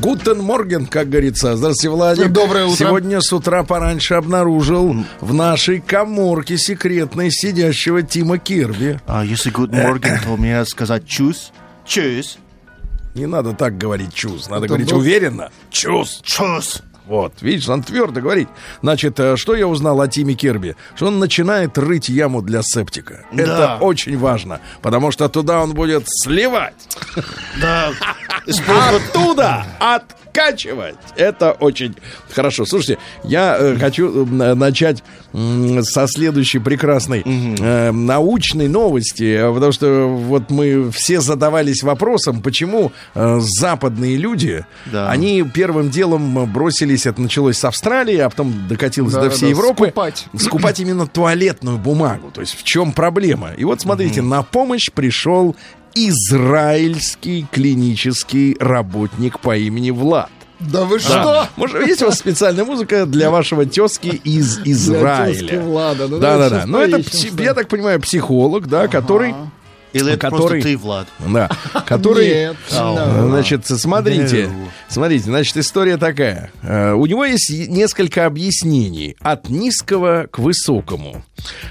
Guten Morgen, как говорится. Здравствуйте, Владик. Доброе утро. Сегодня с утра пораньше обнаружил в нашей коморке секретной сидящего Тима Кирби. А если Good Morning, то мне сказать чус? Чус? Не надо так говорить чувств, надо Это говорить был- уверенно. Чувств. Чус. Вот, видишь, он твердо говорит. Значит, э, что я узнал о Тиме Кирби? Что он начинает рыть яму для септика. Это Да. очень важно, потому что туда он будет сливать. Да. Оттуда откачивать. Это очень хорошо. Слушайте, я э, хочу э, начать со следующей прекрасной э, научной новости, потому что вот мы все задавались вопросом, почему э, западные люди, Да. они первым делом э, бросились, это началось с Австралии, а потом докатилось Да, до всей да, Европы. скупать. Скупать именно туалетную бумагу. То есть в чем проблема? И вот смотрите, на помощь пришел израильский клинический работник по имени Влад. Да вы Да. что? Может, есть у вас специальная музыка для вашего тезки из Израиля? Влада. Ну, да, да, да. Ну, это, я так понимаю, психолог, да, который, Или это Который- просто ты, Влад? да, который, Нет. Э, Значит, смотрите, смотрите, значит, история такая. Э, У него есть несколько объяснений от низкого к высокому.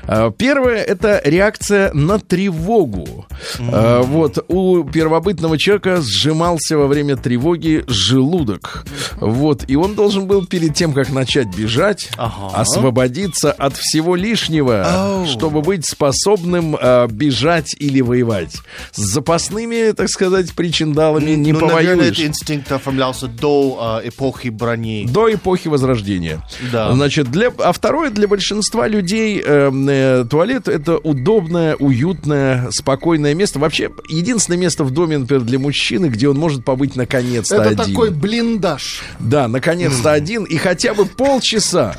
Э, Первое это реакция на тревогу. Вот у первобытного человека сжимался во время тревоги желудок. Вот, и он должен был перед тем, как начать бежать, Ага. освободиться от всего лишнего, чтобы быть способным бежать или воевать. С запасными, так сказать, причиндалами не ну, наверное, повоюешь. этот инстинкт оформлялся до э, эпохи брони. До эпохи Возрождения. Да. Значит, для, а второе, для большинства людей э, э, туалет это удобное, уютное, спокойное место. Вообще, единственное место в доме, например, для мужчины, где он может побыть наконец-то Это один. такой блиндаж. Да, наконец-то один, и хотя бы полчаса.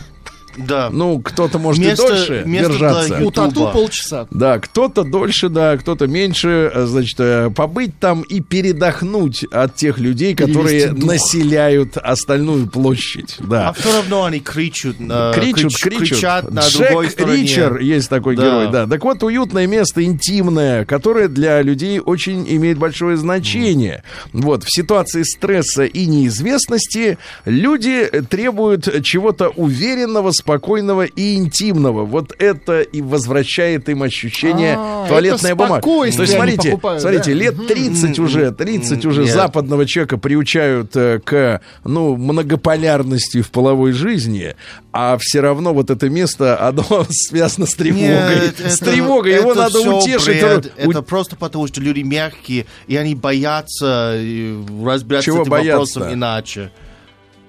Да. Ну, кто-то может Место- и дольше место держаться. У тату полчаса. Да, кто-то дольше, да, кто-то меньше, значит, э, побыть там и передохнуть от тех людей, которые дух. населяют остальную площадь. Да. А все равно они кричат, э, кричут, крич- кричат. кричат на Джек другой стороне. Ричер есть такой Да. герой, да. Так вот, уютное место, интимное, которое для людей очень имеет большое значение. Вот, в ситуации стресса и неизвестности люди требуют чего-то уверенного, спокойного и интимного. Вот это и возвращает им ощущение А, туалетная бумага. То есть, смотрите, покупают, смотрите, да? лет 30 уже, 30 уже Нет. западного человека приучают э, к, ну, многополярности в половой жизни, а все равно вот это место, оно связано с тревогой. Нет, с это- тревогой, его это надо утешить. бред. У- Это просто потому, что люди мягкие, и они боятся э, разбираться Чего с этим боятся-то? вопросом иначе.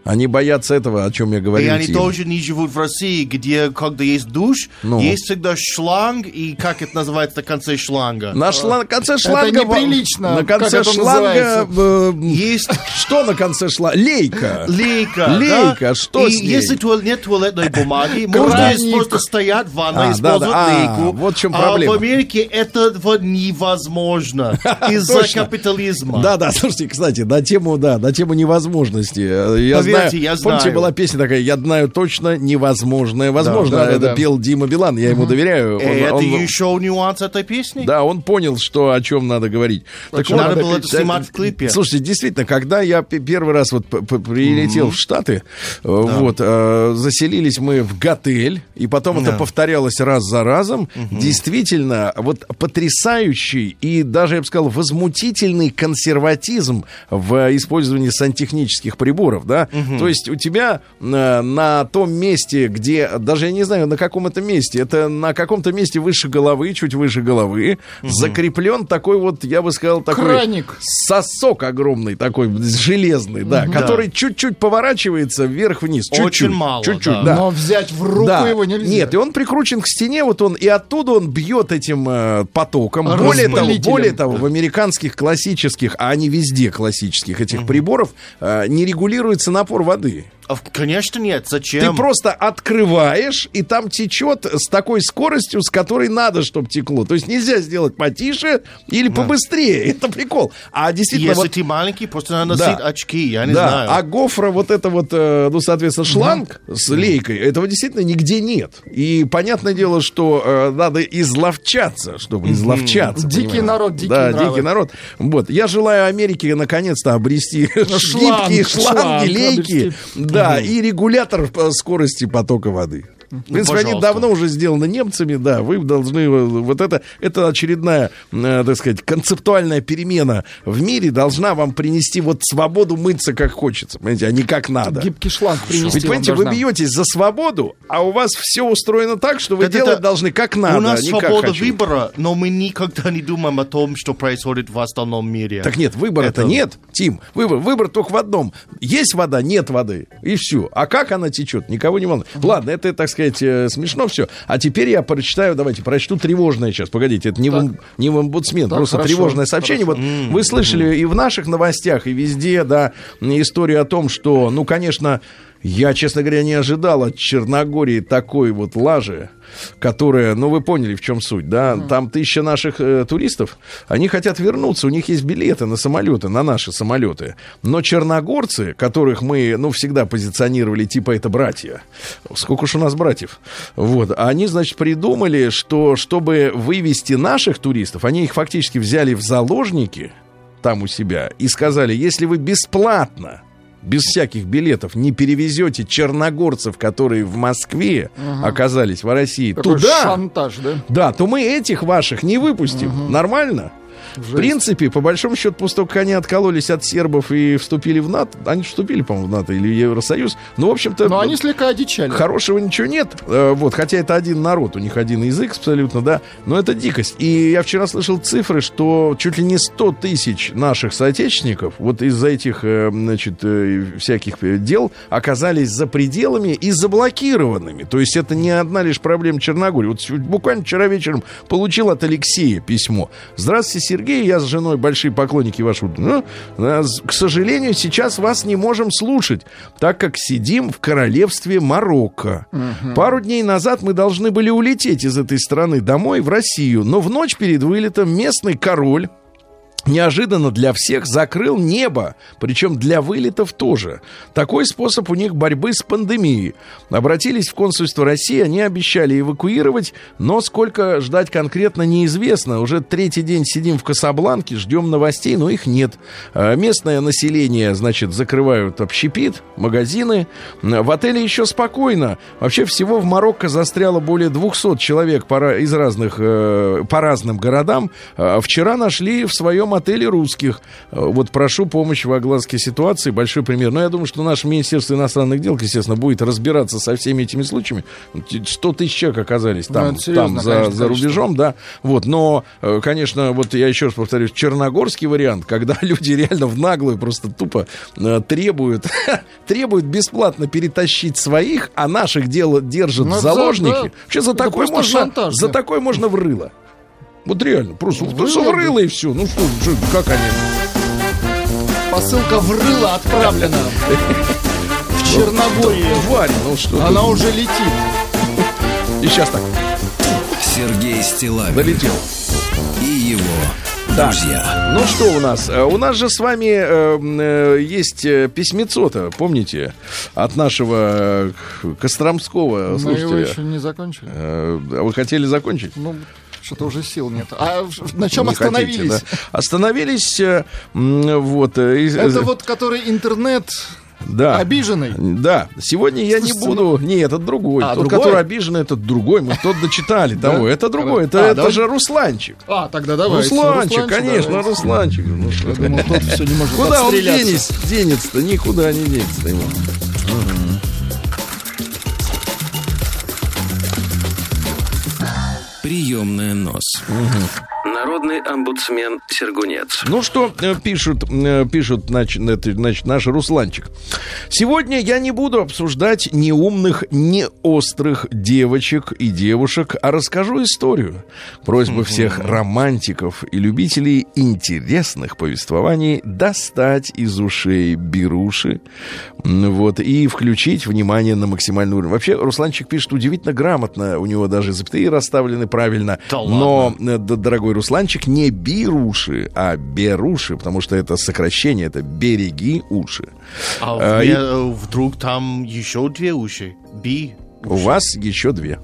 Они боятся этого, о чем я И говорил. они Тим. тоже не живут в России, где, когда есть душ, Ну. есть всегда шланг, и как это называется на конце шланга? На шла- конце шланга... неприлично, На конце это шланга... э, Есть Что на конце шланга? Лейка. лейка. Лейка, да? что И с ней? если туал- нет туалетной бумаги, можно просто стоять в ванной, А, использовать да, да. А, лейку. вот в чем А проблема. в Америке этого невозможно из-за капитализма. Да, да, слушайте, кстати, на тему, да, на тему невозможности. Э, Я Поверьте, знаю, я помните, знаю. была песня такая, я знаю точно невозможное. Возможно, да, да, это да. пел Дима Билан, я ему доверяю. Он- это он- еще нюанс этой песни? Да, он понял, что о чем надо говорить. Так Надо вот, было это снимать в клипе. Слушайте, действительно, когда я первый раз вот прилетел в Штаты, э, вот, э, заселились мы в готель, и потом это повторялось раз за разом, действительно, вот потрясающий и даже, я бы сказал, возмутительный консерватизм в использовании сантехнических приборов, да, то есть у тебя э, на том месте, где, даже я не знаю, на каком это месте, это на каком-то месте выше головы, чуть выше головы, закреплен такой вот, я бы сказал, такой Краник. сосок огромный такой, железный, да, который чуть-чуть поворачивается вверх-вниз, чуть-чуть. Очень мало, чуть-чуть, да. да. Но взять в руку Да. его нельзя. Нет, и он прикручен к стене, вот он, и оттуда он бьет этим э, потоком. Более того, более того, в американских классических, а они везде классических этих приборов, э, не регулируется напор воды. А, Конечно нет, Ты зачем? просто открываешь, и там течет с такой скоростью, с которой надо, чтобы текло. То есть нельзя сделать потише или побыстрее. Это прикол. А действительно, Если вот- ты маленький, просто надо носить Да. очки, я не да, знаю. а гофра вот это вот, э, ну, соответственно, шланг с лейкой, этого действительно нигде нет. И понятное дело, что э, надо изловчаться, чтобы изловчаться. Дикий народ, дикие Да, нравы. дикий народ. Вот, я желаю Америке наконец-то обрести шланг, гибкие шланги, шланг, лейки, обрести. Да, и регулятор э, скорости потока воды. В принципе, они давно уже сделаны немцами, да, вы должны, вот это, это очередная, э, так сказать, концептуальная перемена в мире должна вам принести вот свободу мыться как хочется, понимаете, а не как надо. Гибкий шланг принести Ведь, понимаете, вы бьетесь за свободу, а у вас все устроено так, что вы Так делать это- должны как надо, У нас а не как свобода хочу. выбора, но мы никогда не думаем о том, что происходит в остальном мире. Так нет, выбора-то Это- нет, Тим. Выбор, выбор только в одном. Есть вода, нет воды. И все. А как она течет, никого не волнует. Ладно, это, так сказать, э, смешно все. А теперь я прочитаю, давайте, прочту тревожное сейчас. Погодите, это не, в, ом- не в омбудсмен, Так, просто хорошо, тревожное сообщение. Вот вы слышали и в наших новостях, и везде, да, историю о том, что, ну, конечно, я, честно говоря, не ожидал от Черногории такой вот лажи, которая, ну, вы поняли, в чем суть, да? Там тысяча наших э, туристов, они хотят вернуться, у них есть билеты на самолеты, на наши самолеты. Но черногорцы, которых мы, ну, всегда позиционировали, типа, это братья. Сколько уж у нас братьев. Вот. Они, значит, придумали, что, чтобы вывести наших туристов, они их фактически взяли в заложники там у себя и сказали, если вы бесплатно без всяких билетов не перевезете черногорцев, которые в Москве оказались в России, Такой туда, шантаж, да? да, то мы этих ваших не выпустим. Нормально? В принципе, по большому счету, после того, как они откололись от сербов и вступили в НАТО, они вступили, по-моему, в НАТО или в Евросоюз, ну, в общем-то... Но они слегка одичали. Хорошего ничего нет, э, вот, хотя это один народ, у них один язык абсолютно, да, но это дикость. И я вчера слышал цифры, что чуть ли не 100 тысяч наших соотечественников вот из-за этих, э, значит, э, всяких дел оказались за пределами и заблокированными. То есть это не одна лишь проблема Черногории. Вот буквально вчера вечером получил от Алексея письмо. Здравствуйте, Сергей, я с женой большие поклонники вашего. Ну, а, с- к сожалению, сейчас вас не можем слушать, так как сидим в королевстве Марокко. Пару дней назад мы должны были улететь из этой страны домой в Россию, но в ночь перед вылетом местный король неожиданно для всех закрыл небо, причем для вылетов тоже. Такой способ у них борьбы с пандемией. Обратились в консульство России, они обещали эвакуировать, но сколько ждать конкретно неизвестно. Уже третий день сидим в Касабланке, ждем новостей, но их нет. А Местное население, значит, закрывают общепит, магазины. В отеле еще спокойно. Вообще всего в Марокко застряло более 200 человек из разных, э, по разным городам. А Вчера нашли в своем отеле русских. Э, Вот прошу помощи в огласке ситуации. Большой пример. Но я думаю, что наше Министерство иностранных дел, естественно, будет разбираться со всеми этими случаями. 100 тысяч человек оказались Ну, там, это серьезно, там за, конечно, за рубежом, да. Вот, но, э, конечно, вот я еще раз повторюсь, черногорский вариант, когда люди реально в наглую просто тупо э, требуют, требуют бесплатно перетащить своих, а наших дел держат Ну, в заложники. да. Вообще за такое просто можно, шантаж, за да. такое можно в рыло. Вот реально, просто ух ты, Врыло, в рыло и все. Ну что, что, как они? Посылка в рыло отправлена в Черногорию. Тварь, ну что Она уже летит. И сейчас так, Сергей Стилавин долетел. и его Так, друзья. ну что у нас? Э, У нас же с вами э, э, есть э, письмецо-то, помните? От нашего э, Костромского Мы его слушателя. еще не закончили. Э, а вы хотели закончить? Ну, что-то уже сил нет. А на чем Не остановились? хотите, да? Остановились, э, вот... э, из- Это вот который интернет да. обиженный. Да, сегодня я не буду. Не, этот другой. А, Тот, другой? который обиженный, этот другой. Мы тот дочитали того. Это другой. Это, А, это давай. же Русланчик. А, тогда давайте. Русланчик, конечно. Русланчик. Ну, Куда он денется? Денется-то? Никуда не денется ему. Приемная нос. Народный Народный омбудсмен Сергунец. Ну что э, пишут, э, пишут, значит, значит, наш Русланчик. Сегодня я не буду обсуждать ни умных, ни острых девочек и девушек, а расскажу историю. Просьба всех романтиков и любителей интересных повествований достать из ушей беруши, вот, и включить внимание на максимальный уровень. Вообще, Русланчик пишет удивительно грамотно, у него даже запятые расставлены правильно. Да но, э, дорогой Русланчик, не бируши, а беруши, потому что это сокращение, это береги уши. А А, и- вдруг там еще две уши. Би. У вас еще две.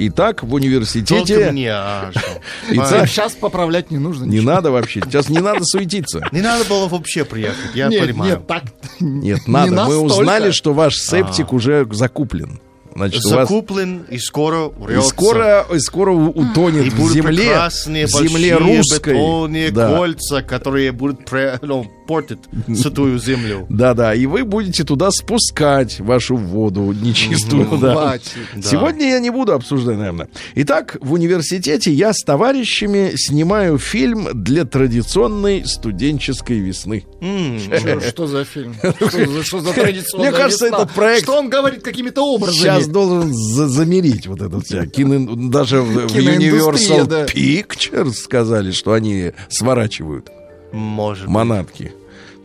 Итак, в университете... мне. а? Итак, А, Сейчас поправлять не нужно. не ничего. надо вообще, сейчас не надо суетиться. Не надо было вообще приехать, я нет, понимаю. нет, так. Нет, не надо. Мы узнали, что ваш септик уже закуплен. Значит, у вас... Закуплен и скоро И врется. скоро, и скоро утонет И в земле, прекрасные в земле большие русской. бетонные Да. кольца, которые будут ну, портить святую землю. Да-да, и вы будете туда спускать вашу воду нечистую. да. Хватит. Да. Сегодня я не буду обсуждать, наверное. Итак, в университете я с товарищами снимаю фильм для традиционной студенческой весны. Что, что за фильм? Что за, что за традиционная Мне кажется, весна? этот проект- Что он говорит какими-то образами? Сейчас должен за- замерить вот этот вся кино, даже в, Universal да. Pictures сказали, что они сворачивают Может быть. манатки.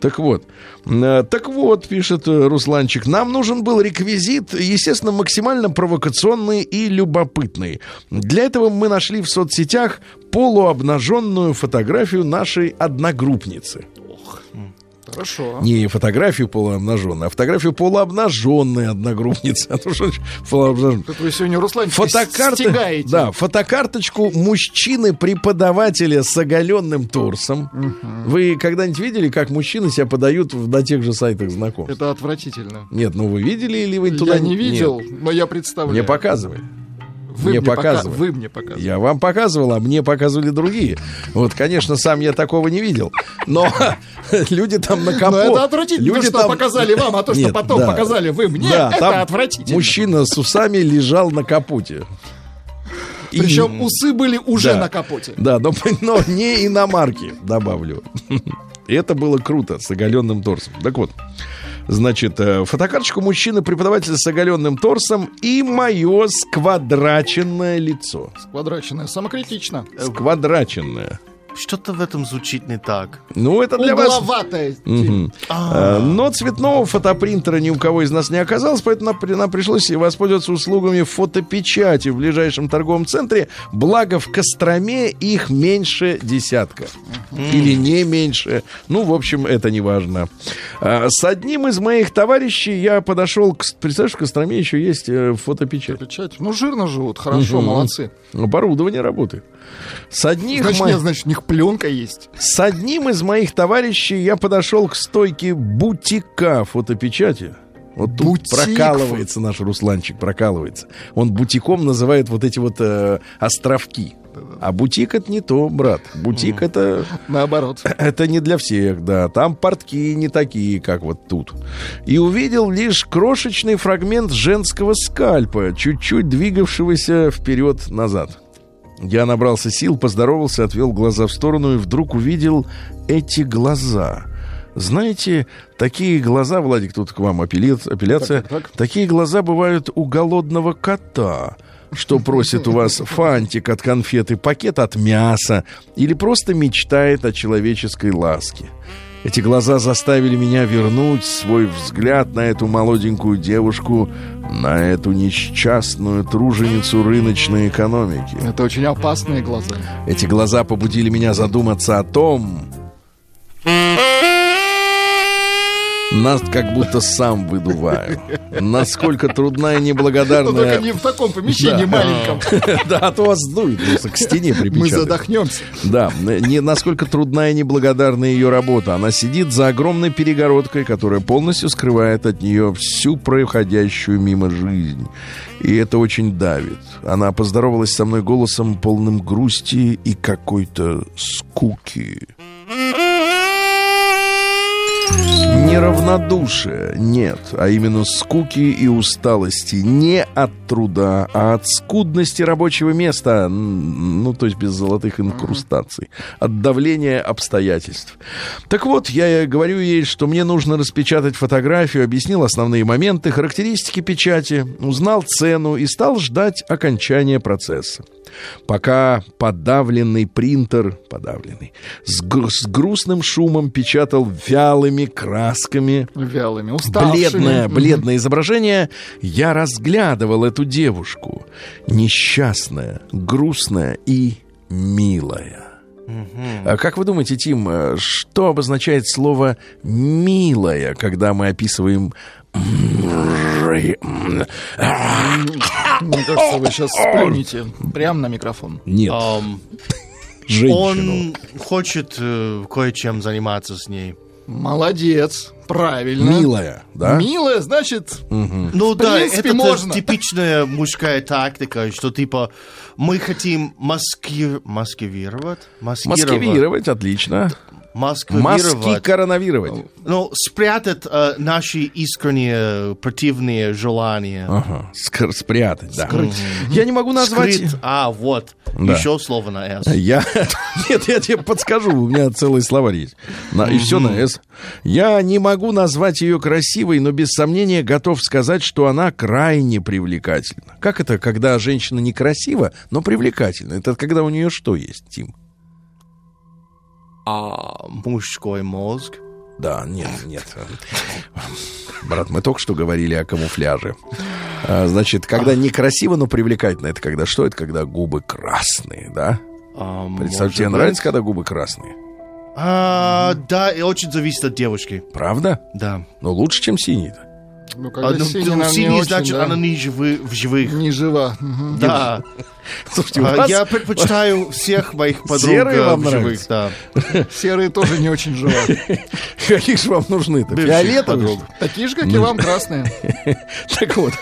Так вот, э, так вот, пишет э, Русланчик, нам нужен был реквизит, естественно, максимально провокационный и любопытный. Для этого мы нашли в соцсетях полуобнаженную фотографию нашей одногруппницы. Хорошо. Не фотографию полуобнаженную, а фотографию полуобнаженной одногруппницы. А то что полуобнаженной? Тут вы сегодня Руслан Фотокарта, да, фотокарточку мужчины-преподавателя с оголенным торсом. Вы когда-нибудь видели, как мужчины себя подают на тех же сайтах знакомств? Это отвратительно. Нет, ну вы видели или вы туда я не видел, Нет. но я представляю. Мне показывали. Вы мне мне, пока- показывали. Вы мне показывали. Я вам показывал, а мне показывали другие. Вот, конечно, сам я такого не видел. Но люди там на капот. Но это отвратительно, люди что там- показали вам, а то, что Нет, потом да. показали вы мне, Да, это отвратительно. Мужчина с усами лежал на капоте. И- Причем усы были уже Да. на капоте. Да, но, но не иномарки, добавлю. И это было круто, с оголенным торсом. Так вот, значит, э, фотокарточку мужчины, преподавателя с оголенным торсом и мое сквадраченное лицо. Квадрачная, самокритично. Сквадраченное. Что-то в этом звучит не так. Ну, это для вас... Угловатая. Мгм. Э, Но цветного фотопринтера ни у кого из нас не оказалось, поэтому нам, при- нам пришлось воспользоваться услугами фотопечати в ближайшем торговом центре. Благо в Костроме их меньше десятка. Или не меньше. Ну, в общем, это не важно. А, С одним из моих товарищей я подошел к... Представляешь, в Костроме еще есть э, фотопечать. Печать. Ну, жирно живут, хорошо, молодцы. Оборудование работает. С одних Значит, мо- нет, значит, них пленка есть. С одним из моих товарищей я подошел к стойке бутика фотопечати. Вот тут Бутик. прокалывается наш Русланчик, прокалывается. Он бутиком называет вот эти вот э, островки. А бутик это не то, брат. Бутик это, Наоборот. это не для всех, да. Там портки не такие, как вот тут. И увидел лишь крошечный фрагмент женского скальпа, чуть-чуть двигавшегося вперед-назад. Я набрался сил, поздоровался, отвел глаза в сторону и вдруг увидел эти глаза. Знаете, такие глаза, Владик, тут к вам апелли- апелляция. Так, так, так. Такие глаза бывают у голодного кота, что просит у вас фантик от конфеты, пакет от мяса или просто мечтает о человеческой ласке. Эти глаза заставили меня вернуть свой взгляд на эту молоденькую девушку, на эту несчастную труженицу рыночной экономики. Это очень опасные глаза. Эти глаза побудили меня задуматься о том, нас как будто сам выдуваю. Насколько трудна и Но только неблагодарная... не в таком помещении Да. маленьком. Да, а то вас просто к стене Мы припечатает. задохнемся. Да, не, насколько трудна и неблагодарна ее работа. Она сидит за огромной перегородкой, которая полностью скрывает от нее всю проходящую мимо жизнь. И это очень давит. Она поздоровалась со мной голосом, полным грусти и какой-то скуки. Неравнодушие нет, а именно скуки и усталости. Не от труда, а от скудности рабочего места. Ну, то есть без золотых инкрустаций. От давления обстоятельств. Так вот, я говорю ей, что мне нужно распечатать фотографию, объяснил основные моменты, характеристики печати, узнал цену и стал ждать окончания процесса. Пока подавленный принтер, подавленный, с, гру- с грустным шумом печатал вялыми красками Вялыми, уставшими. бледное, бледное изображение, я разглядывал эту девушку. Несчастная, грустная и милая. А как вы думаете, Тим, э, что обозначает слово «милая», когда мы описываем... Мне кажется, вы сейчас сплюнете прямо на микрофон. Нет, Ам, женщину. он хочет э, кое-чем заниматься с ней. Молодец, правильно. Милая, да? Милая, значит, Ну В да, принципе, это можно. типичная мужская тактика, что типа мы хотим маски... маскировать, маскировать, Маскировать, отлично. Маски маскировать, коронавировать. ну спрятать э, наши искренние противные желания. Ага, скр- спрятать, да. Я не могу назвать... Скрыт. А, вот. Да. Еще слово на «с». Я... Нет, я тебе подскажу, у меня целый словарь есть. На- И все на «с». Я не могу назвать ее красивой, но без сомнения готов сказать, что она крайне привлекательна. Как это, когда женщина некрасива, но привлекательна? Это когда у нее что есть, Тим? А, мужской мозг. Да, нет, нет. Брат, мы только что говорили о камуфляже. А, Значит, когда некрасиво, но привлекательно, это когда что? Это когда губы красные, да? А, Представь, тебе быть. нравится, когда губы красные? А, да, и очень зависит от девушки. Правда? Да. Но лучше, чем синий-то. ну, А, когда ну, синий, ну, синий очень, значит, да. она не живы, в живых. не жива. Мгм. Да. Слушайте, у А, вас- Я предпочитаю всех моих подруг Серые вам живых, нравятся? да. Серые тоже не очень жива. Каких же вам нужны-то? Бывших Фиолетовые? Такие же, как и вам, красные. Так вот,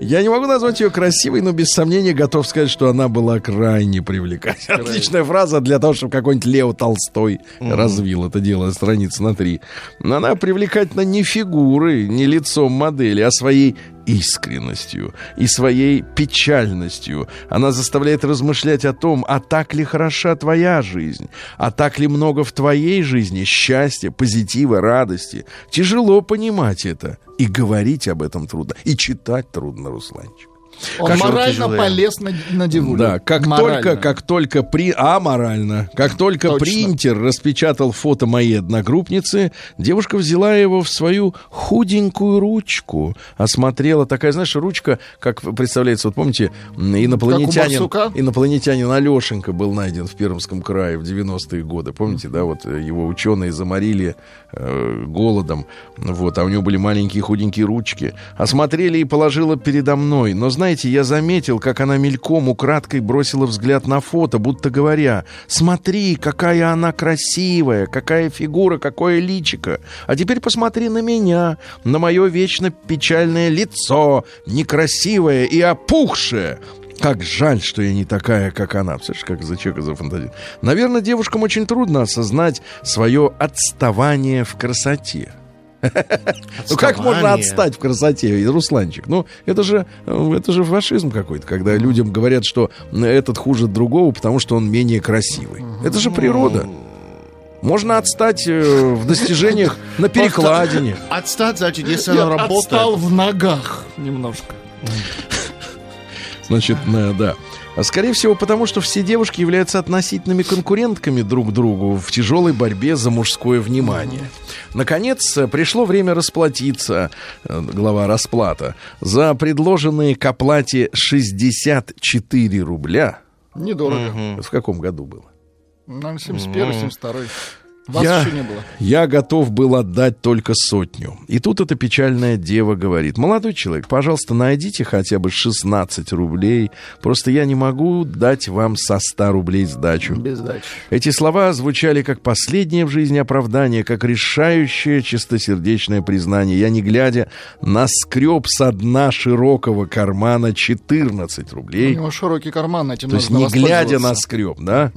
я не могу назвать ее красивой, но без сомнения готов сказать, что она была крайне привлекательной. Отличная фраза для того, чтобы какой-нибудь Лео Толстой развил это дело, страниц на три. Но она привлекательна не фигурой, не лицом модели, а своей искренностью и своей печальностью. Она заставляет размышлять о том, а так ли хороша твоя жизнь, а так ли много в твоей жизни счастья, позитива, радости. Тяжело понимать это. И говорить об этом трудно. И читать трудно, Русланчик. Он Как морально полез на, на девулю. Да, как Морально. только, как только при... Аморально. Как только Точно. принтер распечатал фото моей одногруппницы, девушка взяла его в свою худенькую ручку, осмотрела. Такая, знаешь, ручка, как представляется, вот помните, инопланетянин, инопланетянин Алешенька был найден в Пермском крае в 90-е годы. Помните, да, вот э, его ученые заморили э, голодом, вот, а у него были маленькие худенькие ручки. Осмотрели и положила передо мной. Но, знаете, я заметил, как она мельком украдкой бросила взгляд на фото, будто говоря, смотри, какая она красивая, какая фигура, какое личико. А теперь посмотри на меня, на мое вечно печальное лицо, некрасивое и опухшее. Как жаль, что я не такая, как она. Представляешь, как за человека зафантазировал. Наверное, девушкам очень трудно осознать свое отставание в красоте. Ну как можно отстать в красоте, Русланчик? Ну, это же, э, это же фашизм какой-то, когда людям говорят, что этот хуже другого, потому что он менее красивый. Это же природа. Можно отстать э, в достижениях на перекладине. Отстать, значит, если она работает. отстал в ногах немножко. Значит, да. А Скорее всего, потому что все девушки являются относительными конкурентками друг другу в тяжелой борьбе за мужское внимание. Наконец, пришло время расплатиться, э, глава расплата, за предложенные к оплате 64 рубля. Недорого. Это в каком году было? Наверное, 71 72 Вас Я- еще не было. Я готов был отдать только сотню. И тут эта печальная дева говорит, молодой человек, пожалуйста, найдите хотя бы 16 рублей. Просто я не могу дать вам со 100 рублей сдачу. Без дачи. Эти слова звучали как последнее в жизни оправдание, как решающее чистосердечное признание. Я, не глядя, наскреб со дна широкого кармана 14 У рублей. него широкий карман, этим То есть не глядя на воспользоваться. скреб, да?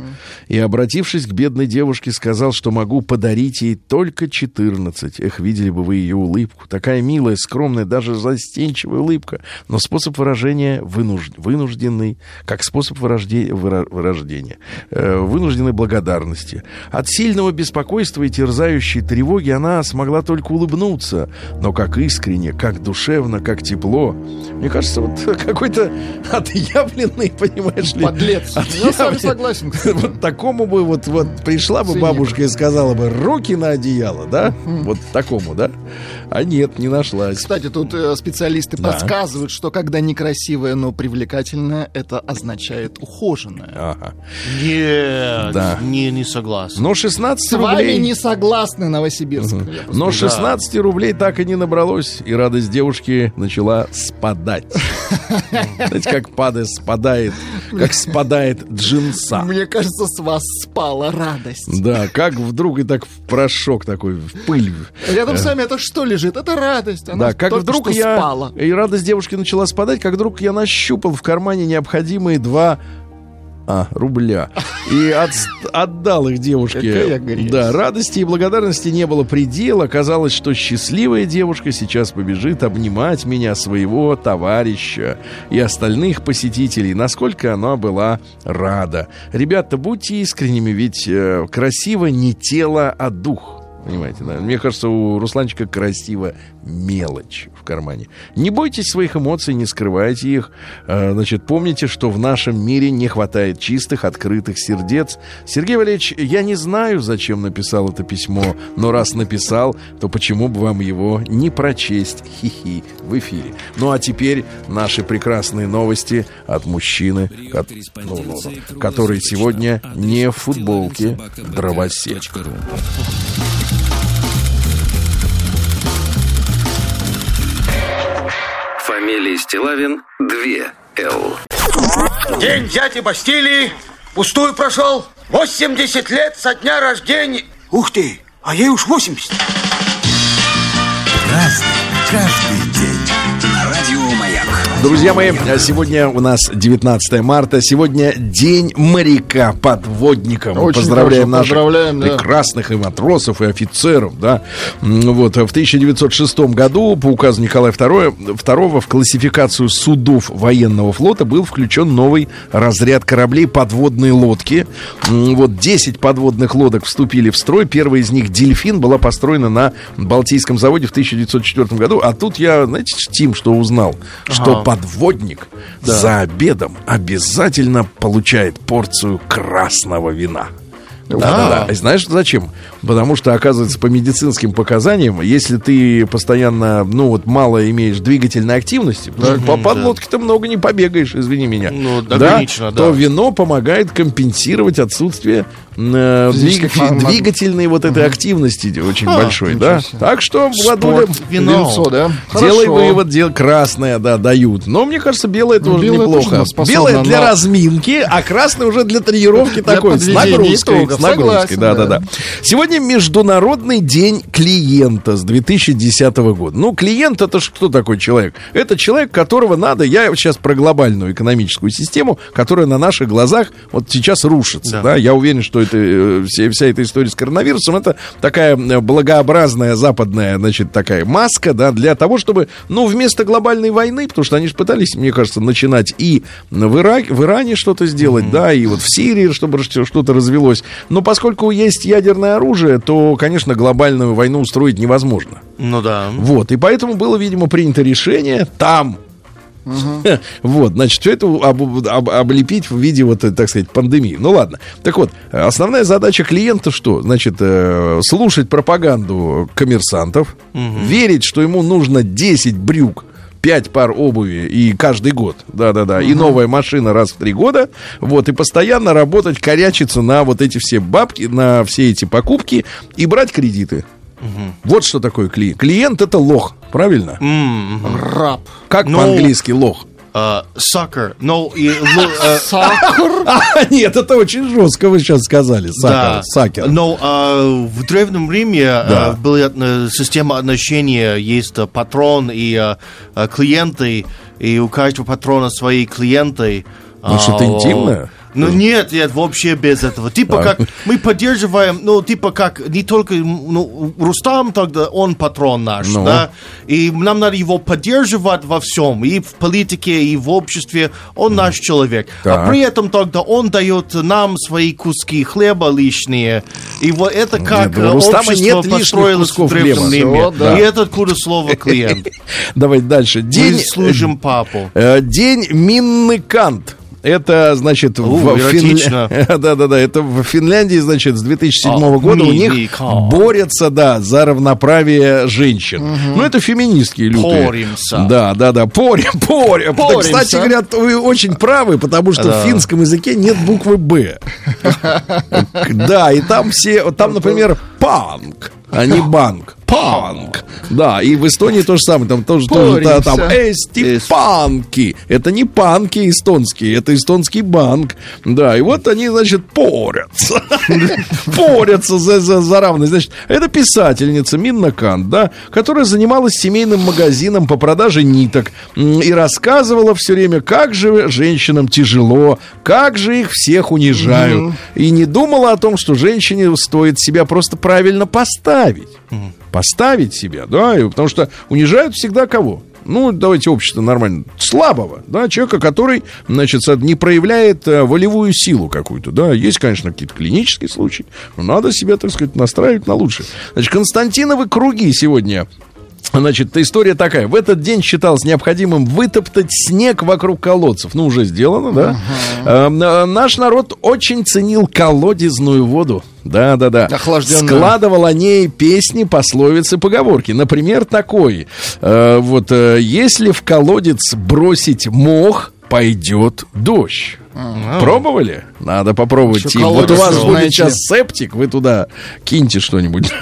И, обратившись к бедной девушке, сказал, что могу подарить ей только 14. Эх, видели бы вы ее улыбку. Такая милая, скромная, даже застенчивая улыбка. Но способ выражения вынуж... вынужденный, как способ вырожде... выра... вырождения, э, вынужденной благодарности. От сильного беспокойства и терзающей тревоги она смогла только улыбнуться. Но как искренне, как душевно, как тепло. Мне кажется, вот какой-то отъявленный, понимаешь ли... Подлец. Я с вами отъявленный- согласен. Вот такому бы вот, вот пришла бы бабушка и сказала бы руки на одеяло, да? Вот такому, да? А нет, не нашлась. Кстати, тут э, специалисты Да. подсказывают, что когда некрасивая, но привлекательная, это означает ухоженная. Ага. Нет, Да. не, не согласен. Но 16 С вами рублей... не согласны, Новосибирск. Просто- Но 16 рублей так и не набралось, и радость девушки начала спадать. Знаете, как падает, спадает, как спадает джинса. Мне кажется, с вас спала радость. Да, как вдруг и так в порошок такой, в пыль. Рядом с вами это что лежит? Это радость. Она Да, как вдруг я... спала. И радость девушки начала спадать, как вдруг я нащупал в кармане необходимые два... А, рубля. И от- отдал их девушке. Да, радости и благодарности не было предела. Казалось, что счастливая девушка сейчас побежит обнимать меня, своего товарища и остальных посетителей. Насколько она была рада. Ребята, будьте искренними, ведь э, красиво не тело, а дух. Понимаете, да? Мне кажется, у Русланчика красиво мелочь в кармане. Не бойтесь своих эмоций, не скрывайте их. Э, Значит, помните, что в нашем мире не хватает чистых, открытых сердец. Сергей Валерьевич, я не знаю, зачем написал это письмо, но раз написал, то почему бы вам его не прочесть? Хи-хи, в эфире. Ну, а теперь наши прекрасные новости от мужчины, ко- ну, ну, ну, который сегодня не в футболке дровосек. Фамилия Стилавин 2 Л. День дяди Бастилии пустую прошел. 80 лет со дня рождения. Ух ты, а ей уж 80. Разный, каждый Друзья мои, сегодня у нас 19 марта. Сегодня день моряка подводника. Мы Очень поздравляем хорошо, наших поздравляем, да. прекрасных и матросов, и офицеров. Да. Вот, в 1906 году по указу Николая II, II в классификацию судов военного флота был включен новый разряд кораблей подводные лодки. Вот 10 подводных лодок вступили в строй. Первая из них «Дельфин» была построена на Балтийском заводе в 1904 году. А тут я, знаете, Тим, что узнал? Что подводник за обедом обязательно получает порцию красного вина. Да, да. Знаешь зачем? Потому что, оказывается, по медицинским показаниям, если ты постоянно, ну вот, мало имеешь двигательной активности, что по подлодке ты много не побегаешь, извини меня. Ну, да, да. То вино помогает компенсировать отсутствие э, двиг- двигательной вот этой активности очень большой, да. Так что, Владуля, Спорт, вино. Винцо, да? Делай Хорошо. вывод, дел красное, да, дают. Но мне кажется, белое тоже белое неплохо. тоже белое для на- разминки, а красное уже для тренировки такой, с нагрузкой. итогов. С нагрузкой, да, да, да. Сегодня Международный день клиента с 2010 года. Ну, клиент это ж кто такой человек? Это человек, которого надо, я сейчас про глобальную экономическую систему, которая на наших глазах вот сейчас рушится. Да. Да. я уверен, что это, э, вся, вся эта история с коронавирусом, это такая э, благообразная западная, значит, такая маска, да, для того, чтобы, ну, вместо глобальной войны, потому что они же пытались, мне кажется, начинать и в, Ираке, в Иране что-то сделать, да, и вот в Сирии, чтобы что- что-то развелось. Но поскольку есть ядерное оружие, то, конечно, глобальную войну устроить невозможно. Ну да. Вот, и поэтому было, видимо, принято решение там Вот, значит, все это об- об- облепить в виде, вот, э, так сказать, пандемии. Ну ладно. Так вот, э, основная задача клиента что? Значит, э, слушать пропаганду коммерсантов, верить, что ему нужно 10 брюк 5 пар обуви и каждый год, да-да-да, и новая машина раз в три года, вот, и постоянно работать, корячиться на вот эти все бабки, на все эти покупки и брать кредиты. Вот что такое клиент. Клиент это лох, правильно? Раб. Как Ну, по-английски лох? А, Сакер. Ну, и, ну, э, Сахар. А, нет, это очень жестко вы сейчас сказали. Сакер. Сакер. Но а, в Древнем Риме Да. а, была э, система отношения, есть патрон и клиенты, и у каждого патрона свои клиенты. Ну, что-то А, интимное? Ну нет, нет, вообще без этого. Типа как мы поддерживаем, ну типа как не только ну, Рустам тогда он патрон наш, Ну. да, и нам надо его поддерживать во всем, и в политике, и в обществе, он наш человек. Так. А при этом тогда он дает нам свои куски хлеба лишние, и вот это как Нет, общество нет построилось в Древнем да. И это откуда слово клиент. Давайте дальше. Мы День, служим папу. э, день Минны Кант. Это, значит, У, в эротично. Да-да-да, это в Финляндии, значит, с 2007 А, года у них Кант. борются, да, за равноправие женщин. Ну, это феминистские лютые. Поримся. Да, да, да, порим, порим. Поримся. Кстати говоря, вы очень правы, потому что Да. в финском языке нет буквы «Б». Да, и там все, там, например, панк, а не банк. Панк. Да, и в Эстонии то же самое. Там тоже, тоже да, там Поримся. эсти панки. Это не панки эстонские, это эстонский банк. Да, и вот они, значит, порятся. Порятся за, за, за равность. Значит, это писательница Минна Кант, да, которая занималась семейным магазином по продаже ниток и рассказывала все время, как же женщинам тяжело, как же их всех унижают. И не думала о том, что женщине стоит себя просто правильно поставить. Поставить себя, да, и потому что унижают всегда кого? Ну, давайте общество нормально. Слабого, да, человека, который, значит, не проявляет э, волевую силу какую-то, да. Есть, конечно, какие-то клинические случаи, но надо себя, так сказать, настраивать на лучшее. Значит, Константиновы круги сегодня Значит, история такая. В этот день считалось необходимым вытоптать снег вокруг колодцев. Ну, уже сделано, да? Э, э, наш народ очень ценил колодезную воду. Да, да, да. Охлажденную. Складывал о ней песни, пословицы, поговорки. Например, такой. э, вот, э, если в колодец бросить мох, пойдет дождь. Пробовали? Надо попробовать. Тим. Вот у вас будет знаете. сейчас септик, вы туда киньте что-нибудь.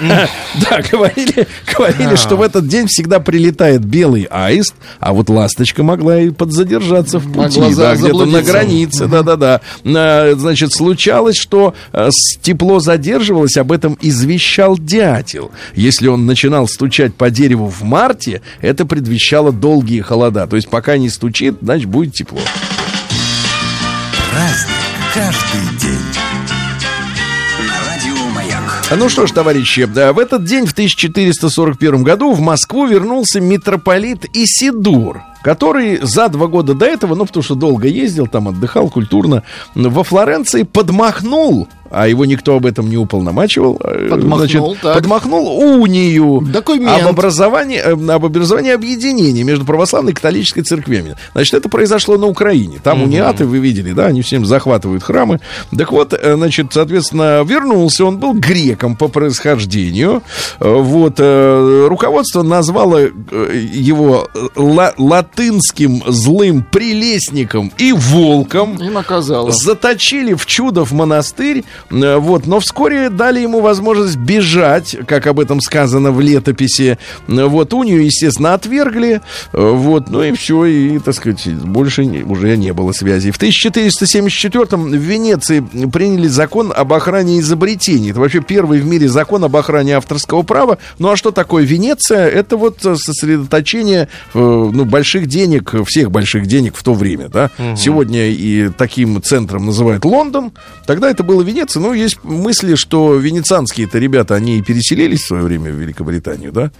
Да, говорили, говорили, что в этот день всегда прилетает белый аист, а вот ласточка могла и подзадержаться в пути, да, где-то на границе, да-да-да. А, Значит, случалось, что э, тепло задерживалось, об этом извещал дятел. Если он начинал стучать по дереву в марте, это предвещало долгие холода. То есть пока не стучит, значит, будет тепло. Праздник каждый день. Ну что ж, товарищи, да, в этот день, в 1441 году, в Москву вернулся митрополит Исидор, который за два года до этого, ну, потому что долго ездил, там отдыхал культурно, во Флоренции подмахнул, а его никто об этом не уполномачивал, э, Подмахнул, так. подмахнул унию Документ. об образовании, э, об образовании объединения между православной и католической церквями. Значит, это произошло на Украине. Там униаты, вы видели, да, они всем захватывают храмы. Так вот, э, значит, соответственно, вернулся, он был греком по происхождению. Вот, руководство назвало его ла- латынским злым прелестником и волком. И наказала. Заточили в Чудов монастырь, э, вот, но вскоре дали ему возможность бежать, как об этом сказано в летописи. Э, Вот, унию, естественно, отвергли, э, вот, ну и все, и, так сказать, больше не- уже не было связи. В 1474-м в Венеции приняли закон об охране изобретений. Это вообще первый в мире закон об охране авторского права. Ну а что такое Венеция? Это вот сосредоточение ну, больших денег, всех больших денег в то время, да. Сегодня и таким центром называют Лондон. Тогда это было Венеция. Ну, есть мысли, что венецианские-то ребята, они и переселились в свое время в Великобританию, да?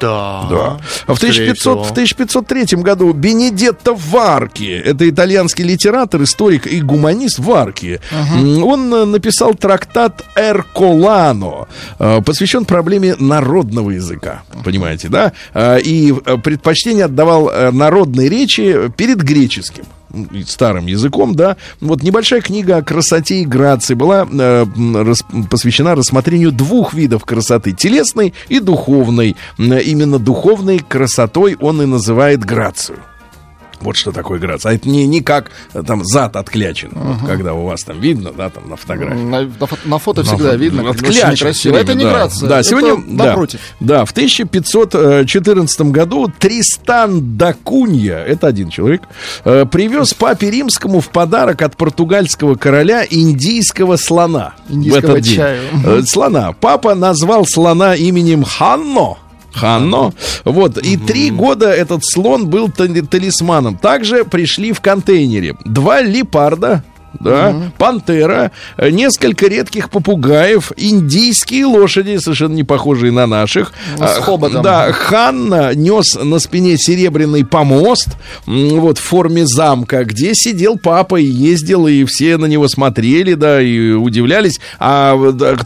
Да. Да. А в, Скорее 1500, всего. в 1503 году Бенедетто Варки, это итальянский литератор, историк и гуманист Варки, м, он э, написал трактат Эрколано, э, посвящен проблеме народного языка, понимаете, да? Э, И предпочтение отдавал народной речи перед греческим старым языком, да. Вот небольшая книга о красоте и грации была э, рас- посвящена рассмотрению двух видов красоты: телесной и духовной. М, Именно духовной красотой он и называет грацию. Вот что такое грация. А это не, не как э, там зад отклячен, вот когда у вас там видно, да, там на фотографии. На, на фото, на фото всегда Ну, видно, как отклячен время, Это не да. грация. Да, это сегодня, да, напротив. да, в 1514 году Тристан да Кунья, это один человек, э, привез папе римскому в подарок от португальского короля индийского слона. в Индийского этот день. чаю. Э, Слона. Папа назвал слона именем Ханно. Ханно. Вот. И три года этот слон был тали- талисманом. Также пришли в контейнере два лепарда. Да, пантера, э, несколько редких попугаев, индийские лошади, совершенно не похожие на наших. Ну, с А, хоботом. Да, Ханна нес на спине серебряный помост, вот, в форме замка, где сидел папа и ездил, и все на него смотрели, да, и удивлялись. А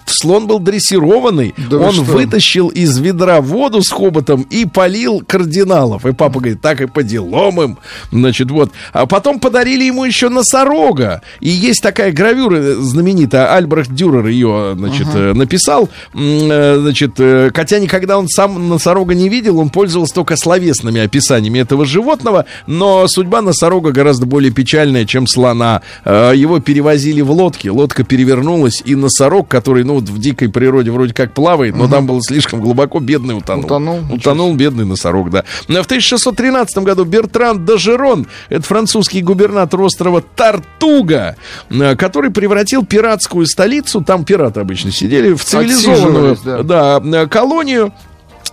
слон был дрессированный, Да вы он что? вытащил из ведра воду с хоботом и полил кардиналов. И папа говорит, так и по делам им. Значит, вот. А потом подарили ему еще носорога. И есть такая гравюра э, знаменитая, Альбрехт Дюрер ее, значит, э, написал. Э, Значит, хотя никогда он сам носорога не видел, он пользовался только словесными описаниями этого животного, но судьба носорога гораздо более печальная, чем слона. Его перевозили в лодке, лодка перевернулась, и носорог, который, ну, вот в дикой природе вроде как плавает, но там было слишком глубоко, бедный утонул. Утонул? Утонул бедный носорог, да. В 1613 году Бертран Дажерон, это французский губернатор острова Тартуга, э, который превратил пиратскую столицу, там пираты обычно сидели, в цивилизованную Отсиживались, да, э, колонию.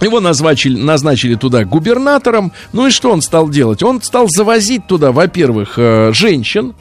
Его назначили, назначили туда губернатором. Ну и что он стал делать? Он стал завозить туда, во-первых, э, женщин,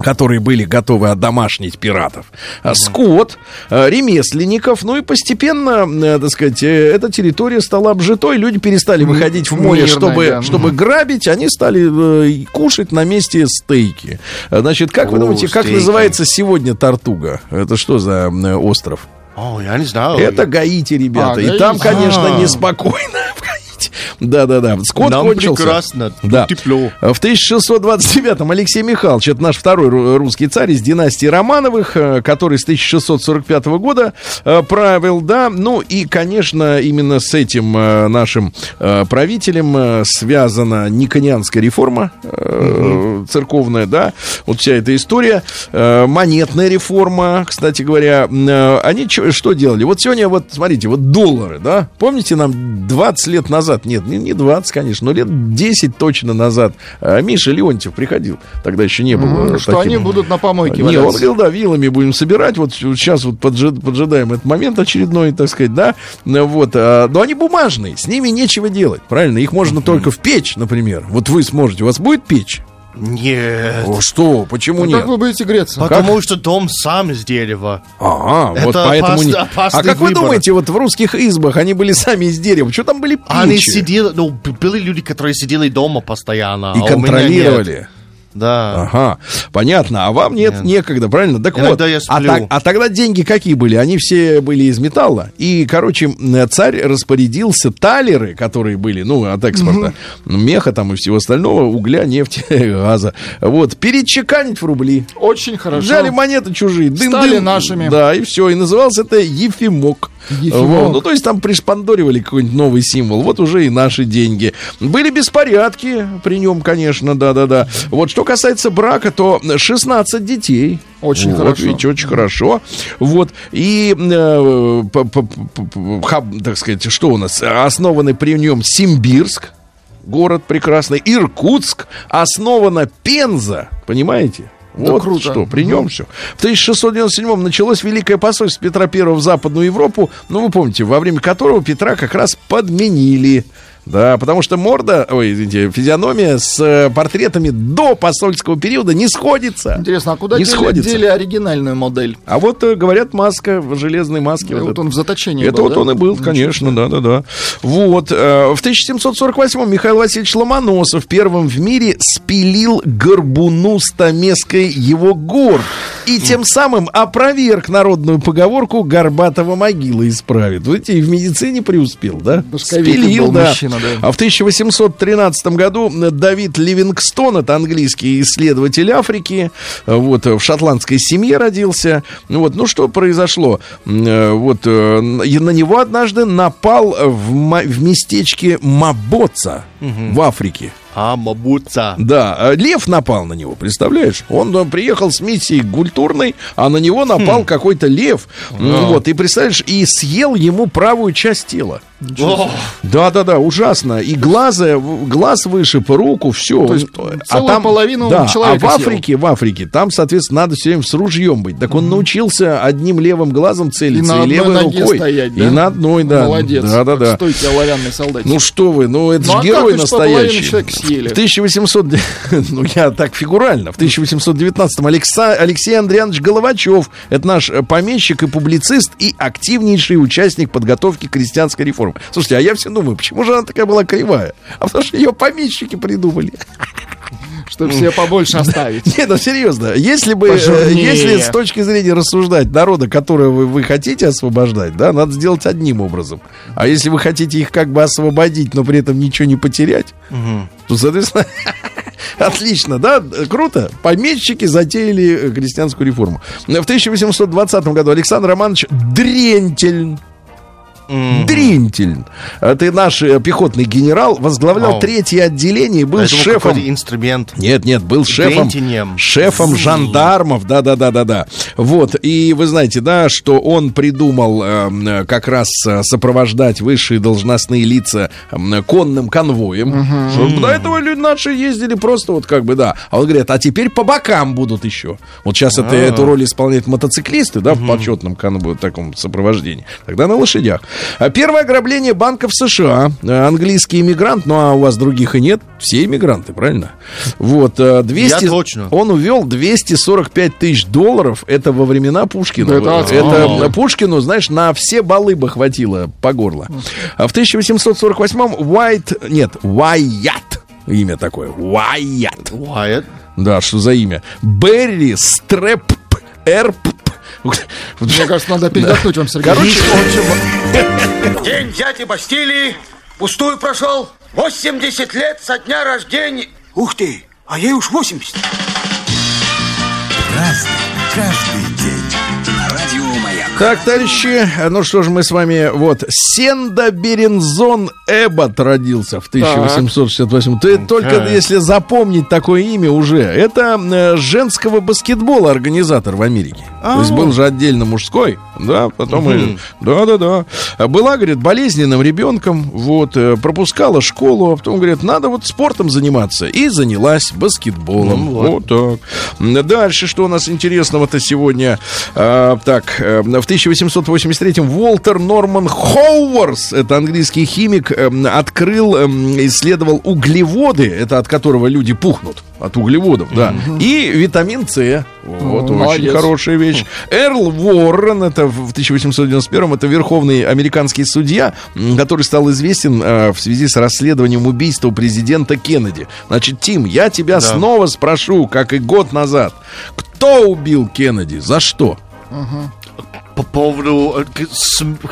которые были готовы одомашнить пиратов, а, скот, э, ремесленников, ну и постепенно, э, так сказать, э, эта территория стала обжитой, люди перестали выходить в море, мирная, чтобы, да. чтобы грабить, они стали кушать на месте стейки. Значит, как вы О, думаете, как стейки. называется сегодня Тартуга? Это что за остров? О, я не знаю. Это Гаити, ребята. А, и Гаити. там, конечно, А. неспокойно в Гаити. Да-да-да. Скот Нам кончился. прекрасно, Да. тепло. В 1629-м Алексей Михайлович, это наш второй ру- русский царь из династии Романовых, э, который с 1645 года э, правил, да. Ну и, конечно, именно с этим э, нашим правителем связана Никонианская реформа э, церковная, да. Вот вся эта история. Монетная реформа, кстати говоря. Они что делали? Вот сегодня, вот смотрите, вот доллары, да. Помните, нам 20 лет назад, нет, не, не 20, конечно, но лет 10 точно назад э, Миша Леонтьев приходил. Тогда еще не было. М, Что таким- они будут на помойке не, он говорил, да, вилами будем собирать. Вот сейчас вот поджи- поджидаем этот момент очередной, так сказать, да. Ну, Вот, а, но они бумажные, с ними нечего делать, правильно? Их можно только в печь, например. Вот вы сможете, у вас будет печь? Нет. О, что? Почему Ну, нет? Как вы будете греться? Потому что дом сам из дерева. Ага, Это вот поэтому опасный- не... опасный А как вы выбор. думаете, вот в русских избах они были сами из дерева? Что там были печи? Они сидели, ну, были люди, которые сидели дома постоянно. И а у меня нет. контролировали. Да. Ага, понятно. А вам нет, Нет. некогда, правильно? Так Иногда вот, я а, сплю. так- а тогда деньги какие были? Они все были из металла. И, короче, царь распорядился талеры, которые были, ну, от экспорта, ну, меха там и всего остального, угля, нефти, газа, вот, перечеканить в рубли. Очень хорошо. Взяли монеты чужие, дын Стали нашими. Да, и все. И назывался это Ефимок. Вот. Ну, то есть там пришпандоривали какой-нибудь новый символ. Вот уже и наши деньги. Были беспорядки при нем, конечно, да-да-да. Вот что касается брака, то 16 детей. Очень вот, хорошо. видите, очень хорошо. Вот. И, э, п- п- п- п- хаб, так сказать, что у нас? Основаны при нем Симбирск, город прекрасный, Иркутск, основана Пенза, понимаете? Да Вот круто. что, при нем все. В 1697-м началось Великое посольство Петра I в Западную Европу, ну, вы помните, во время которого Петра как раз подменили. Да, потому что морда, ой, извините, физиономия с э, портретами до посольского периода не сходится. Интересно, а куда не дели, сходится. дели оригинальную модель? А вот, э, говорят, маска в железной маске. Да, вот вот это. он в заточении Это был, вот да? он и был, конечно, да-да-да. Вот. э, В 1748-м Михаил Васильевич Ломоносов первым в мире спилил горбуну стамеской его гор. И тем самым опроверг народную поговорку «горбатого могила исправит». Видите, и в медицине преуспел, да? Башковитый был мужчина, да. А в 1813 году Давид Ливингстон, это английский исследователь Африки, вот, в шотландской семье родился. Вот, ну что произошло? Э, Вот, э, на него однажды напал в, в местечке Мабоца в Африке. А, мабуца. Да, э, лев напал на него, представляешь? Он э, приехал с миссией культурной, а на него напал какой-то лев. М, Вот, и представляешь, и съел ему правую часть тела. О, Да, да, да, ужасно. И глаза, глаз вышиб, руку, все. То есть целую половину да, человека А в съел. Африке, в Африке, там, соответственно, надо все время с ружьем быть. Так он научился одним левым глазом целиться И на и, левой ноге рукой. стоять, И да? на одной, да. Молодец. Да, да, да. Стойкий оловянный солдатик. Ну что вы, ну это Ну, же а герой. Достойно ты что, съели. В 1800, ну я так фигурально, в 1819-м Алекса, Алексей Андрианович Головачев, это наш э, помещик и публицист и активнейший участник подготовки крестьянской реформы. Слушайте, а я все думаю, почему же она такая была кривая? А потому что ее помещики придумали. Чтобы себе побольше оставить. Не, ну серьезно, если бы, э, если с точки зрения рассуждать народа, которого вы, вы хотите освобождать, да, надо сделать одним образом. А если вы хотите их как бы освободить, но при этом ничего не потерять, то, соответственно, отлично, да, круто. Помещики затеяли э, крестьянскую реформу. В 1820 году Александр Романович Дрентель Дринтель. Это наш э, пехотный генерал, возглавлял Вау. третье отделение, был Я думал, шефом. инструмент. Нет, нет, был шефом, Дрентинем. шефом жандармов, да, да, да, да, да. Вот и вы знаете, да, что он придумал э, как раз э, сопровождать высшие должностные лица эм, конным конвоем. Чтобы До этого люди наши ездили просто вот как бы да. А он говорит, а теперь по бокам будут еще. Вот сейчас это, эту роль исполняют мотоциклисты, да, в почетном конвое, таком сопровождении. Тогда на лошадях. А Первое ограбление банков США. Э, Английский иммигрант, ну а у вас других и нет. Все иммигранты, правильно? Вот. э, 200... Я точно. Он увел 245 тысяч долларов. Это во времена Пушкина. Да это это. Пушкину, знаешь, на все балы бы хватило по горло. А в 1848-м Уайт... Нет, Уайят. Имя такое. Уайят. Wyatt. Да, что за имя? Берри Стрэп Эрп. Мне кажется, надо передохнуть вам, Сергей. Короче, День дяди Бастилии пустую прошел. 80 лет со дня рождения. Ух ты, а ей уж 80. Разный, каждый Так, товарищи, ну что ж, мы с вами, вот, Сенда Берензон Эббот родился в 1868. Ты только если запомнить такое имя уже, это э, женского баскетбола организатор в Америке. То есть был же отдельно мужской, да, потом и, да-да-да. Была, говорит, болезненным ребенком, вот, э, пропускала школу, а потом, говорит, надо вот спортом заниматься. И занялась баскетболом. вот. так. Дальше, что у нас интересного-то сегодня? А, так, э, в 1883-м Уолтер Норман Хоуарс, это английский химик, эм, открыл, эм, исследовал углеводы, это от которого люди пухнут, от углеводов, да, и витамин С. Вот, очень молодец. хорошая вещь. Эрл Уоррен, это в 1891-м, это верховный американский судья, который стал известен э, в связи с расследованием убийства президента Кеннеди. Значит, Тим, я тебя снова спрошу, как и год назад, кто убил Кеннеди, за что? По поводу, э,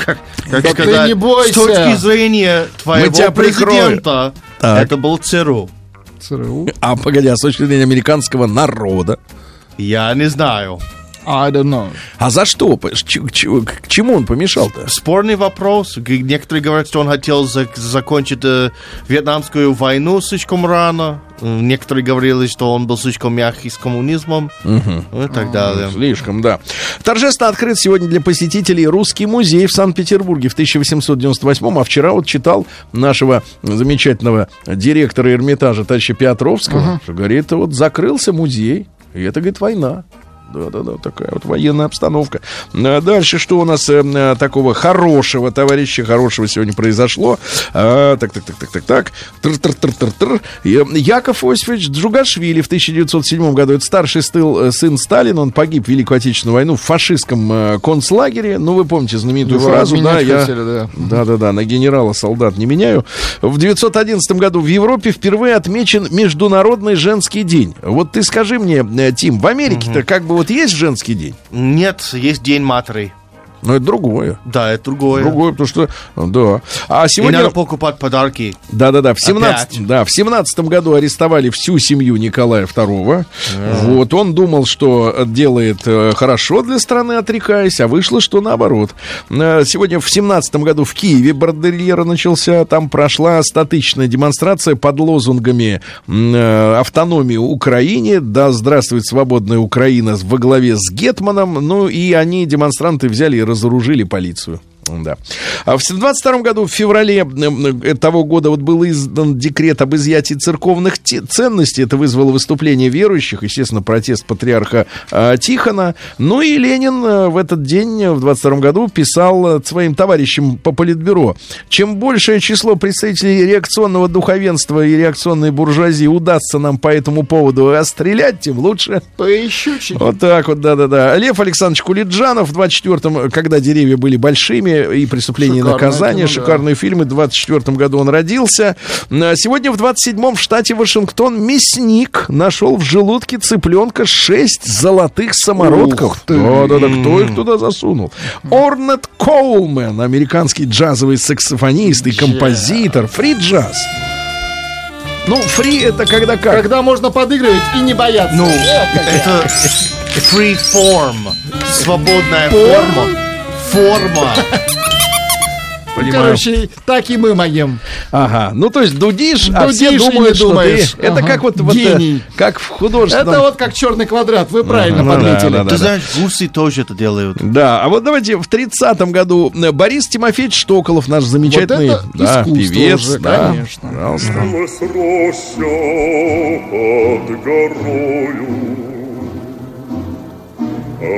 как, как Да сказать, ты не бойся. с точки зрения твоего президента, Так. это был ЦРУ. ЦРУ. А, погоди, а с точки зрения американского народа? Я не знаю. I don't know. А за что? К чему он помешал-то? Спорный вопрос. Некоторые говорят, что он хотел зак- закончить э, Вьетнамскую войну слишком рано. Некоторые говорили, что он был слишком мягкий с коммунизмом. Ну и так далее. Слишком, да. Торжественно открыт сегодня для посетителей Русский музей в Санкт-Петербурге в 1898 а вчера вот читал нашего замечательного директора Эрмитажа товарища Петровского, что говорит, вот закрылся музей, и это, говорит, война. Да-да-да, такая вот военная обстановка. А Дальше что у нас э, э, такого хорошего, товарища, хорошего сегодня произошло? А, так, так, так, так, так, так. Э, Яков Осифович Джугашвили в 1907 году, это старший стыл, э, сын Сталина, он погиб в Великую Отечественную войну в фашистском э, концлагере. Ну, вы помните знаменитую Его фразу, да, я... хотели, да. Да-да-да, на генерала солдат не меняю. В 911 году в Европе впервые отмечен Международный женский день. Вот ты скажи мне, Тим, в Америке-то как бы вот есть женский день? Нет, есть День матери. Но это другое. Да, это другое. Другое, потому что, да. А И сегодня... надо покупать подарки. Да-да-да, в 17, Опять. да, в 17 году арестовали всю семью Николая II. Вот, он думал, что делает э, хорошо для страны, отрекаясь, а вышло, что наоборот. Э, Сегодня в 17 году в Киеве бордельера начался, там прошла статичная демонстрация под лозунгами м, э, автономии Украине, да здравствует свободная Украина во главе с Гетманом, ну и они, демонстранты, взяли и разоружили полицию. Да. А в 22 году, в феврале э, того года, вот был издан декрет об изъятии церковных те- ценностей. Это вызвало выступление верующих, естественно, протест патриарха а, Тихона. Ну и Ленин э, в этот день, э, в 22 году, писал своим товарищам по политбюро. Чем большее число представителей реакционного духовенства и реакционной буржуазии удастся нам по этому поводу расстрелять, тем лучше. Поищучий. Вот так вот, да-да-да. Лев Александрович Кулиджанов в 24-м, когда деревья были большими, и преступление и Шикарное наказание, кино, да. шикарные фильмы, в 24 году он родился. Сегодня в 27-м в штате Вашингтон мясник нашел в желудке цыпленка 6 золотых самородков. Да-да-да, кто их туда засунул? Орнет Коулман, американский джазовый саксофонист и композитор, фри-джаз. Ну, фри это когда как? Когда можно подыгрывать и не бояться. Ну, это free form. Свободная форма. Форма. Понимаю. Короче, так и мы моем. Ага, ну то есть дудишь, а все думают, что думаешь. ты... Это как вот, вот, э, Гений. как в художественном... Это вот как черный квадрат, вы правильно подметили. да, да. Ты знаешь, гуси тоже это делают. Да, а вот давайте в 30-м году э, Борис Тимофеевич Штоколов, наш замечательный Вот да, певец, уже, да, конечно. пожалуйста. Билась роща под горою,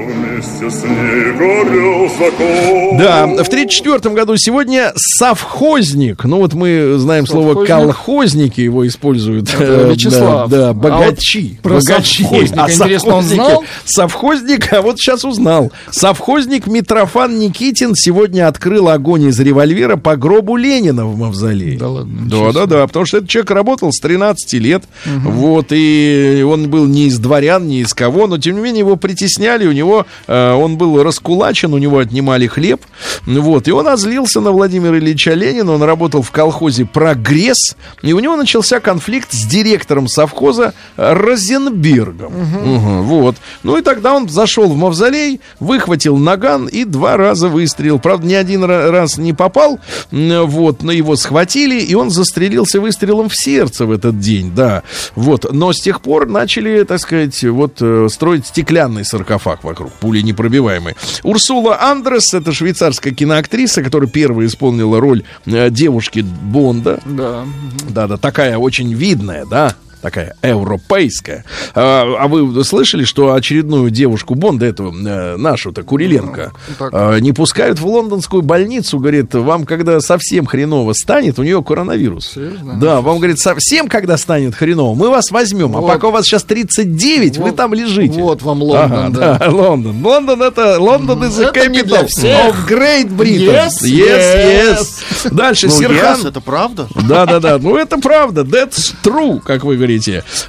вместе с ней горел закон. Да, в 34 году сегодня совхозник. Ну вот мы знаем слово Совхозник? колхозники, его используют. Это Вячеслав. Да, да, А богачи. вот про богачи. совхозника, интересно, он знал? Совхозник, а вот сейчас узнал. Совхозник Митрофан Никитин сегодня открыл огонь из револьвера по гробу Ленина в мавзолее. Да ладно, Да, да, да, потому что этот человек работал с 13 лет, вот, и он был не из дворян, не из кого, но, тем не менее, его притесняли, у него, э, он был раскулачен, у него отнимали хлеб, вот, и он озлился на Владимира Ильича Ленина, он работал в колхозе «Прогресс», и у него начался конфликт с директором совхоза Розенбергом, Мгм, вот, ну и тогда он зашел в мавзолей, выхватил наган и два раза выстрелил, правда, ни один ра- раз не попал, вот, но его схватили, и он застрелился выстрелом в сердце в этот день, да, вот, но с тех пор начали, так сказать, вот, э, строить стеклянный саркофаг вокруг, пули непробиваемый. Урсула Андрес, это швейцарская киноактриса, которая первая исполнила роль э, девушки Бонда, Да. да-да, такая очень видная, да, такая европейская. А, а вы слышали, что очередную девушку Бонда, эту э, нашу-то Куриленко, так. э, не пускают в лондонскую больницу, говорит, вам когда совсем хреново станет, у нее коронавирус. Серьезно? Да, вам, говорит, совсем когда станет хреново, мы вас возьмем, а Вот. пока у вас сейчас 39, вы Вот- там лежите. вот вам Лондон, Ага, да. да, Лондон. Лондон это, Лондон is the Это не для capital of Great Britain. Yes, yes, yes. yes. Дальше, Ну, Серхан. yes, это правда. Да, да, да. Ну, это правда. That's true, как вы говорите.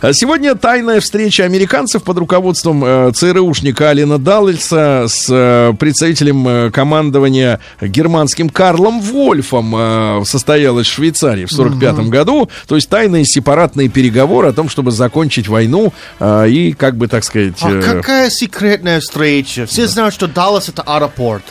А Сегодня тайная встреча американцев под руководством э, ЦРУшника Алина Даллельса с э, представителем э, командования германским Карлом Вольфом э, состоялась в Швейцарии в 45 году. То есть тайные сепаратные переговоры о том, чтобы закончить войну э, и, как бы, так сказать... А э, какая секретная встреча? Все знают, что Даллас это аэропорт.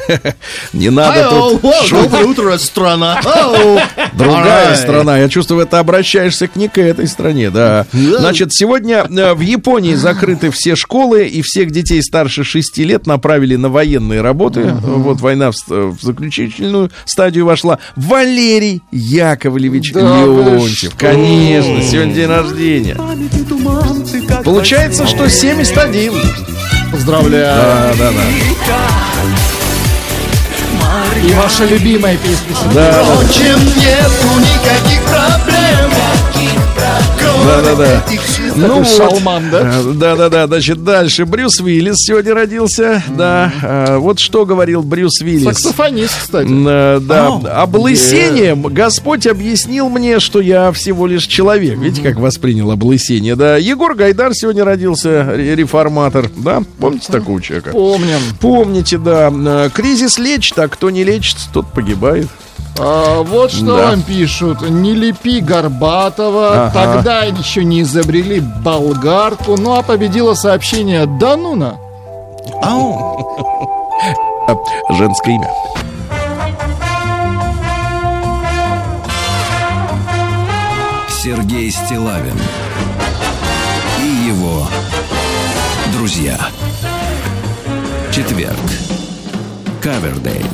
не надо тут... доброе утро, страна. Другая страна. Я чувствую, ты обращаешься к не к этой стране, да. Значит, сегодня э, в Японии закрыты все школы, и всех детей старше 6 лет направили на военные работы. Вот война в, заключительную стадию вошла. Валерий Яковлевич Леонтьев. Конечно, сегодня день рождения. Получается, что 71. Поздравляю. Да, да, да. И ваша любимая песня. Да, да, Чем нету никаких проблем. Да, да, да. Ну вот. Шалман, да? Э, Да-да-да, значит, дальше. Брюс Уиллис сегодня родился, да. Э, Вот что говорил Брюс Уиллис. Саксофонист, кстати. Э, Да, облысением Господь объяснил мне, что я всего лишь человек. Видите, как воспринял облысение, да. Егор Гайдар сегодня родился, ре- реформатор, да. Помните такого человека? Помним. Помните, да. Кризис лечит, а кто не лечится, тот погибает. А, вот что Да. вам пишут. Не лепи Горбатова. Ага. Тогда еще не изобрели болгарку. Ну а победило сообщение Дануна. А, Женское имя. Сергей Стилавин и его друзья. Четверг. Кавердей.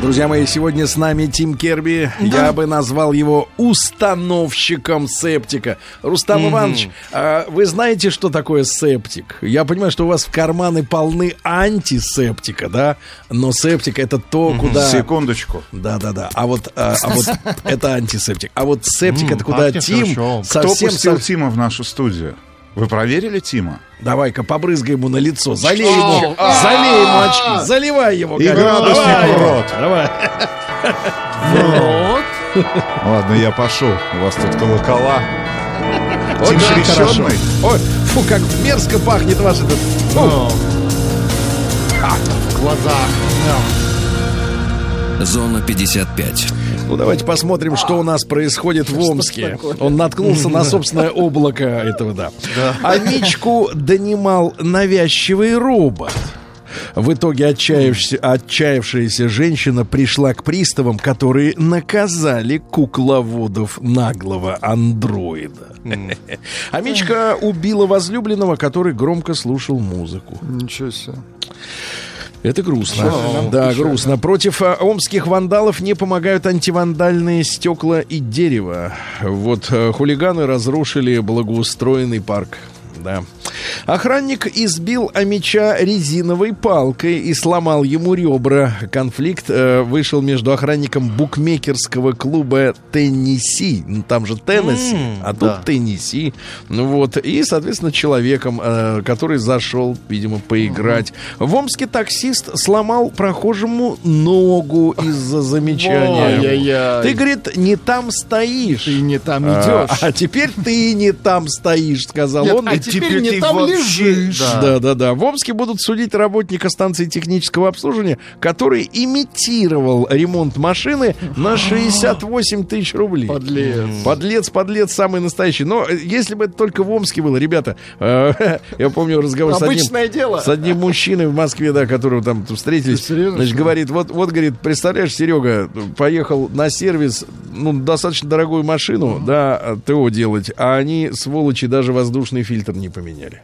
Друзья мои, сегодня с нами Тим Керби. Я бы назвал его установщиком септика. Рустам Иванович, а вы знаете, что такое септик? Я понимаю, что у вас в карманы полны антисептика, да? Но септик это то, куда... Секундочку. Да, да, да. А вот, а, а вот это антисептик. А вот септик это куда Тим хорошо. Кто совсем... пустил Тима в нашу студию? Вы проверили Тима? Давай-ка побрызгай ему на лицо. Залей ему. Залей ему очки. Заливай его. И градусник Давай. в рот. Давай. Ладно, я пошел. У вас тут колокола. Тим. Крещенный? Ой, фу, как мерзко пахнет ваш этот... В глазах. Зона 55. Ну, давайте посмотрим, что у нас происходит в Омске. Он наткнулся на собственное облако этого, да. А Мичку донимал навязчивый робот. В итоге отчаявшаяся, отчаявшаяся женщина пришла к приставам, которые наказали кукловодов наглого андроида. А Мичка убила возлюбленного, который громко слушал музыку. Ничего себе. Это грустно. Да, грустно. Против а, омских вандалов не помогают антивандальные стекла и дерево. Вот а, хулиганы разрушили благоустроенный парк. Да. Охранник избил Амича резиновой палкой и сломал ему ребра. Конфликт э, вышел между охранником букмекерского клуба Теннесси. Ну, Там же Теннесси, а тут да. Теннесси. Ну вот. И, соответственно, человеком, э, который зашел, видимо, поиграть. В Омске таксист сломал прохожему ногу из-за замечания. Ой-яй-яй. Ты, говорит, не там стоишь. Ты не там А, идешь. а теперь ты не там стоишь, сказал Нет, он. а И теперь не ты там вообще- лежишь. Да. да, да, да. В Омске будут судить работника станции технического обслуживания, который имитировал ремонт машины на 68 тысяч рублей. Подлец. Подлец, подлец, самый настоящий. Но э, если бы это только в Омске было, ребята, э, я помню разговор с одним, дело. с одним мужчиной в Москве, да, которого там встретились. Серьезно, Значит, говорит, вот, вот, говорит, представляешь, Серега, поехал на сервис, ну, достаточно дорогую машину, да, ТО делать, а они, сволочи, даже воздушный фильтр не поменяли.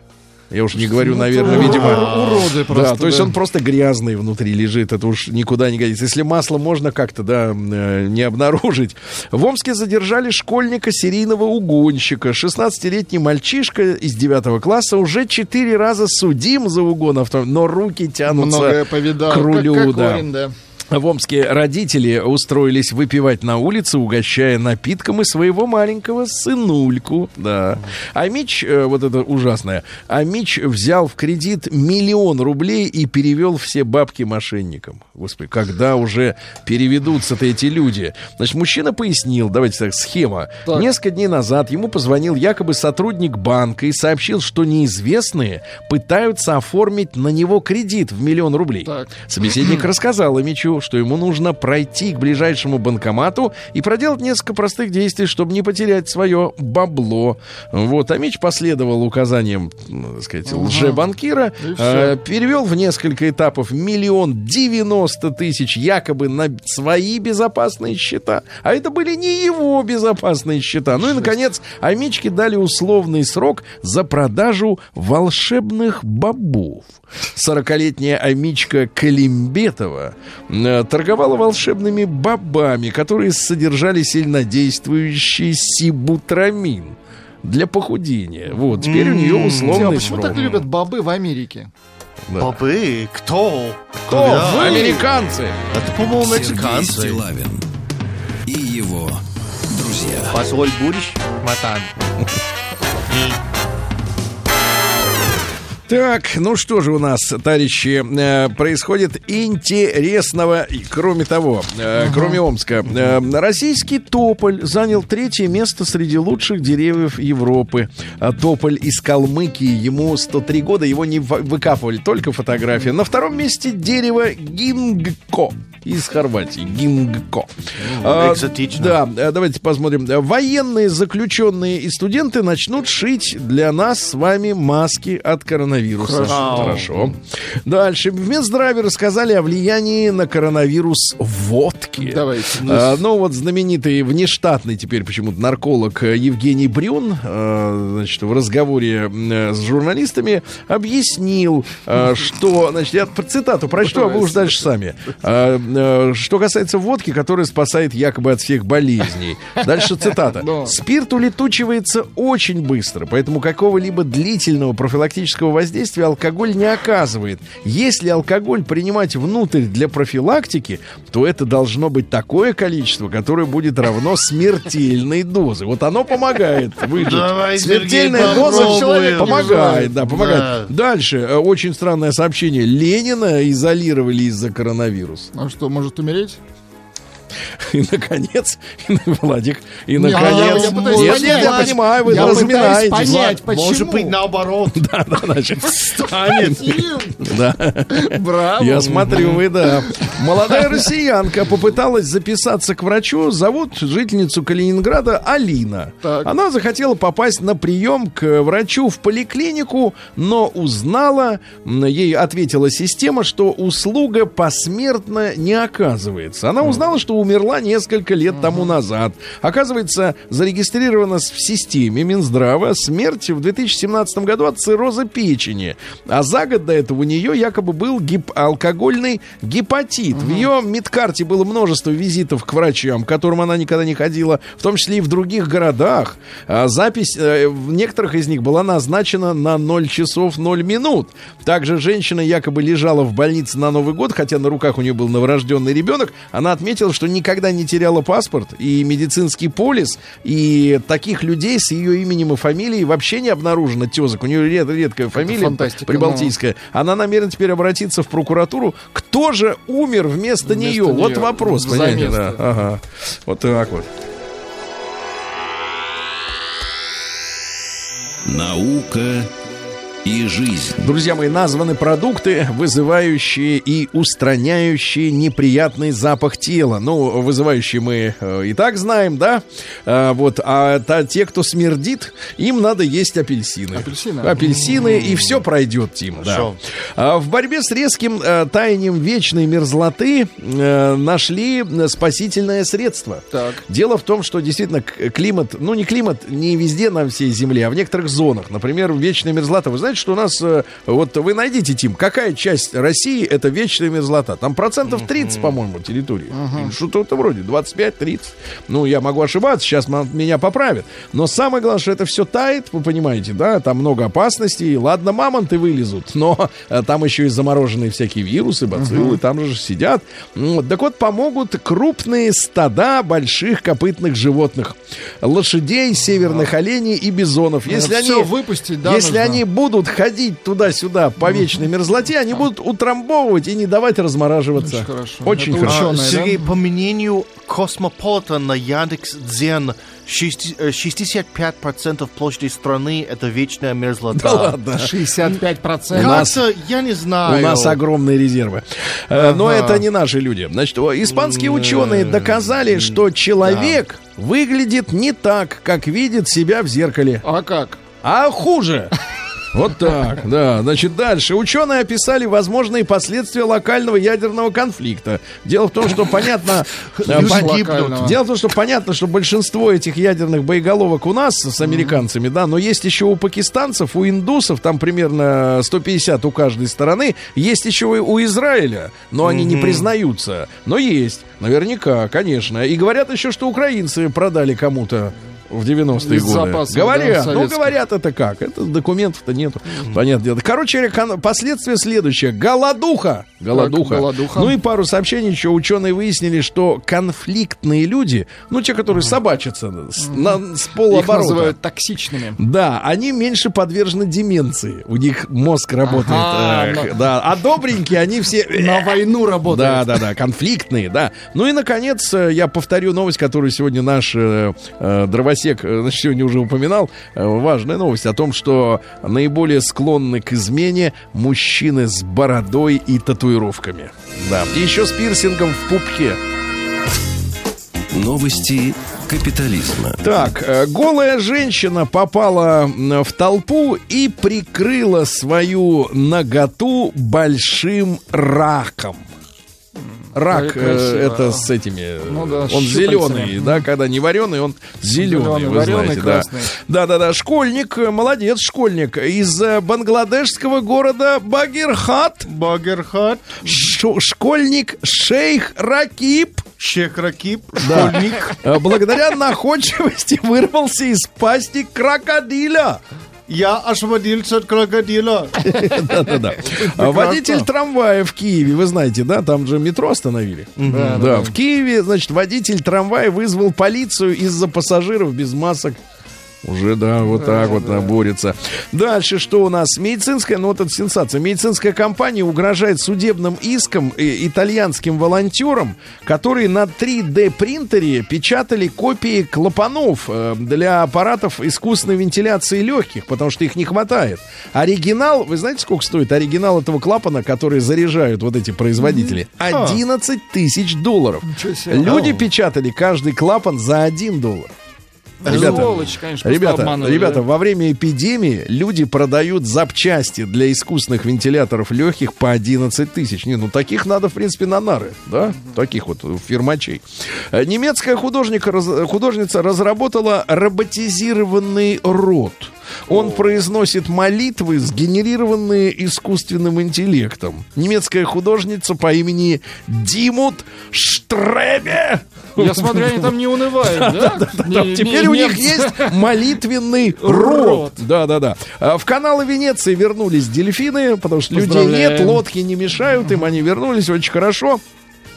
Я уж не говорю, наверное, видимо... Уроды Да, просто. то есть да. он просто грязный внутри лежит, это уж никуда не годится. Если масло можно как-то, да, э, не обнаружить. В Омске задержали школьника серийного угонщика. 16-летний мальчишка из 9 класса уже 4 раза судим за угон автомобиля, но руки тянутся Многое повидал. к рулю, как да. Кокорин, да. В Омске родители устроились выпивать на улице, угощая напитком и своего маленького сынульку. Да. А Мич, э, вот это ужасное, а Мич взял в кредит миллион рублей и перевел все бабки мошенникам. Господи, когда уже переведутся-то эти люди? Значит, мужчина пояснил, давайте так, схема. Так. Несколько дней назад ему позвонил якобы сотрудник банка и сообщил, что неизвестные пытаются оформить на него кредит в миллион рублей. Так. Собеседник рассказал Мичу, что ему нужно пройти к ближайшему банкомату и проделать несколько простых действий, чтобы не потерять свое бабло. Вот, а Мич последовал указаниям, так сказать, лжебанкира, И всё. э, перевел в несколько этапов миллион девяносто тысяч якобы на свои безопасные счета, а это были не его безопасные счета. Ну и, наконец, Амичке дали условный срок за продажу волшебных бобов. 40-летняя Амичка Калимбетова э, торговала волшебными бобами, которые содержали сильнодействующий сибутрамин для похудения. Вот, теперь у нее условный почему срок. так любят бобы в Америке? Бобы? Кто? Кто? Да. Американцы. Это, по-моему, Сергей мексиканцы. Стилавин и его друзья. Посоль будешь? Матан. Так, ну что же у нас, товарищи, э, происходит интересного, кроме того, э, кроме Омска. Э, российский тополь занял третье место среди лучших деревьев Европы. А тополь из Калмыкии, ему 103 года, его не выкапывали, только фотография. На втором месте дерево гингко из Хорватии. Гингко. А, экзотично. Да, э, давайте посмотрим. Военные, заключенные и студенты начнут шить для нас с вами маски от коронавируса. Хорошо. Дальше. В Минздраве рассказали о влиянии на коронавирус водки. Давайте. А, ну вот знаменитый внештатный теперь почему-то нарколог э, Евгений Брюн, э, значит, в разговоре с журналистами объяснил, что, значит, я цитату прочту, а вы уж дальше сами. Э, что касается водки, которая спасает якобы от всех болезней. Дальше цитата. Спирт улетучивается очень быстро, поэтому какого-либо длительного профилактического воздействия алкоголь не оказывает. Если алкоголь принимать внутрь для профилактики, то это должно быть такое количество, которое будет равно смертельной дозе. Вот оно помогает выжить. Давай, Смертельная Сергей, доза человека помогает, да, помогает. Да. Дальше э, очень странное сообщение. Ленина изолировали из-за коронавируса. А что, может умереть? И, наконец, и, Владик, и, Не, наконец... я Нет, понимаю, вы Я разминаетесь. понять, почему. Может быть, наоборот. Да, да, значит, встанет. Да. Браво. Я смотрю, вы, да. Молодая россиянка попыталась записаться к врачу. Зовут жительницу Калининграда Алина. Так. Она захотела попасть на прием к врачу в поликлинику, но узнала, ей ответила система, что услуга посмертно не оказывается. Она узнала, что умерла несколько лет тому назад. Оказывается, зарегистрирована в системе Минздрава смерть в 2017 году от цирроза печени. А за год до этого у нее якобы был гип- алкогольный гепатит. В ее медкарте было множество визитов к врачам, к которым она никогда не ходила, в том числе и в других городах. А запись э, в некоторых из них была назначена на 0 часов 0 минут. Также женщина якобы лежала в больнице на Новый год, хотя на руках у нее был новорожденный ребенок. Она отметила, что никогда не теряла паспорт и медицинский полис, и таких людей с ее именем и фамилией вообще не обнаружено тезок. У нее ред- редкая фамилия фантастика, прибалтийская. Она намерена теперь обратиться в прокуратуру. Кто же умер вместо, Вместо нее? Вот нее. вопрос, За понимаете? место. да. Ага. Вот так вот. Наука и жизнь. Друзья мои, названы продукты, вызывающие и устраняющие неприятный запах тела. Ну, вызывающие мы э, и так знаем, да? А, вот, а та- те, кто смердит, им надо есть апельсины. Апельсины? Апельсины, и все пройдет, Тим. Да. А, в борьбе с резким э, таянием вечной мерзлоты э, нашли э, спасительное средство. Так. Дело в том, что действительно климат, ну не климат не везде на всей Земле, а в некоторых зонах. Например, вечная мерзлота. Вы знаете, что у нас, э, вот вы найдите, Тим, какая часть России это вечная мерзлота? Там процентов 30, по-моему, территории. Что-то вроде 25-30. Ну, я могу ошибаться, сейчас меня поправят. Но самое главное, что это все тает, вы понимаете, да, там много опасностей. Ладно, мамонты вылезут, но э, там еще и замороженные всякие вирусы, бациллы, там же сидят. Вот, Так вот, помогут крупные стада больших копытных животных. Лошадей, северных оленей и бизонов. Если всё они, выпустить, да, если нужно? они будут ходить туда-сюда по вечной мерзлоте, они будут утрамбовывать и не давать размораживаться. Очень хорошо. Очень Это хорошо. ученые, да? Сергей, по мнению Космополита на Яндекс Дзен, 65% площади страны это вечная мерзлота. Да ладно. 65%. У нас- я не знаю. У нас огромные резервы. Э, Но это не наши люди. Значит, испанские ученые доказали, что человек выглядит не так, как видит себя в зеркале, А как? а хуже. Вот так, да. Значит, дальше. Ученые описали возможные последствия локального ядерного конфликта. Дело в том, что понятно... э, локального. Дело в том, что понятно, что большинство этих ядерных боеголовок у нас с американцами, да, но есть еще у пакистанцев, у индусов, там примерно 150 у каждой стороны, есть еще и у Израиля, но они не признаются. Но есть, наверняка, конечно. И говорят еще, что украинцы продали кому-то в 90-е Из годы. запасов, Говорят, да, ну говорят это как? Это документов-то нету. Понятное дело. Короче, последствия следующее. Голодуха. Голодуха. голодуха. Ну и пару сообщений еще. Ученые выяснили, что конфликтные люди, ну те, которые собачатся с, на- с Их полоборота. называют токсичными. Да, они меньше подвержены деменции. У них мозг работает. Ага, эх, но- да. А добренькие, они все... На войну работают. Да, да, да, конфликтные, да. Ну и, наконец, э, я повторю новость, которую сегодня наш э, э, дровосек, э, значит, сегодня уже упоминал. Э, важная новость о том, что наиболее склонны к измене мужчины с бородой и татуировками. Да. И еще с пирсингом в пупке. Новости капитализма. Так, э, голая женщина попала в толпу и прикрыла свою наготу большим раком. Рак э, это с этими. Ну да, он зеленый, да, когда не вареный, он зеленый, вы варёный, знаете, да. красный. Да, да, да. Школьник, э, молодец, школьник из э, бангладешского города Багирхат Багерхат. шо- школьник Шейх Ракип Шех Ракип, школьник. э, благодаря находчивости вырвался из пасти крокодиля. Я освободился от крокодила. Да-да-да. Водитель трамвая в Киеве, вы знаете, да, там же метро остановили. Да, в Киеве, значит, водитель трамвая вызвал полицию из-за пассажиров без масок. Уже, да, вот так вот да, борется. Дальше что у нас? Медицинская, ну вот это сенсация. Медицинская компания угрожает судебным иском э, итальянским волонтерам, которые на 3D принтере печатали копии клапанов э, для аппаратов искусственной вентиляции легких, потому что их не хватает. Оригинал, вы знаете, сколько стоит оригинал этого клапана, который заряжают вот эти производители? 11 тысяч долларов. Люди печатали каждый клапан за 1 доллар. Ребята, Сволочь, конечно, ребята, обманули, ребята, да. во время эпидемии люди продают запчасти для искусственных вентиляторов легких по 11 тысяч. Не, ну таких надо, в принципе, на нары, да? Таких вот фирмачей. Э, Немецкая художник, художница разработала роботизированный рот. Он произносит молитвы, сгенерированные искусственным интеллектом. Немецкая художница по имени Димут Штребе. Я смотрю, они там не унывают, да? Да, Не- теперь не- у них есть молитвенный рот. Да, да, да. А В каналы Венеции вернулись дельфины, потому что людей нет, лодки не мешают им, они вернулись очень хорошо.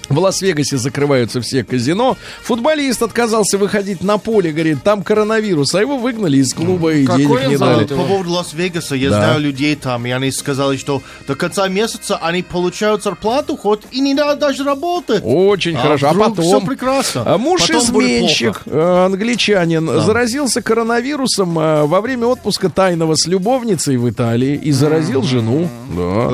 В Лас-Вегасе закрываются все казино. Футболист отказался выходить на поле, говорит, там коронавирус, а его выгнали из клуба и Какой денег не дали. По поводу Лас-Вегаса, я Да. знаю людей там, и они сказали, что до конца месяца они получают зарплату, хоть и не надо даже работать. Очень хорошо. А потом... все прекрасно. А Муж Потом будет изменщик, плохо. э, англичанин, заразился коронавирусом э, во время отпуска тайного с любовницей в Италии и заразил жену. Да.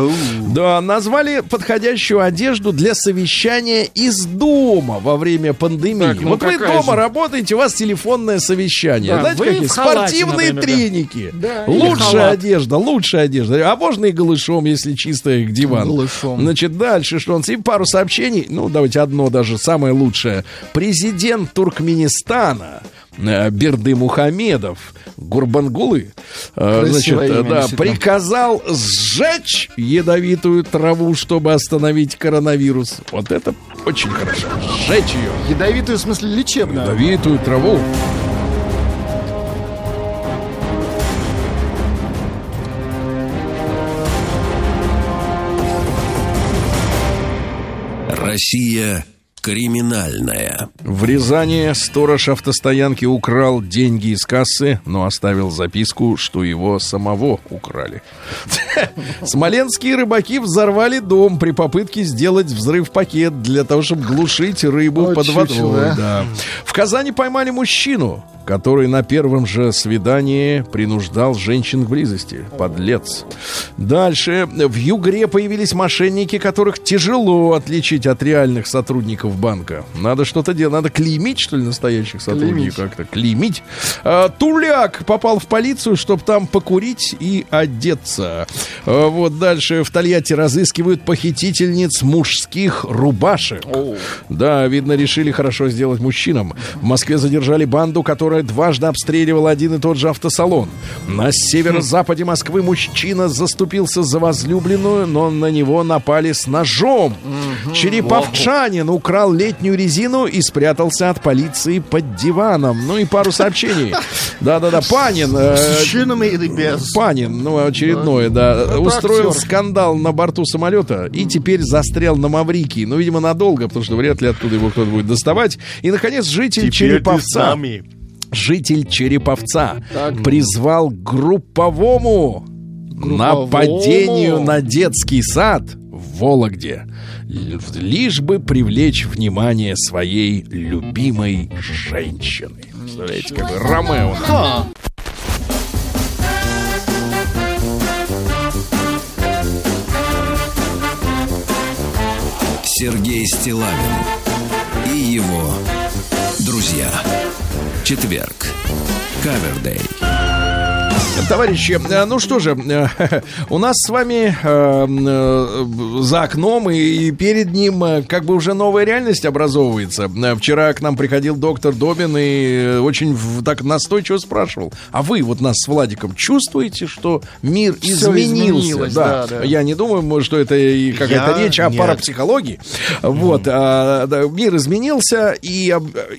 да, назвали подходящую одежду для совещания из дома во время пандемии. Так, ну вот вы дома же? работаете, у вас телефонное совещание. Да, Знаете, какие? халате, Спортивные например, треники. Да, лучшая одежда, лучшая одежда. А можно и голышом, если чистая диван. Голышом. Значит, дальше что нас? И пару сообщений. Ну, давайте одно даже, самое лучшее. Президент Туркменистана Берды Мухамедов Гурбангулы э, значит, э, имя, да, приказал сжечь ядовитую траву, чтобы остановить коронавирус. Вот это очень хорошо. Сжечь ее. Ядовитую, в смысле, лечебную. Ядовитую траву. Россия криминальная. В Рязани сторож автостоянки украл деньги из кассы, но оставил записку, что его самого украли. Смоленские рыбаки взорвали дом при попытке сделать взрыв-пакет для того, чтобы глушить рыбу под водой. а. В Казани поймали мужчину, который на первом же свидании принуждал женщин к близости. Подлец. Дальше. В Югре появились мошенники, которых тяжело отличить от реальных сотрудников банка. Надо что-то делать. Надо клеймить, что ли, настоящих сотрудников как-то. Клеймить. А, Туляк попал в полицию, чтобы там покурить и одеться. А, вот дальше. В Тольятти разыскивают похитительниц мужских рубашек. Да, видно, решили хорошо сделать мужчинам. В Москве задержали банду, которая дважды обстреливала один и тот же автосалон. На северо-западе Москвы мужчина заступился за возлюбленную, но на него напали с ножом. Череповчанин украл летнюю резину и спрятался от полиции под диваном. Ну и пару сообщений. Да-да-да, Панин. э, С шинами или без? Панин, ну, очередное, да, устроил скандал на борту самолета и теперь застрял на Маврикии. Ну, видимо, надолго, потому что вряд ли оттуда его кто-то будет доставать. И, наконец, житель Череповца, житель Череповца призвал групповому, нападению на детский сад Вологде. Лишь бы привлечь внимание своей любимой женщины. Представляете, какой Ромео. Сергей Стилавин и его друзья. Четверг. Кавердей. Товарищи, э, ну что же, э, у нас с вами э, за окном и, перед ним как бы уже новая реальность образовывается. Вчера к нам приходил доктор Добин и очень так настойчиво спрашивал, а вы вот нас с Владиком чувствуете, что мир Всё изменился? изменилось, да, да. Я не думаю, что это и какая-то Я речь о нет. парапсихологии. Вот, а, да, мир изменился, и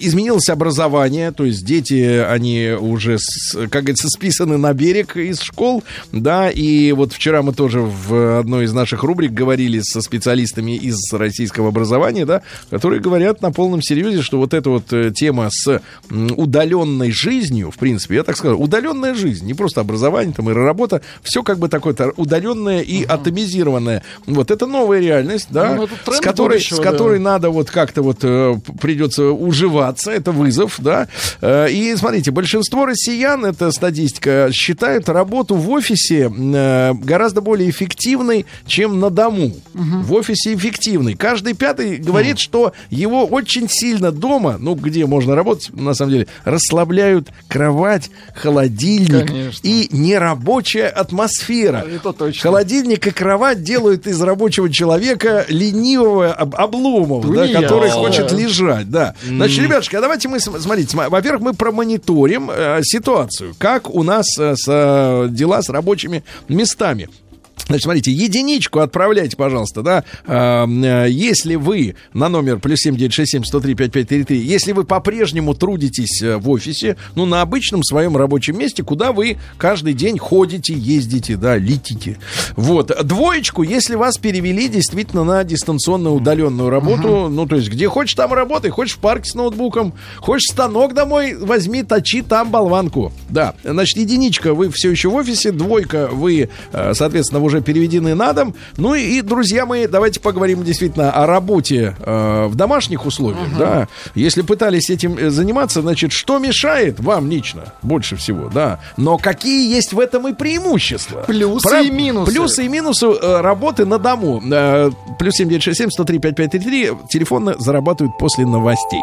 изменилось образование, то есть дети, они уже, как говорится, списаны на берег из школ, да, и вот вчера мы тоже в одной из наших рубрик говорили со специалистами из российского образования, да, которые говорят на полном серьезе, что вот эта вот э, тема с удаленной жизнью, в принципе, я так скажу, удаленная жизнь, не просто образование там и работа, все как бы такое-то удаленное и атомизированное. Вот это новая реальность, да, Ну, с которой, будущего, с да. которой надо вот как-то вот э, придется уживаться, это вызов, да. Э, И смотрите, большинство россиян, это статистика, считают работу в офисе э, гораздо более эффективной, чем на дому. В офисе эффективной. Каждый пятый говорит, что его очень сильно дома, ну, где можно работать, на самом деле, расслабляют кровать, холодильник Конечно. и нерабочая атмосфера. Это точно. Холодильник и кровать делают из рабочего человека ленивого об- обломов, да, который хочет Да. лежать, да. Значит, ребятушки, а давайте мы, см- смотрите, см- во-первых, мы промониторим э, ситуацию, как у нас э, с, э, дела с рабочими местами. Значит, смотрите, единичку отправляйте, пожалуйста, да, э, э, если вы на номер плюс семь девять шесть семь сто три пять пять три три, если вы по-прежнему трудитесь э, в офисе, ну, на обычном своем рабочем месте, куда вы каждый день ходите, ездите, да, летите. Вот, двоечку, если вас перевели действительно на дистанционную удаленную работу, ну, то есть, где хочешь, там работай, хочешь в парке с ноутбуком, хочешь станок домой, возьми, точи там болванку. Да, значит, единичка, вы все еще в офисе, двойка, вы, э, соответственно, уже переведены на дом. Ну и, друзья мои, давайте поговорим действительно о работе э, в домашних условиях, да. Если пытались этим э, заниматься, значит, что мешает вам лично больше всего, да. Но какие есть в этом и преимущества? Плюсы и минусы. Плюсы и минусы э, работы на дому. Э, плюс 7967 103 5533. Телефонно зарабатывают после новостей.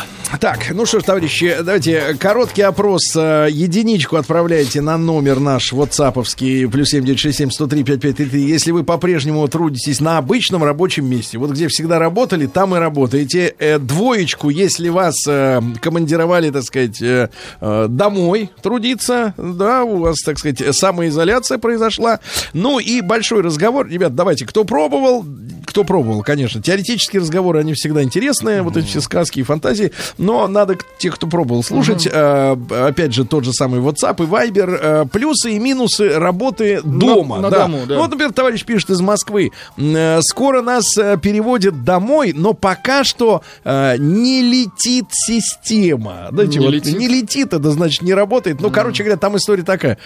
Так, ну что ж, товарищи, давайте короткий опрос. э, Единичку отправляйте на номер наш ватсаповский плюс 7967 103 5533. Если вы по-прежнему трудитесь на обычном рабочем месте, вот где всегда работали, там и работаете. Э, Двоечку, если вас э, командировали, так сказать, домой трудиться, да, у вас, так сказать, самоизоляция произошла. Ну и большой разговор. Ребят, давайте, кто пробовал, кто пробовал, конечно. Теоретические разговоры, они всегда интересные, вот эти все сказки и фантазии. Но надо тех, кто пробовал, слушать. Э, опять же, тот же самый WhatsApp и Viber. э, плюсы и минусы работы дома. на да. дому, да. Вот, например, товарищ пишет из Москвы. э, Скоро нас э, переводят домой, но пока что э, не летит система. Знаете, Не вот летит? не летит, это значит не работает. Ну, короче говоря, там история такая,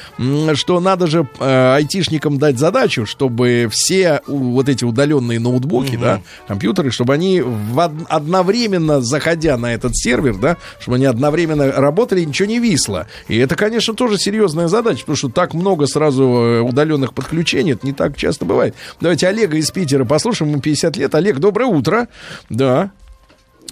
что надо же э, айтишникам дать задачу, чтобы все у- вот эти удаленные ноутбуки, да, компьютеры, чтобы они в од- одновременно, заходя на этот сервер, да, чтобы они одновременно работали, и ничего не висло. И это, конечно, тоже серьезная задача, потому что так много сразу э, удаленных подключений, это не так часто бывает. Давайте Олега из Питера послушаем, ему 50 лет. Олег, доброе утро. Да.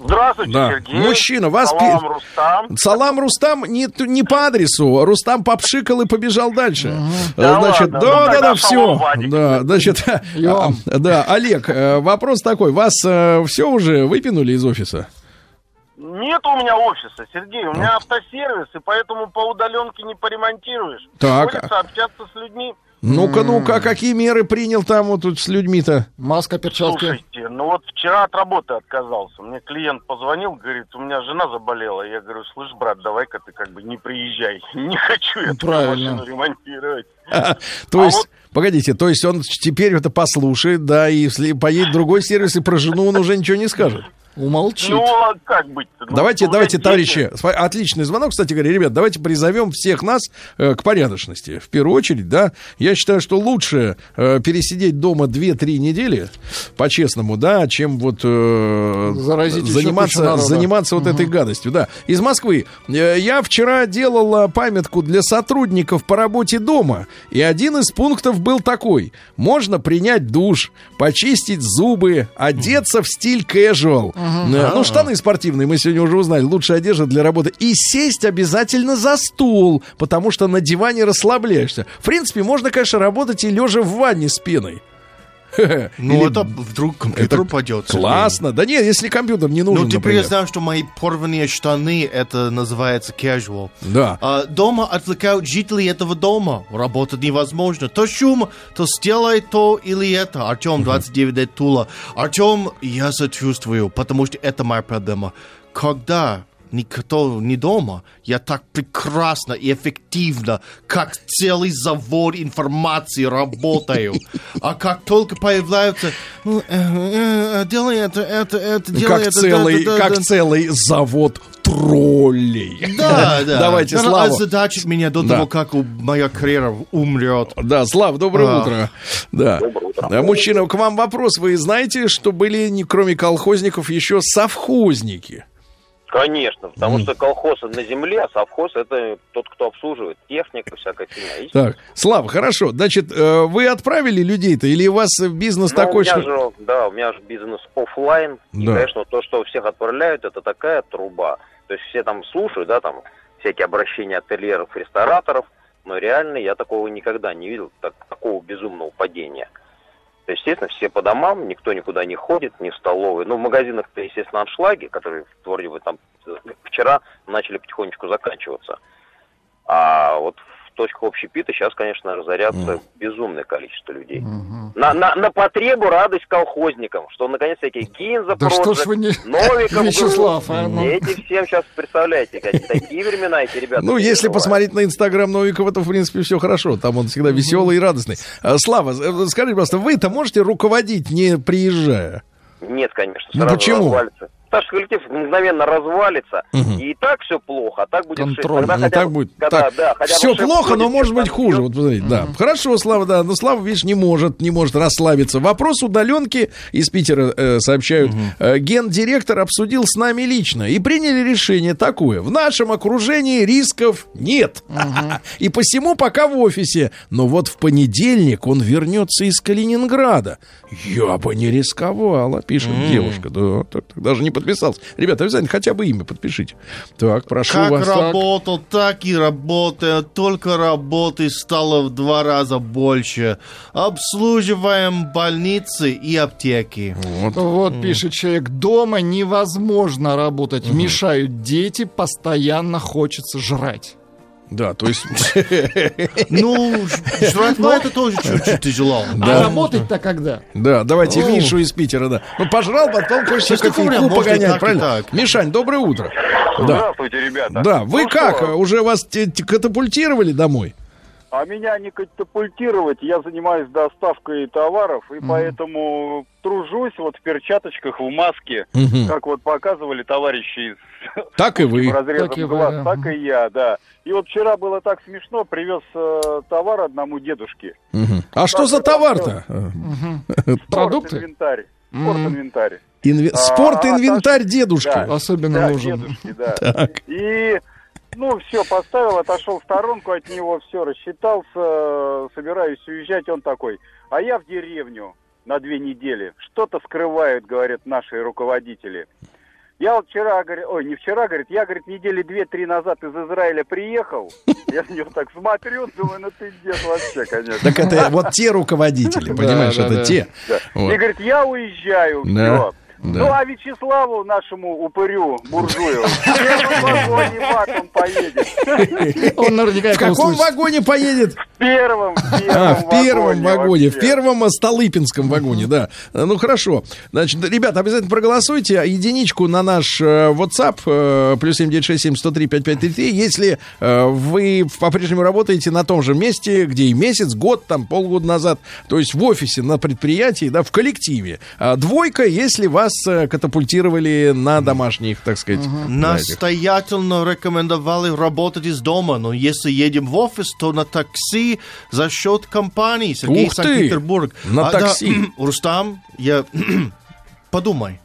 Здравствуйте, Да. Сергей. Мужчина, вас Салам, пи- Рустам. Салам Рустам не, не по адресу. Рустам попшикал и побежал дальше. Да значит, ладно, да, ну да, да, все. Вадик. Да, значит, а, да, Олег, э, вопрос такой: вас все уже выпинули из офиса? Нет у меня офиса, Сергей. У меня автосервис, и поэтому по удаленке не поремонтируешь. Так. Приходится общаться с людьми. Ну-ка, ну-ка, какие меры принял там вот тут с людьми-то? Маска, перчатки. Слушайте, ну вот вчера от работы отказался. Мне клиент позвонил, говорит, у меня жена заболела. Я говорю, слышь, брат, давай-ка ты как бы не приезжай. Не хочу я правильно. машину ремонтировать. То А есть, вот- погодите, то есть он теперь это послушает, да, и если поедет в другой сервис и про жену он уже ничего не скажет. Умолчит. Ну, а как быть-то? Ну, Давайте, давайте, дети. товарищи, отличный звонок, кстати говоря, ребят, давайте призовем всех нас э, к порядочности. В первую очередь, да, я считаю, что лучше э, пересидеть дома 2-3 недели, по-честному, да, чем вот э, Заразить заниматься, заниматься вот этой гадостью, да. Из Москвы. Э, Я вчера делала памятку для сотрудников по работе дома, и один из пунктов был такой. Можно принять душ, почистить зубы, одеться в стиль casual. Э, Ну, штаны спортивные, мы сегодня уже узнали, лучшая одежда для работы. И сесть обязательно за стул, потому что на диване расслабляешься. В принципе, можно, конечно, работать и лежа в ванне с пеной. Ну, Или- это вдруг компьютер Это упадет. Классно. Да нет, если компьютер не нужен, Ну, теперь например. я знаю, что мои порванные штаны, это называется casual. Да. А, дома отвлекают жителей этого дома. Работать невозможно. То шум, то сделай то или это. Артем, 29 лет Тула. Артем, я сочувствую, потому что это моя проблема. Когда никто не дома, я так прекрасно и эффективно, как целый завод информации работаю. А как только появляются, ну, э, э, делай это, это, это, делай как это, целый, да, да, да, как да. целый завод троллей. Да, да. Давайте Надо Славу. озадачить меня до Да. того, как моя карьера умрет. Да, Слав, доброе А. утро. Да. Да, Мужчина, к вам вопрос. Вы знаете, что были, не, кроме колхозников, еще совхозники? Конечно, потому что колхоз на земле, а совхоз это тот, кто обслуживает технику, всякая фигня. И Так, Слава, хорошо. Значит, э, вы отправили людей-то, или у вас бизнес Ну, такой, у меня что... же, да, у меня же бизнес оффлайн. И, Да. конечно, то, что всех отправляют, это такая труба. То есть все там слушают, да, там всякие обращения ательеров, рестораторов, но реально я такого никогда не видел, так- такого безумного падения. То есть, естественно, все по домам, никто никуда не ходит, ни в столовые. Ну, в магазинах-то, естественно, аншлаги, которые вроде бы там вчера начали потихонечку заканчиваться. А вот точках общепита сейчас, конечно, разорятся безумное количество людей. На, на, на потребу радость колхозникам, что наконец всякие Ginza Да что ж вы не- Новиков, Вячеслав, Group. а, ну. Эти всем сейчас, представляете, какие такие времена эти ребята. Ну, если посмотреть на Инстаграм Новикова, то, в принципе, все хорошо. Там он всегда веселый и радостный. А, Слава, э, скажите, просто, вы-то можете руководить, не приезжая? Нет, конечно, Ну, почему? развалится. Что коллектив мгновенно развалится, и и так все плохо, а так будет. Контроль. Когда Ну, хотя так бы- будет. когда, Так, да, все плохо, но ходит, может быть хуже. Вот посмотрите, да. Хорошо, Слава, да. Но Слава, видишь, не может, не может расслабиться. Вопрос удаленки из Питера э, сообщают. Э, гендиректор обсудил с нами лично и приняли решение такое. В нашем окружении рисков нет. И посему пока в офисе. Но вот в понедельник он вернется из Калининграда. Я бы не рисковала, пишет девушка. Да, так, так, даже не подписался. Ребята, обязательно хотя бы имя подпишите. Так, прошу Как вас. работал, так и работает. Только работы стало в два раза больше. Обслуживаем больницы и аптеки. Вот пишет человек, дома невозможно работать, мешают дети, постоянно хочется жрать. Да, то есть... Ну, жратва это тоже чуть-чуть тяжело. А работать-то когда? Да, давайте О. Мишу из Питера, да. Ну, пожрал, потом хочется кофейку погонять, правильно? Мишань, доброе утро. Да, Здравствуйте, ребята. да. Вы Ну как? Уже вас катапультировали домой? А меня не катапультировать, я занимаюсь доставкой товаров, и поэтому тружусь вот в перчаточках, в маске, Мгм. как вот показывали товарищи из Так и вы. разрезом Так и вы, глаз, да. так и я, да. И вот вчера было так смешно, привез э, товар одному дедушке. Мгм. А что за товар-то? Продукты? Спорт-инвентарь. Спорт-инвентарь. Инве- А, Спорт-инвентарь дедушки. Да. Особенно Да, нужен. дедушки, да. Так. И, ну, все, поставил, отошел в сторонку от него, все, рассчитался, собираюсь уезжать, он такой, а я в деревню на две недели. Что-то скрывают, говорят наши руководители. Я вот вчера, говорит, ой, не вчера, говорит, я, говорит, недели две-три назад из Израиля приехал. Я на него так смотрю, думаю, ну ты дед вообще, конечно. Так это вот те руководители, понимаешь, это те. И говорит, я уезжаю, все. Да. Ну, а Вячеславу, нашему упырю, буржую, в первом вагоне он поедет. Он наверняка В каком вагоне поедет? В первом, в первом А, в первом вагоне, в первом Столыпинском вагоне, да. Ну, хорошо. Значит, ребята, обязательно проголосуйте. единичку на наш э, WhatsApp, э, плюс 7967-103-5533. Если э, вы по-прежнему работаете на том же месте, где и месяц, год, там, полгода назад, то есть в офисе, на предприятии, да, в коллективе. А двойка, если вас э, катапультировали на домашних, так сказать, этих. Настоятельно рекомендовали работать из дома, но если едем в офис, то на такси за счет компании. Сергей! Санкт-Петербург. На А, да, такси. Рустам, я... Подумай.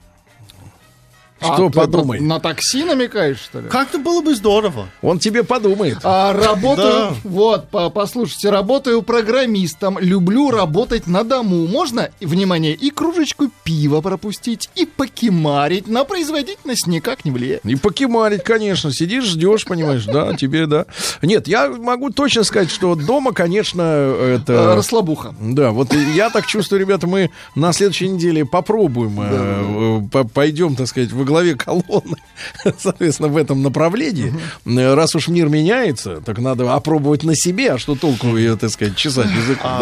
Что А, подумай? На такси намекаешь, что ли? Как-то было бы здорово. Он тебе подумает. А, работаю, Да. вот, по- послушайте, работаю программистом, люблю работать на дому. Можно, внимание, и кружечку пива пропустить, и покемарить, на производительность никак не влияет. И покемарить, конечно. Сидишь, ждешь, понимаешь, да, тебе, да. Нет, я могу точно сказать, что дома, конечно, А, это... Расслабуха. Да, вот я так чувствую, ребята, мы на следующей неделе попробуем, э, э, по- пойдем, так сказать, во главе колонны, соответственно, в этом направлении. Э, Раз уж мир меняется, так надо опробовать на себе, а что толку ее, так сказать, чесать языком, А,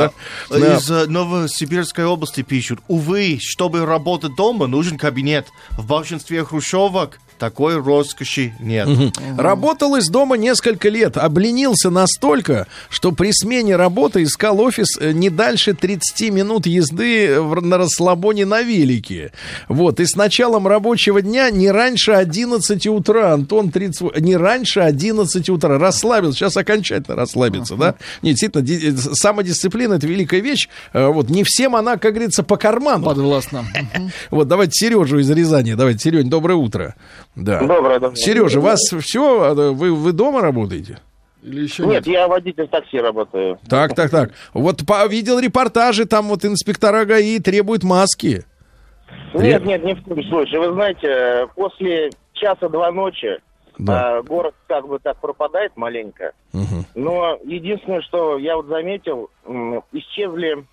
да? Да. Из э, Новосибирской области пишут, увы, чтобы работать дома, нужен кабинет. В большинстве хрущевок такой роскоши нет. Работал из дома несколько лет, обленился настолько, что при смене работы искал офис э, не дальше 30 минут езды в- на расслабоне на велике. Вот, и с началом рабочего дня не раньше 11 утра, Антон 30, не раньше 11 утра, расслабился, сейчас окончательно расслабится, да? Не, действительно, ди- э, самодисциплина это великая вещь, Э, вот, не всем она, как говорится, по карману. Подвластно. Вот, давайте Сережу из Рязани, давайте, Серень, доброе утро. Да. Доброе, доброе. Сережа, вас все, вы, вы дома работаете? Или еще Нет, я водитель такси работаю. Так, так, так. Вот по- видел репортажи, там вот инспектора ГАИ требуют маски. Нет, нет, ни в коем случае. Вы знаете, э, после часа-два ночи Да. э, город как бы так пропадает маленько. Но единственное, что я вот заметил, исчезли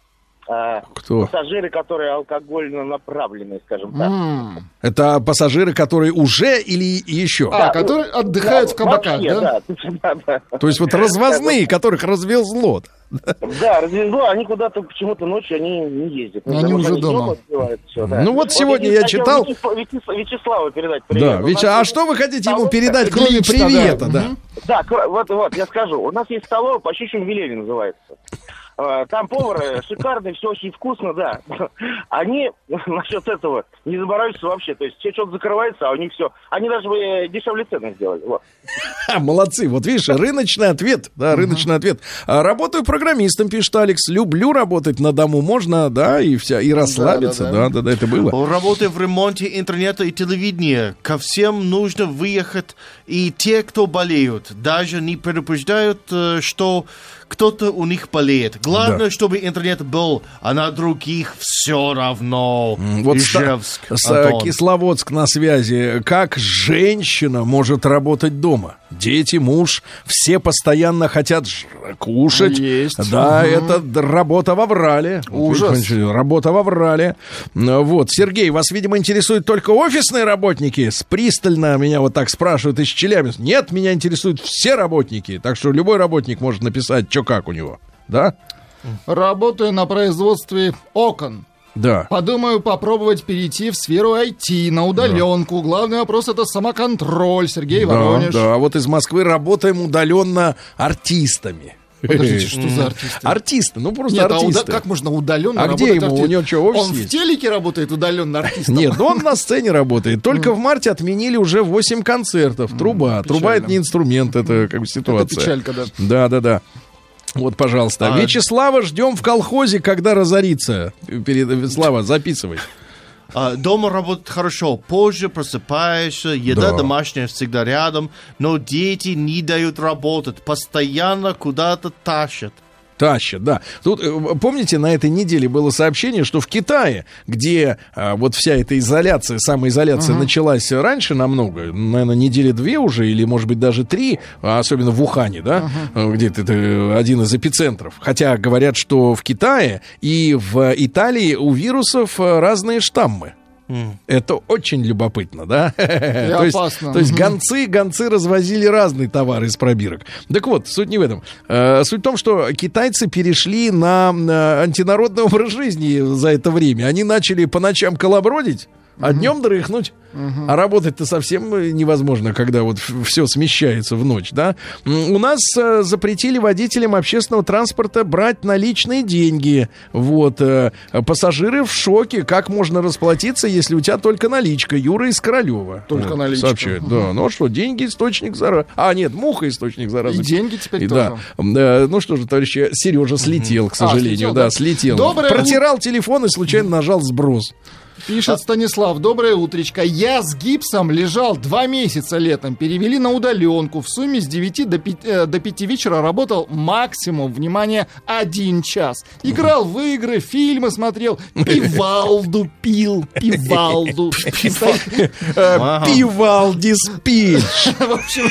Кто? пассажиры, которые алкогольно направлены, скажем так. М. Это пассажиры, которые уже или еще? А, которые отдыхают в кабаках, Вообще, да? да? да, да. То есть вот развозные, которых развезло. Да, развезло, они куда-то почему-то ночью они не ездят. Они Потому уже дома. да. Ну вот сегодня я читал- Вячеславу- Вячес- Вячеславу передать привет. Да, нас а что вы хотите ему передать, кроме привета, да. да? Да, вот, вот, я скажу. У нас есть столовая по щучьему велению называется. Э, Там повар э, шикарный, все очень вкусно, да. Они насчет этого не заморачиваются вообще. То есть все что-то закрывается, а у них все. Они даже э, дешевле цены сделали. Вот. Молодцы. Вот видишь, рыночный ответ. Да, рыночный ответ. А, Работаю программистом, пишет Алекс. Люблю работать на дому. Можно, да, и вся, и расслабиться. Да, да, да, это было. Работая в ремонте интернета и телевидения, ко всем нужно выехать, и те, кто болеют, даже не предупреждают, э, что кто-то у них болеет. Главное, Да. чтобы интернет был, а на других все равно. Вот Ижевск, с- э, Антон. Кисловодск на связи. Как женщина может работать дома? Дети, муж, все постоянно хотят кушать. Есть. Да, Мгм. это работа во врале. Ужас. Работа во врале. Ну, Вот, Сергей, вас, видимо, интересуют только офисные работники? С пристально меня вот так спрашивают из Челябинска. Нет, меня интересуют все работники. Так что любой работник может написать, что как у него. Да? Работаю на производстве окон. Да. Подумаю попробовать перейти в сферу IT, на удаленку. Главный вопрос это самоконтроль. Сергей Да, Воронеж. да, а вот из Москвы работаем удаленно артистами. Подождите, что за артисты? Артисты, ну просто Нет, а уда- артисты. как можно удаленно А работать где ему? артистом? У него что, офис Он есть? в телеке работает удаленно артистом? Нет, ну он на сцене работает. Только в марте отменили уже 8 концертов. Труба. Труба это не инструмент, это как бы ситуация. печалька, да. Да, да, да. Вот, пожалуйста. А- Вячеслава ждем в колхозе, когда разорится. Перед... Слава, записывай. А, Дома работать хорошо, позже просыпаешься, еда Да. домашняя всегда рядом, но дети не дают работать, постоянно куда-то тащат. Тащат, да. Тут, э, помните, на этой неделе было сообщение, что в Китае, где а, вот вся эта изоляция, самоизоляция началась раньше намного, наверное, недели две уже, или, может быть, даже три, а особенно в Ухане, да, э, где-то это один из эпицентров. Хотя говорят, что в Китае и в Италии у вирусов э, разные штаммы. Это очень любопытно, да? то, есть, то есть гонцы, гонцы развозили разные товары из пробирок. Так вот, суть не в этом. Э, суть в том, что китайцы перешли на антинародный образ жизни за это время. Они начали по ночам колобродить, а днем дрыхнуть. А работать-то совсем э, невозможно, когда вот все смещается в ночь, да? У нас э, запретили водителям общественного транспорта брать наличные деньги. Вот. э, Пассажиры в шоке. Как можно расплатиться, если у тебя только наличка? Юра из Королева. Только Вот, наличка. Сообщает, да. Ну а что, деньги источник заразы. А, нет, муха источник заразы. И деньги теперь И тоже. да. Э, Ну что же, товарищи, Сережа слетел, к А, сожалению. слетел, да, да. слетел. Доброе Протирал телефон и случайно нажал сброс. Пишет Станислав, доброе утречко. Я с гипсом лежал два месяца летом. Перевели на удаленку. В сумме с 9 до 5, э, до 5 вечера работал максимум, внимание, один час. Играл в игры, фильмы смотрел, пивалду пил, пивалду. Э, Пивалдис Пич. В общем,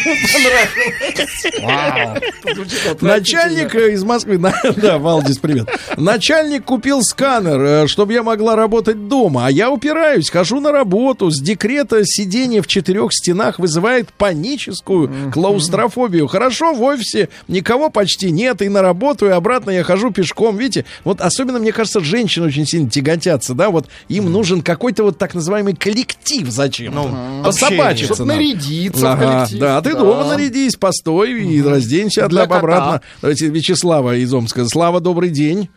понравилось. Начальник э, из Москвы, да, Валдис, привет. Начальник купил сканер, чтобы я могла работать дома, а я упираюсь, хожу на работу. С декрета сидение в четырех стенах вызывает паническую клаустрофобию. Хорошо, в офисе никого почти нет, и на работу, и обратно я хожу пешком. Видите, вот особенно, мне кажется, женщины очень сильно тяготятся, да, вот им нужен какой-то вот так называемый коллектив зачем-то. Ну, Пособачиться Чтоб надо. нарядиться в Ага, коллектив. Да, ты Да. дома нарядись, постой и разденься Для обратно. Давайте Вячеслава из Омска. Слава, добрый день.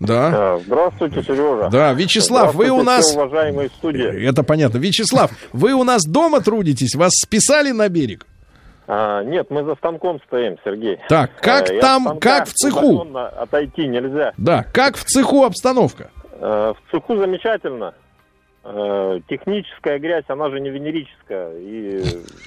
Да. Здравствуйте, Сережа. Да, Вячеслав, вы у нас... уважаемые студии. Это понятно. Вячеслав, вы у нас дома трудитесь? Вас списали на берег? А, нет, мы за станком стоим, Сергей. Так, как Э, и от там, как в цеху? Отойти нельзя. Да, как в цеху обстановка? Э, в цеху замечательно. Э, техническая грязь, она же не венерическая. И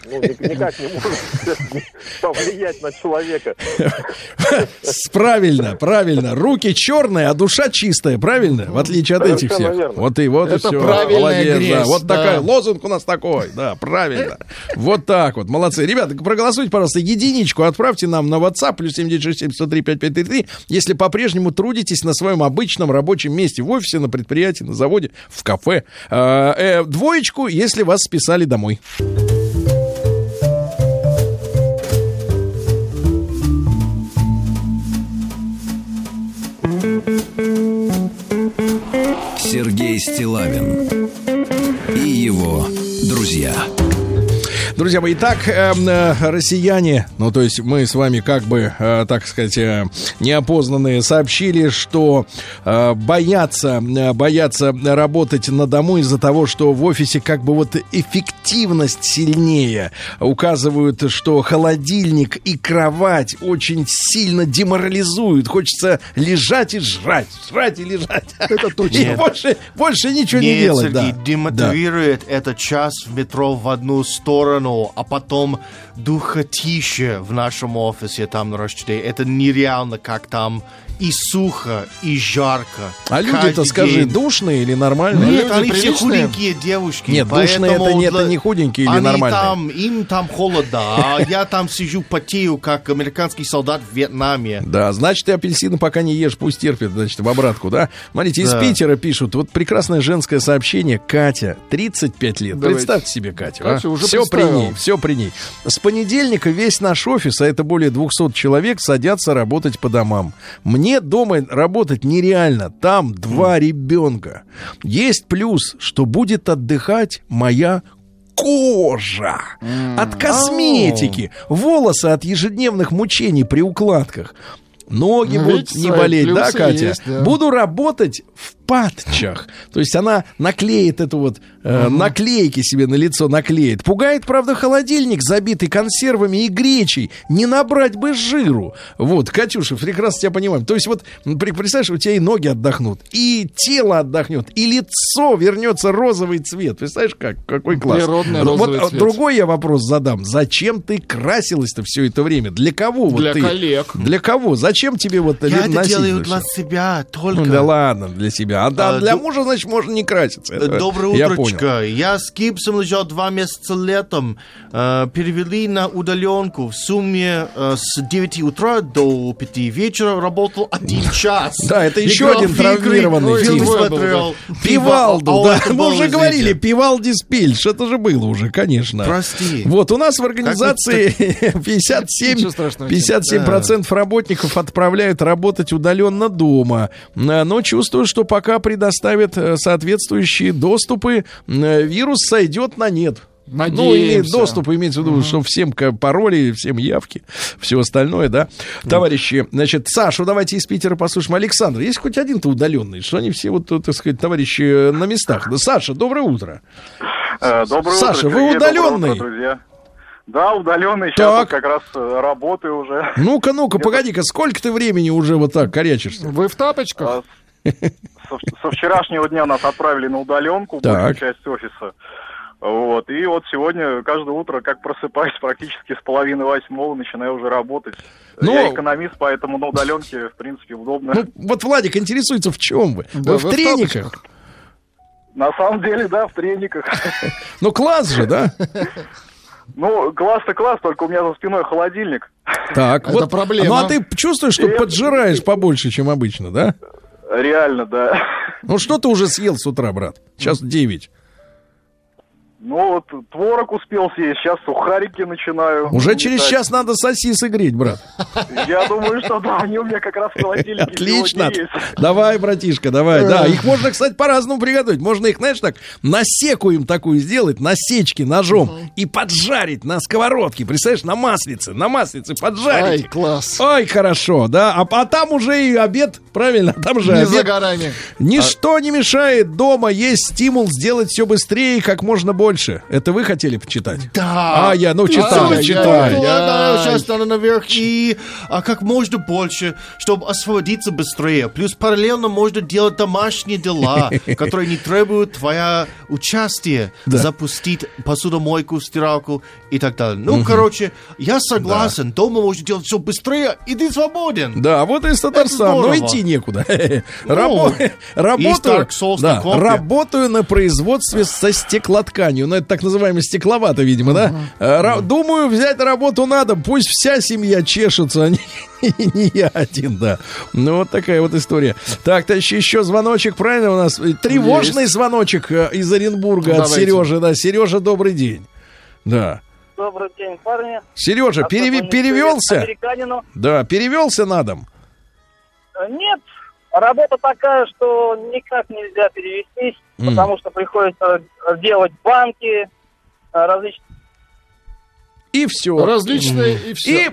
ну, ни- никак не может повлиять на человека. Правильно, правильно. Руки черные, а душа чистая, правильно? В отличие от этих всех. Вот и вот и Это все. правильная Молодец, Вот такая лозунг у нас такой. Да, правильно. Вот так вот. Молодцы. Ребята, проголосуйте, пожалуйста, единичку отправьте нам на WhatsApp плюс 7967 103 5533, если по-прежнему трудитесь на своем обычном рабочем месте в офисе, на предприятии, на заводе, в кафе. А, э, двоечку, если вас списали домой. Сергей Стилавин и его друзья. Друзья мои, итак, эм, э, россияне, ну то есть мы с вами как бы, э, так сказать, э, неопознанные, сообщили, что э, боятся, э, боятся работать на дому из-за того, что в офисе как бы вот эффективность сильнее. Указывают, что холодильник и кровать очень сильно деморализуют. Хочется лежать и жрать, жрать и лежать. Это точно. И больше, больше ничего не Нет, делать. Сергей, да. демотивирует это час в метро в одну сторону, а потом духотище в нашем офисе там на Рощите. Это нереально, как там и сухо, и жарко. А люди-то, скажи, день. душные или нормальные? Нет, они все худенькие девушки. Нет, душные это не- это не худенькие или они нормальные? Там, им там холодно, а я там сижу, потею, как американский солдат в Вьетнаме. Да, значит, ты апельсины пока не ешь, пусть терпит, значит, в обратку, да? Смотрите, из Да. Питера пишут, вот прекрасное женское сообщение, Катя, 35 лет. Давайте. Представьте себе Катю, Катю уже все при представил. ней, все при ней. С понедельника весь наш офис, а это более 200 человек, садятся работать по домам. Мне дома работать нереально, там два ребенка. Есть плюс, что будет отдыхать моя кожа от косметики, волосы от ежедневных мучений при укладках. Ноги Ну, будут не болеть, да, Катя? есть, да. Буду работать в патчах. То есть она наклеит эту вот э, наклейки себе на лицо наклеит. Пугает, правда, холодильник, забитый консервами и гречей. Не набрать бы жиру. Вот, Катюша, прекрасно тебя понимаем. То есть вот, представляешь, у тебя и ноги отдохнут, и тело отдохнет, и лицо вернется розовый цвет. Представляешь, как, какой класс. Природный Вот, розовый а, цвет. другой я вопрос задам. Зачем ты красилась-то все это время? Для кого вот Для ты? коллег. Для кого? Зачем тебе вот Я это носить делаю для себя только. Ну, да ладно, для себя. А, да, А, для ду- мужа, значит, можно не краситься. Это Доброе я утрочко. понял. Я с гипсом лежал два месяца летом. Э, перевели на удаленку. В сумме э, с 9 утра до 5 вечера работал один час. Да, это еще один травмированный фильм. смотрел. Пивалду, А да. Мы уже говорили, Пивалди Спильш. Это же было уже, конечно. Прости. Вот, у нас в организации 57, Ничего страшного. 57% работников отправляют работать удаленно дома. А, Но чувствую, что пока предоставят э, соответствующие доступы, э, вирус сойдет на нет. Ну, имеет Надеемся. доступ, имеется в виду, что всем пароли, всем явки, все остальное, да. Товарищи, значит, Сашу давайте из Питера послушаем. Александр, есть хоть один-то удаленный? Что они все, вот, так сказать, товарищи э, на местах? Да, Саша, доброе утро. Э, Доброе Саша, утро, вы Сергей, удаленный? доброе утро, друзья. Да, удаленный. Сейчас Так. вот как раз э, работаю уже. Ну-ка, ну-ка, погоди-ка, сколько ты времени уже вот так корячишься? Вы в тапочках? Со, со вчерашнего дня нас отправили на удаленку, большую часть офиса. Вот. И вот сегодня каждое утро, как просыпаюсь, практически с половины восьмого начинаю уже работать. Ну- Я экономист, поэтому на удаленке, в принципе, удобно. Ну, вот Владик интересуется, в чем вы? Да, вы в вы в трениках? На самом деле, да, в трениках. Ну, класс же, да? Ну, класс-то класс, только у меня за спиной холодильник. Так, Это вот. проблема. Ну, а ты чувствуешь, что поджираешь побольше, чем обычно, да? Реально, да. Ну, что ты уже съел с утра, брат? Сейчас 9. Ну, вот творог успел съесть, сейчас сухарики начинаю. Уже через Так, час надо сосисы греть, брат. Я думаю, что да, они у меня как раз в холодильнике Отлично. Давай, братишка, давай. Да, их можно, кстати, по-разному приготовить. Можно их, знаешь, так насеку им такую сделать, насечки ножом и поджарить на сковородке. Представляешь, на маслице, на маслице поджарить. Ай, класс. Ой, хорошо, да. А, а там уже и обед, правильно, там же Не обед. за горами. Ничто не мешает дома есть стимул сделать все быстрее как можно больше. Это вы хотели почитать? Да. А, я, ну, читай, Ай, читай. Ладно, сейчас надо наверх и а, как можно больше, чтобы освободиться быстрее. Плюс параллельно можно делать домашние дела, которые не требуют твоя участия. Да. Запустить посудомойку, стиралку и так далее. Ну, Мгм. короче, я согласен. Дома можно делать все быстрее, и ты свободен. Да, вот из Татарстана. Но здорово. идти некуда. Ну, Работаю, да, работаю на производстве со стеклотканью. Ну, это так называемый стекловато, видимо, да? Э, ра- Думаю, взять работу надо. Пусть вся семья чешется, а не, не я один, да. Ну, вот такая вот история. Так, товарищи, еще звоночек, правильно у нас? Э, Тревожный Есть. звоночек э, из Оренбурга от Давайте. Сережи. Да, Сережа, добрый день. Да. Добрый день, парни. Сережа, переви- Особенно перевелся? Да, перевелся на дом. Нет, работа такая, что никак нельзя перевестись, М. потому что приходится делать банки, э, различные... И все. Различные, и все. И.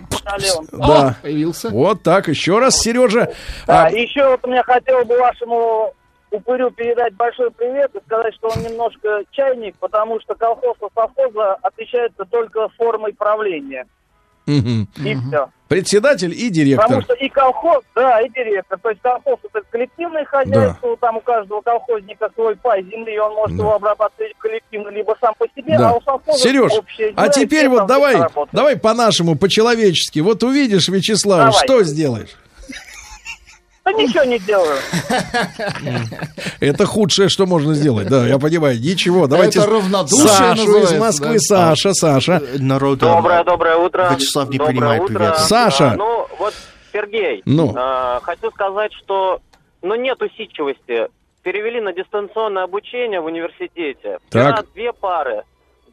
Да. появился. Вот так, еще раз, Сережа. Да, А, еще вот у меня хотел бы вашему упырю передать большой привет и сказать, что он немножко чайник, потому что колхоз от совхоза отличается только формой правления. И все. Председатель и Потому директор. что и колхоз, да, и директор. То есть колхоз это коллективное хозяйство, там у каждого колхозника свой пай земли, и он может его обрабатывать коллективно, либо сам по себе, Да. а у совхоза Сереж, общая а земля, и теперь вот давай, давай по-нашему, по-человечески. Вот увидишь Вячеслава, Давай. что сделаешь? Да ничего не делаю. Это худшее, что можно сделать. Да, я понимаю. Ничего, давайте. Это равнодушие Сашу из Москвы, да. Саша, Саша. Народ, Доброе, доброе утро. Вячеслав не Доброе принимает утро. привет. Саша. А, ну, вот, Сергей, Ну. а, хочу сказать, что ну, нет усидчивости. Перевели на дистанционное обучение в университете. Так. Я две пары.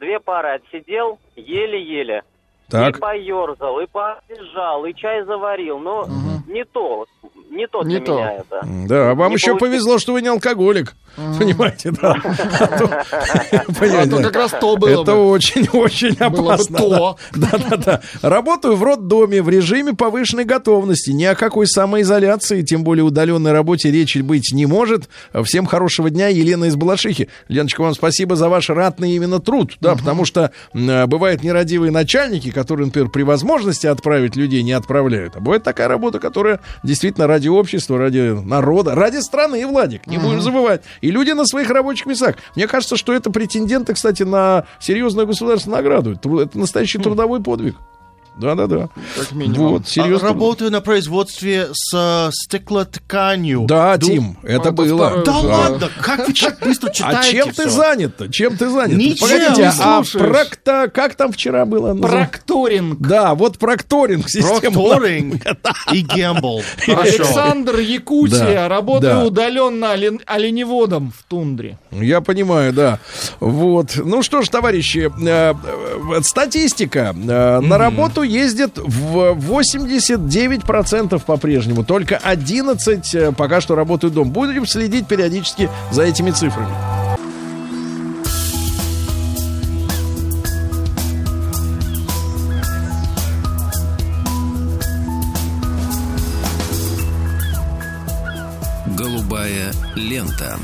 Две пары отсидел еле-еле. Так. И поерзал, и побежал, и чай заварил. Но не то. Не то Не для то. меня это. Да, а вам Не еще получилось. повезло, что вы не алкоголик. Понимаете, да. А то- А как раз то было Это очень-очень опасно. то. Да, да, да. Работаю в роддоме в режиме повышенной готовности. Ни о какой самоизоляции, тем более удаленной работе речи быть не может. Всем хорошего дня. Елена из Балашихи. Леночка, вам спасибо за ваш ратный именно труд. Да, потому что э, бывают нерадивые начальники, которые, например, при возможности отправить людей не отправляют. А бывает такая работа, которая действительно ради общества, ради народа, ради страны, Владик, не будем забывать. И люди на своих рабочих местах. Мне кажется, что это претенденты, кстати, на серьезную государственную награду. Это, это настоящий трудовой подвиг. Да-да-да. Как минимум. Вот, серьезно. А, Работаю на производстве с стеклотканью. Да, Ду- Тим, это Это было. Да Да. ладно, как вы так быстро читаете А чем ты всё? занят-то? Чем ты занят? Ничем. Погодите, Не а прокто... как там вчера было? Прокторинг. Да, вот прокторинг. Прокторинг и гембл. Александр Якутия. Да, Работаю да. удаленно олен- оленеводом в тундре. Я понимаю, да. Вот. Ну что ж, товарищи, э, э, статистика. Э, На работу орбиту ездит в 89% по-прежнему. Только 11 э, пока что работают дом. Будем следить периодически за этими цифрами. Голубая лента.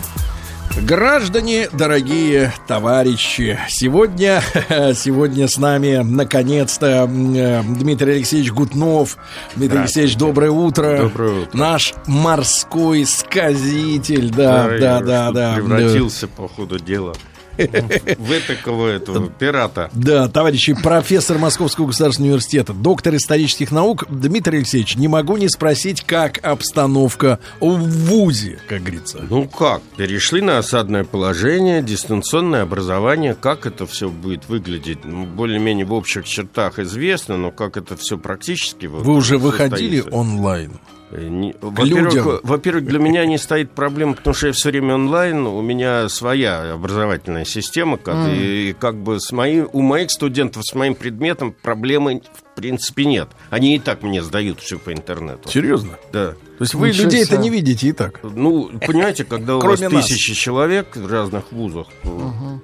Граждане, дорогие товарищи, сегодня, сегодня с нами, наконец-то, э, Дмитрий Алексеевич Гутнов. Дмитрий Алексеевич, доброе утро. Доброе утро. Наш морской сказитель, да, да, да, да. Превратился, по ходу дела, в этакого этого пирата. Да, товарищи, профессор Московского государственного университета, доктор исторических наук Дмитрий Алексеевич, не могу не спросить, как обстановка в ВУЗе, как говорится. Ну как, перешли на осадное положение, дистанционное образование, как это все будет выглядеть, ну, более-менее в общих чертах известно, но как это все практически Вы уже выходили состоится. онлайн? Э. Во-первых, во-первых, для меня не стоит проблема, потому что я все время онлайн, у меня своя образовательная система, как, Мгм. и, как бы с моим, у моих студентов с моим предметом проблемы в принципе нет. Они и так мне сдают все по интернету. Серьезно? Да. То есть вы людей-то не видите и так? Ну, понимаете, когда у вас тысячи человек в разных вузах, то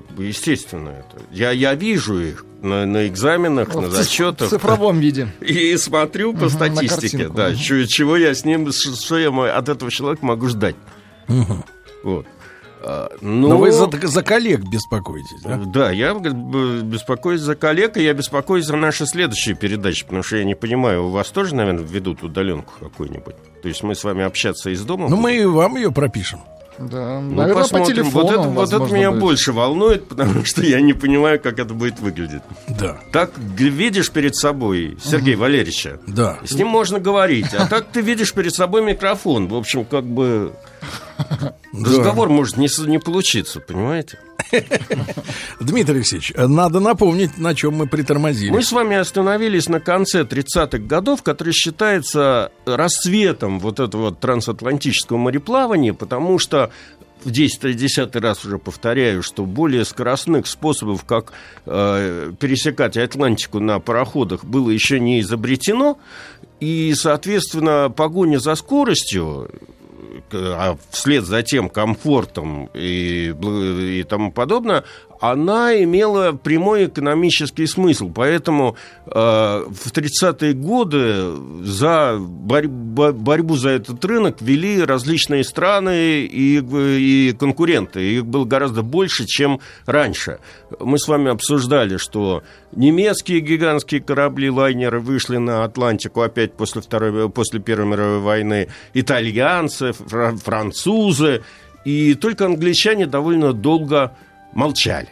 как бы естественно это. Я, я вижу их на, на экзаменах, на В циф- зачетах. В цифровом виде. И смотрю по на статистике, да, чё- чего я с ним, что я от этого человека могу ждать. Вот. А, ну, Но вы за, за коллег беспокоитесь, да? Да, я беспокоюсь за коллег, и я беспокоюсь за наши следующие передачи, потому что я не понимаю, у вас тоже, наверное, ведут удаленку какую-нибудь? То есть мы с вами общаться из дома Ну, мы и вам ее пропишем. Да, Ну, наверное, по посмотрим. телефону. Вот это, вот это меня будет. больше волнует, потому что я не понимаю, как это будет выглядеть. Да. Так видишь перед собой Сергея Валерьевича. Да. С ним можно говорить. А так ты видишь перед собой микрофон. В общем, как бы разговор может не, не получиться, понимаете? Дмитрий Алексеевич, надо напомнить, на чем мы притормозили. Мы с вами остановились на конце 30-х годов, который считается расцветом вот этого вот трансатлантического мореплавания, потому что в 10-10 раз уже повторяю, что более скоростных способов, как э, пересекать Атлантику на пароходах, было еще не изобретено. И, соответственно, погоня за скоростью, а вслед за тем комфортом и, и тому подобное, она имела прямой экономический смысл. Поэтому э, в 30-е годы за борь- бо- борьбу за этот рынок вели различные страны и, и конкуренты. Их было гораздо больше, чем раньше. Мы с вами обсуждали, что немецкие гигантские корабли, лайнеры вышли на Атлантику опять после, второй, после Первой мировой войны. Итальянцы, фра- французы. И только англичане довольно долго молчали.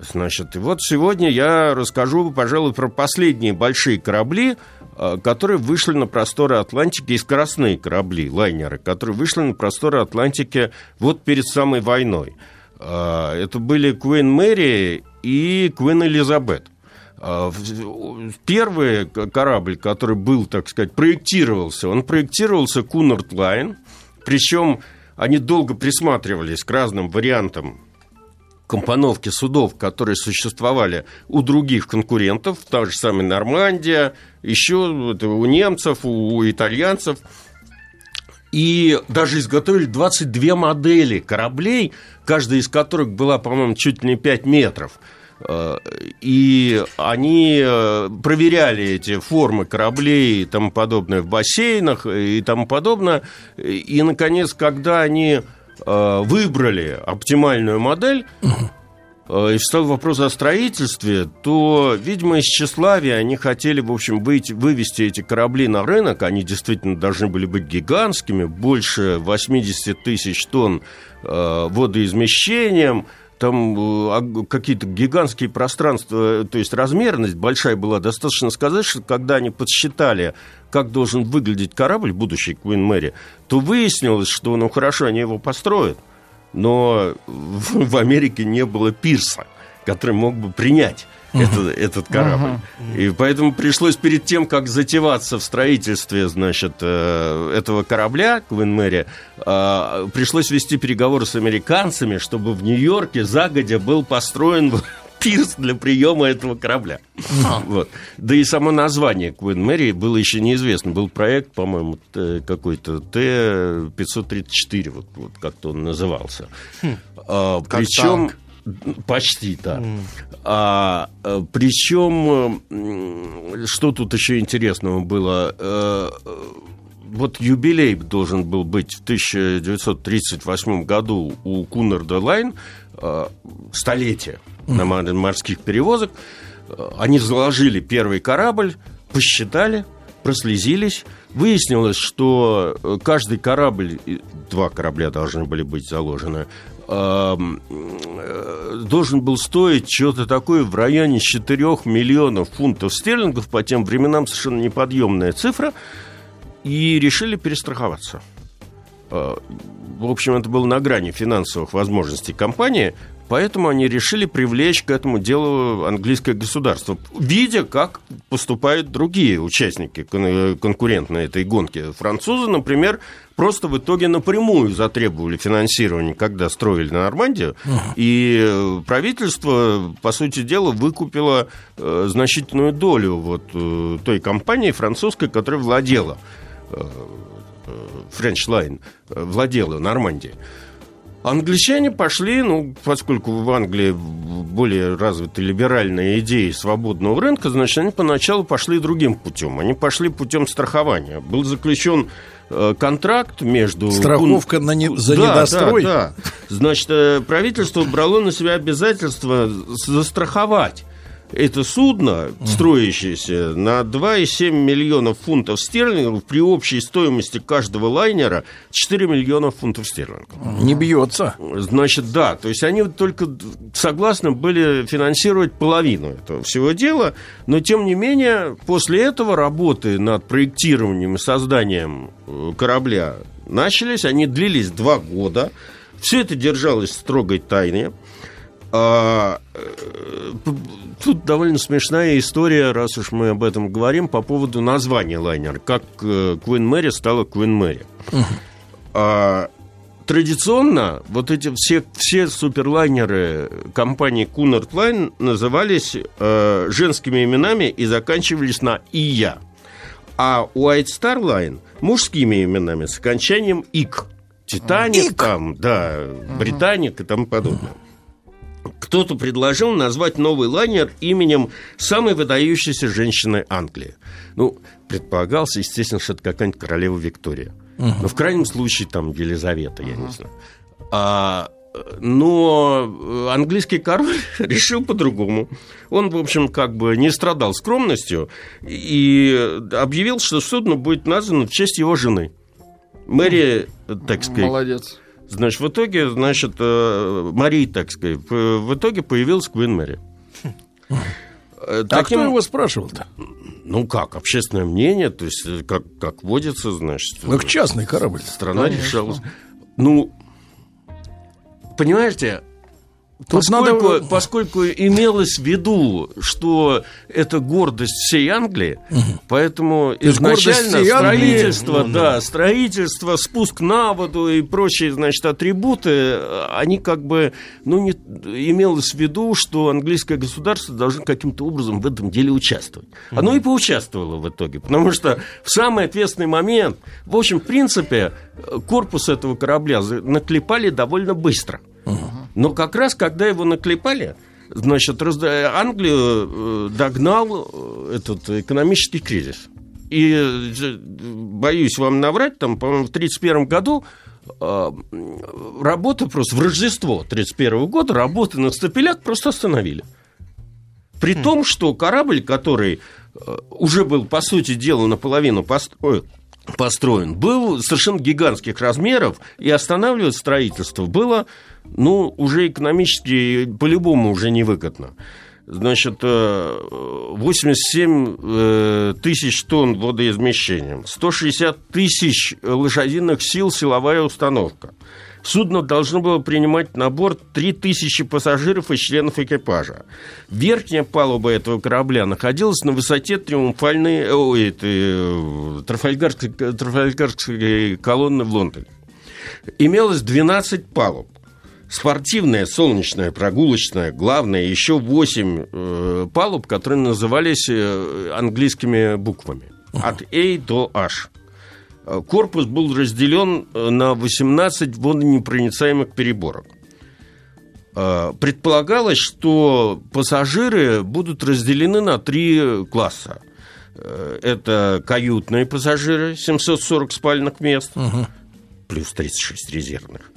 Значит, и вот сегодня я расскажу, пожалуй, про последние большие корабли, э, которые вышли на просторы Атлантики, и скоростные корабли, лайнеры, которые вышли на просторы Атлантики вот перед самой войной. Э, Это были Queen Mary и Queen Elizabeth. Э, Первый корабль, который был, так сказать, проектировался, он проектировался Cunard Line, причем они долго присматривались к разным вариантам компоновки судов, которые существовали у других конкурентов, та же самая Нормандия, еще у немцев, у итальянцев. И даже изготовили 22 модели кораблей, каждая из которых была, по-моему, чуть ли не 5 метров. Э, И они э, проверяли эти формы кораблей и тому подобное в бассейнах и тому подобное. И, наконец, когда они э, выбрали оптимальную модель, э, и встал вопрос о строительстве, то, видимо, из тщеславия они хотели, в общем, выйти, вывести эти корабли на рынок. Они действительно должны были быть гигантскими, больше 80 тысяч тонн э, водоизмещением, там э, какие-то гигантские пространства, э, то есть размерность большая была. Достаточно сказать, что когда они подсчитали, как должен выглядеть корабль, будущий Queen Mary, то выяснилось, что, ну, хорошо, они его построят, но в, в Америке не было пирса, который мог бы принять этот, этот корабль. И поэтому пришлось перед тем, как затеваться в строительстве, значит, э, этого корабля, Квин Мэри, э, пришлось вести переговоры с американцами, чтобы в Нью-Йорке загодя был построен пирс для приема этого корабля. Вот. Да и само название Queen Mary было еще неизвестно. Был проект, по-моему, какой-то Т-534, вот, вот как-то он назывался. А, Как причем... Почти, да. А, э, причем, что тут еще интересного было? Э, Вот юбилей должен был быть в 1938 году у Кунарда Лайн, э, столетие на мор- морских перевозок. Они заложили первый корабль, посчитали, прослезились. Выяснилось, что э, каждый корабль, два корабля должны были быть заложены, э, должен был стоить что-то такое в районе 4 миллионов фунтов стерлингов, по тем временам совершенно неподъемная цифра, и решили перестраховаться. Э, В общем, это было на грани финансовых возможностей компании, поэтому они решили привлечь к этому делу английское государство, видя, как поступают другие участники кон- конкурентной этой гонки. Французы, например, просто в итоге напрямую затребовали финансирование, когда строили Нормандию, и э, правительство, по сути дела, выкупило э, значительную долю вот э, той компании французской, которая владела э, French Line э, владела Нормандией. Англичане пошли, ну, поскольку в Англии более развиты либеральные идеи свободного рынка, значит, они поначалу пошли другим путем. Они пошли путем страхования. Был заключен э, контракт между... Страховка на не- за Да, недострой? Да, да. Значит, э, правительство брало на себя обязательство застраховать это судно, строящееся на 2,7 миллионов фунтов стерлингов при общей стоимости каждого лайнера 4 миллиона фунтов стерлингов. Не бьется. Значит, да, то есть они только согласны были финансировать половину этого всего дела, но тем не менее после этого работы над проектированием и созданием э, корабля начались, они длились два года, все это держалось в строгой тайне. А, э, Тут довольно смешная история, раз уж мы об этом говорим, по поводу названия лайнера. Как э, Queen Mary стала Queen Mary. А, традиционно вот эти все, все суперлайнеры компании Cunard Line назывались э, женскими именами и заканчивались на «ия». А White Star Line мужскими именами с окончанием «ик». Титаник, там, да, Британик и тому подобное. Кто-то предложил назвать новый лайнер именем самой выдающейся женщины Англии. Ну, предполагалось, естественно, что это какая-нибудь королева Виктория. Мгм. Но в крайнем случае там Елизавета, я не знаю. А, но э, английский король решил по-другому. Он, в общем, как бы не страдал скромностью и объявил, что судно будет названо в честь его жены. Мэри, так сказать, Молодец. Значит, в итоге, значит, э, Марии, так сказать, в итоге появилась Квин Мэри. Э, А кто его спрашивал-то? Ну как, общественное мнение, то есть э, как, как водится, значит... Ну, к частный корабль. Страна Конечно. решалась. Ну, понимаете, Тут поскольку, надо- поскольку имелось в виду, что это гордость всей Англии, поэтому То изначально всей Англии, строительство, ну, да, да. строительство, спуск на воду и прочие, значит, атрибуты, они как бы, ну, не, имелось в виду, что английское государство должно каким-то образом в этом деле участвовать. Оно и поучаствовало в итоге, потому что в самый ответственный момент, в общем, в принципе, корпус этого корабля наклепали довольно быстро. Но как раз, когда его наклепали, значит, разда- Англию э, догнал э, этот экономический кризис. И, э, боюсь вам наврать, там, по-моему, в 1931 году работа просто в Рождество 1931 года работы на стапелях просто остановили. При том, что корабль, который уже был, по сути дела, наполовину построен, построен, был совершенно гигантских размеров, и останавливать строительство было, ну, уже экономически по-любому уже невыгодно. Значит, э, 87 э, тысяч тонн водоизмещением, 160 тысяч лошадиных сил силовая установка. Судно должно было принимать на борт 3000 пассажиров и членов экипажа. Верхняя палуба этого корабля находилась на высоте триумфальной ой, это, э, Трафальгарской, Трафальгарской колонны в Лондоне. Имелось 12 палуб. спортивная, солнечная, прогулочная, главное, еще 8 э, палуб, которые назывались э, английскими буквами. От A до H. Э, Корпус был разделен э, на 18 водонепроницаемых переборок. Э, Предполагалось, что пассажиры будут разделены на три класса. Это каютные пассажиры, 740 спальных мест, плюс 36 резервных.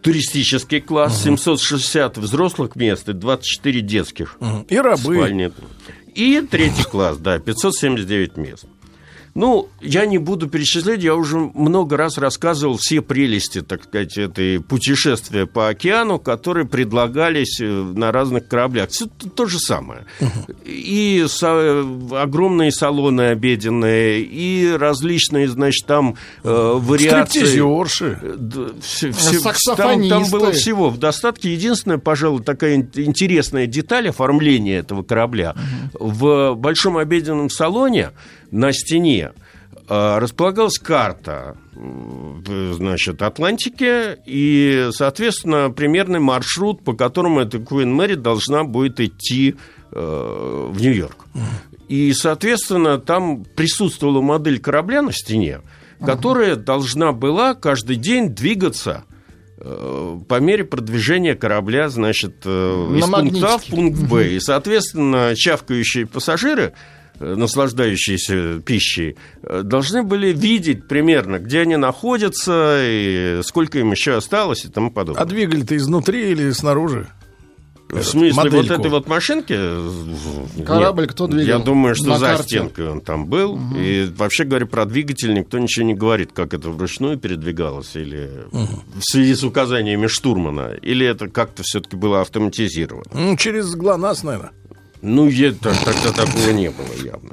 Туристический класс, 760 взрослых мест и 24 детских. И рабы. спальни. И третий класс, да, 579 мест. Ну, я не буду перечислять, я уже много раз рассказывал все прелести, так сказать, этой путешествия по океану, которые предлагались э, на разных кораблях. Все то, же самое. И са- огромные салоны обеденные, и различные, значит, там э, вариации. Стриптизерши. Да, все- там, там было всего в достатке. Единственная, пожалуй, такая ин- интересная деталь оформления этого корабля. В большом обеденном салоне на стене э, располагалась карта э, значит, Атлантики и, соответственно, примерный маршрут, по которому эта Куин Мэри должна будет идти э, в Нью-Йорк. И, соответственно, там присутствовала модель корабля на стене, которая должна была каждый день двигаться э, по мере продвижения корабля, значит, э, из пункта А в пункт Б. И, соответственно, чавкающие пассажиры, наслаждающиеся пищей, э, должны были видеть примерно, где они находятся, и сколько им еще осталось и тому подобное. А двигатель-то изнутри или снаружи? В смысле, модельку. вот этой вот машинки? Корабль Нет. кто двигал? Я думаю, что На за карте. стенкой он там был. И вообще говоря, про двигатель никто ничего не говорит, как это вручную передвигалось, или в связи с указаниями штурмана, или это как-то все-таки было автоматизировано. Ну, через ГЛОНАСС, наверное. Ну, так- тогда такого не было явно.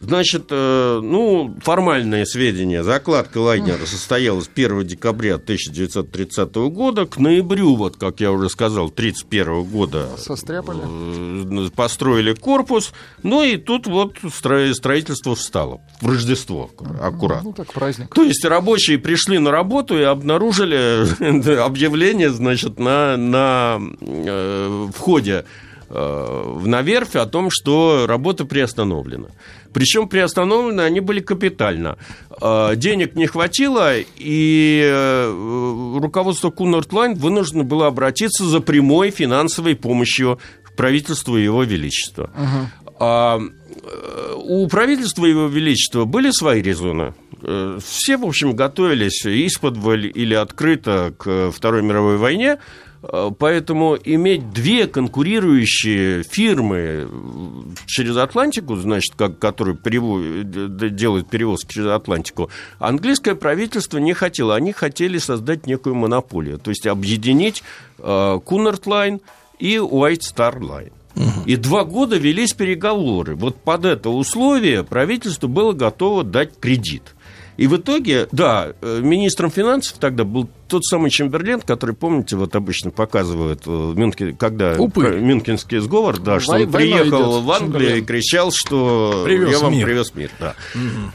Значит, э, ну, формальные сведения. Закладка лайнера состоялась 1 декабря 1930 года. К ноябрю, вот как я уже сказал, 1931 года Состряпали? э, построили корпус. Ну и тут вот стро- строительство встало. В Рождество аккуратно. Ну, как праздник. То есть рабочие пришли на работу и обнаружили объявление, значит, на, на э, входе в на верфь о том, что работа приостановлена. Причем приостановлены они были капитально. Э, Денег не хватило, и э, руководство Cunard Line вынуждено было обратиться за прямой финансовой помощью к правительству Его Величества. А, э, у правительства Его Величества были свои резоны. Э, Все, в общем, готовились исподволь или открыто к Второй мировой войне, Э, Поэтому иметь две конкурирующие фирмы э, через Атлантику, значит, как, которые перево- д- д- делают перевозки через Атлантику, английское правительство не хотело. Они хотели создать некую монополию, то есть объединить э, Cunard Line и White Star Line. И два года велись переговоры. Вот под это условие правительство было готово дать кредит. И в итоге, да, э, министром финансов тогда был тот самый Чемберлен, который, помните, вот обычно показывают, э, в Мюнхене, когда про- Мюнхенский сговор, да, что Вой- он войной приехал идет, в Англию и кричал, что Привез я вам мир. привез мир. Да.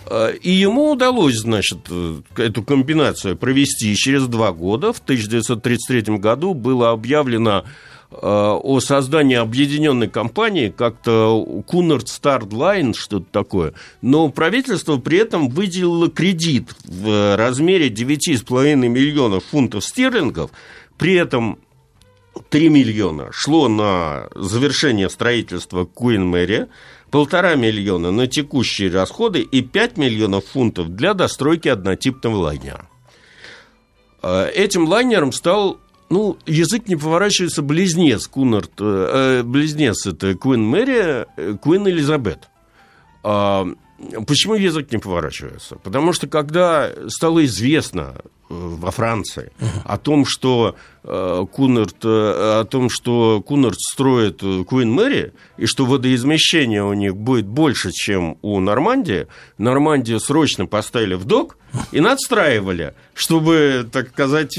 Э, И ему удалось, значит, э, эту комбинацию провести. И через два года, в 1933 году, было объявлено э, о создании объединенной компании, как-то Cunard Star Line, что-то такое. Но правительство при этом выделило кредит в размере 9,5 миллионов фунтов стерлингов. При этом 3 миллиона шло на завершение строительства Куин Мэри, полтора миллиона на текущие расходы и 5 миллионов фунтов для достройки однотипного лайнера. Э, Этим лайнером стал, ну, язык не поворачивается, близнец Кунард, э, э, близнец это Куин Мэри, э, Куин Элизабет. А, Почему язык не поворачивается? Потому что когда стало известно э, во Франции о том, что э, Кунард, э, о том, что Кунард строит Куин Мэри, и что водоизмещение у них будет больше, чем у Нормандии, Нормандию срочно поставили в док и надстраивали, чтобы, так сказать,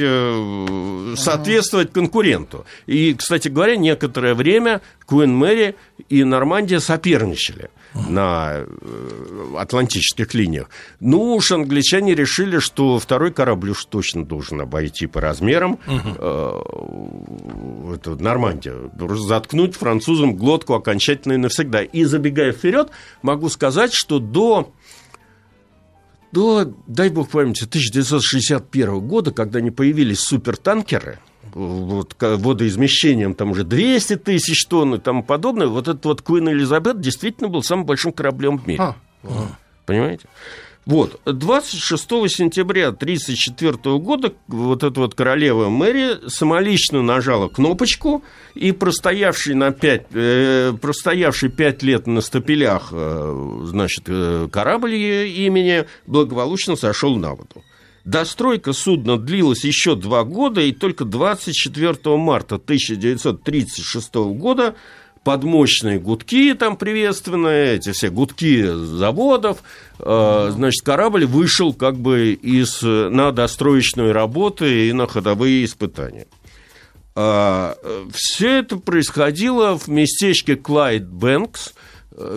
соответствовать конкуренту. И, кстати говоря, некоторое время Куин Мэри и Нормандия соперничали на э, атлантических линиях. Ну уж англичане решили, что второй корабль уж точно должен обойти по размерам э, это Нормандия. Заткнуть французам глотку окончательно и навсегда. И забегая вперед, могу сказать, что до до, дай бог памяти, 1961 года, когда они появились супертанкеры, вот, водоизмещением там уже 200 тысяч тонн и тому подобное, вот этот вот Куин Элизабет действительно был самым большим кораблем в мире. Понимаете? Вот, 26 сентября 1934 года вот эта вот королева Мэри самолично нажала кнопочку, и простоявший, на 5, э, простоявший 5 лет на стапелях э, значит, э, корабль ее имени благополучно сошел на воду. Достройка судна длилась еще два года, и только 24 марта 1936 года под мощные гудки там приветственные, эти все гудки заводов, э, значит, корабль вышел как бы из, э, на достроечные работы и на ходовые испытания. все это происходило в местечке Клайд Бэнкс, э,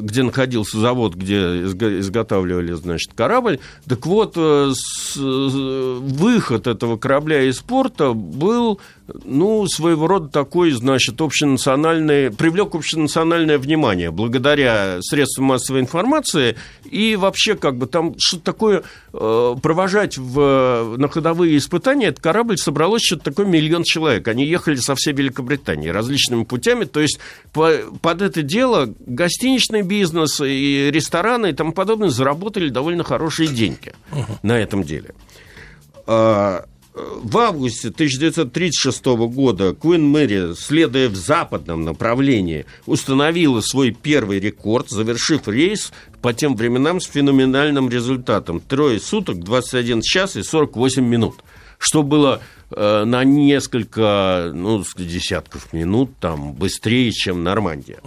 где находился завод, где изготавливали, значит, корабль. Так вот, э, э, выход этого корабля из порта был, ну, своего рода такой, значит, общенациональный, привлек общенациональное внимание благодаря средствам массовой информации и вообще, как бы, там что-то такое э, провожать в, на ходовые испытания, этот корабль собралось что-то такое миллион человек. Они ехали со всей Великобритании различными путями, то есть по- под это дело гостиничный бизнес и рестораны и тому подобное заработали довольно хорошие деньги на этом деле. А, В августе 1936 года Куин Мэри, следуя в западном направлении, установила свой первый рекорд, завершив рейс по тем временам с феноменальным результатом. Трое суток, 21 час и 48 минут. Что было э, на несколько, ну, десятков минут там быстрее, чем Нормандия.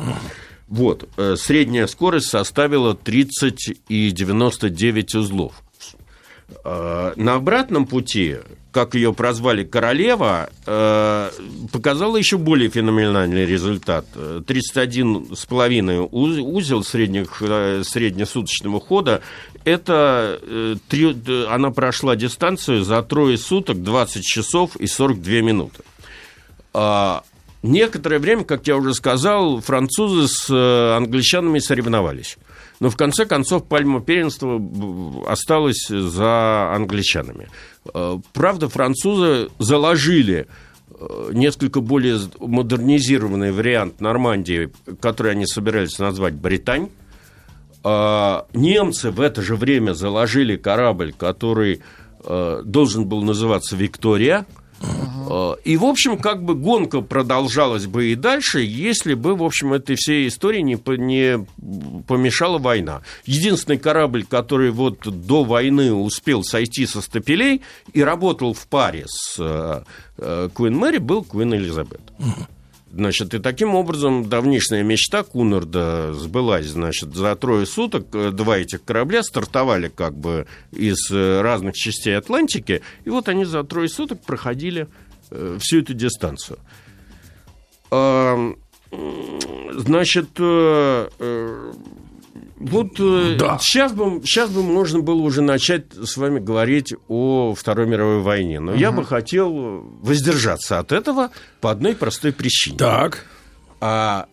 Вот. э, Средняя скорость составила 30 и 99 узлов. Э, На обратном пути, как ее прозвали королева, э, показала еще более феноменальный результат. Э, 31,5 уз- узел средних, среднесуточного хода. Это она прошла дистанцию за трое суток, 20 часов и 42 минуты. Некоторое время, как я уже сказал, французы с э, англичанами соревновались. Но в конце концов пальма первенства б- осталась за англичанами. Э, Правда, французы заложили э, несколько более модернизированный вариант Нормандии, который они собирались назвать Британь. А, Немцы в это же время заложили корабль, который э, должен был называться «Виктория». Э, И, в общем, как бы гонка продолжалась бы и дальше, если бы, в общем, этой всей истории не, не помешала война. Единственный корабль, который вот до войны успел сойти со стапелей и работал в паре с э, э, Куин Мэри, был Куин Элизабет. Значит, и таким образом давнишняя мечта Кунарда сбылась. Значит, за трое суток э, два этих корабля стартовали как бы из э, разных частей Атлантики, и вот они за трое суток проходили э, всю эту дистанцию. Значит, вот э, сейчас, бы, сейчас бы можно было уже начать с вами говорить о Второй мировой войне, но я Мгм. бы хотел воздержаться от этого по одной простой причине. Так. А,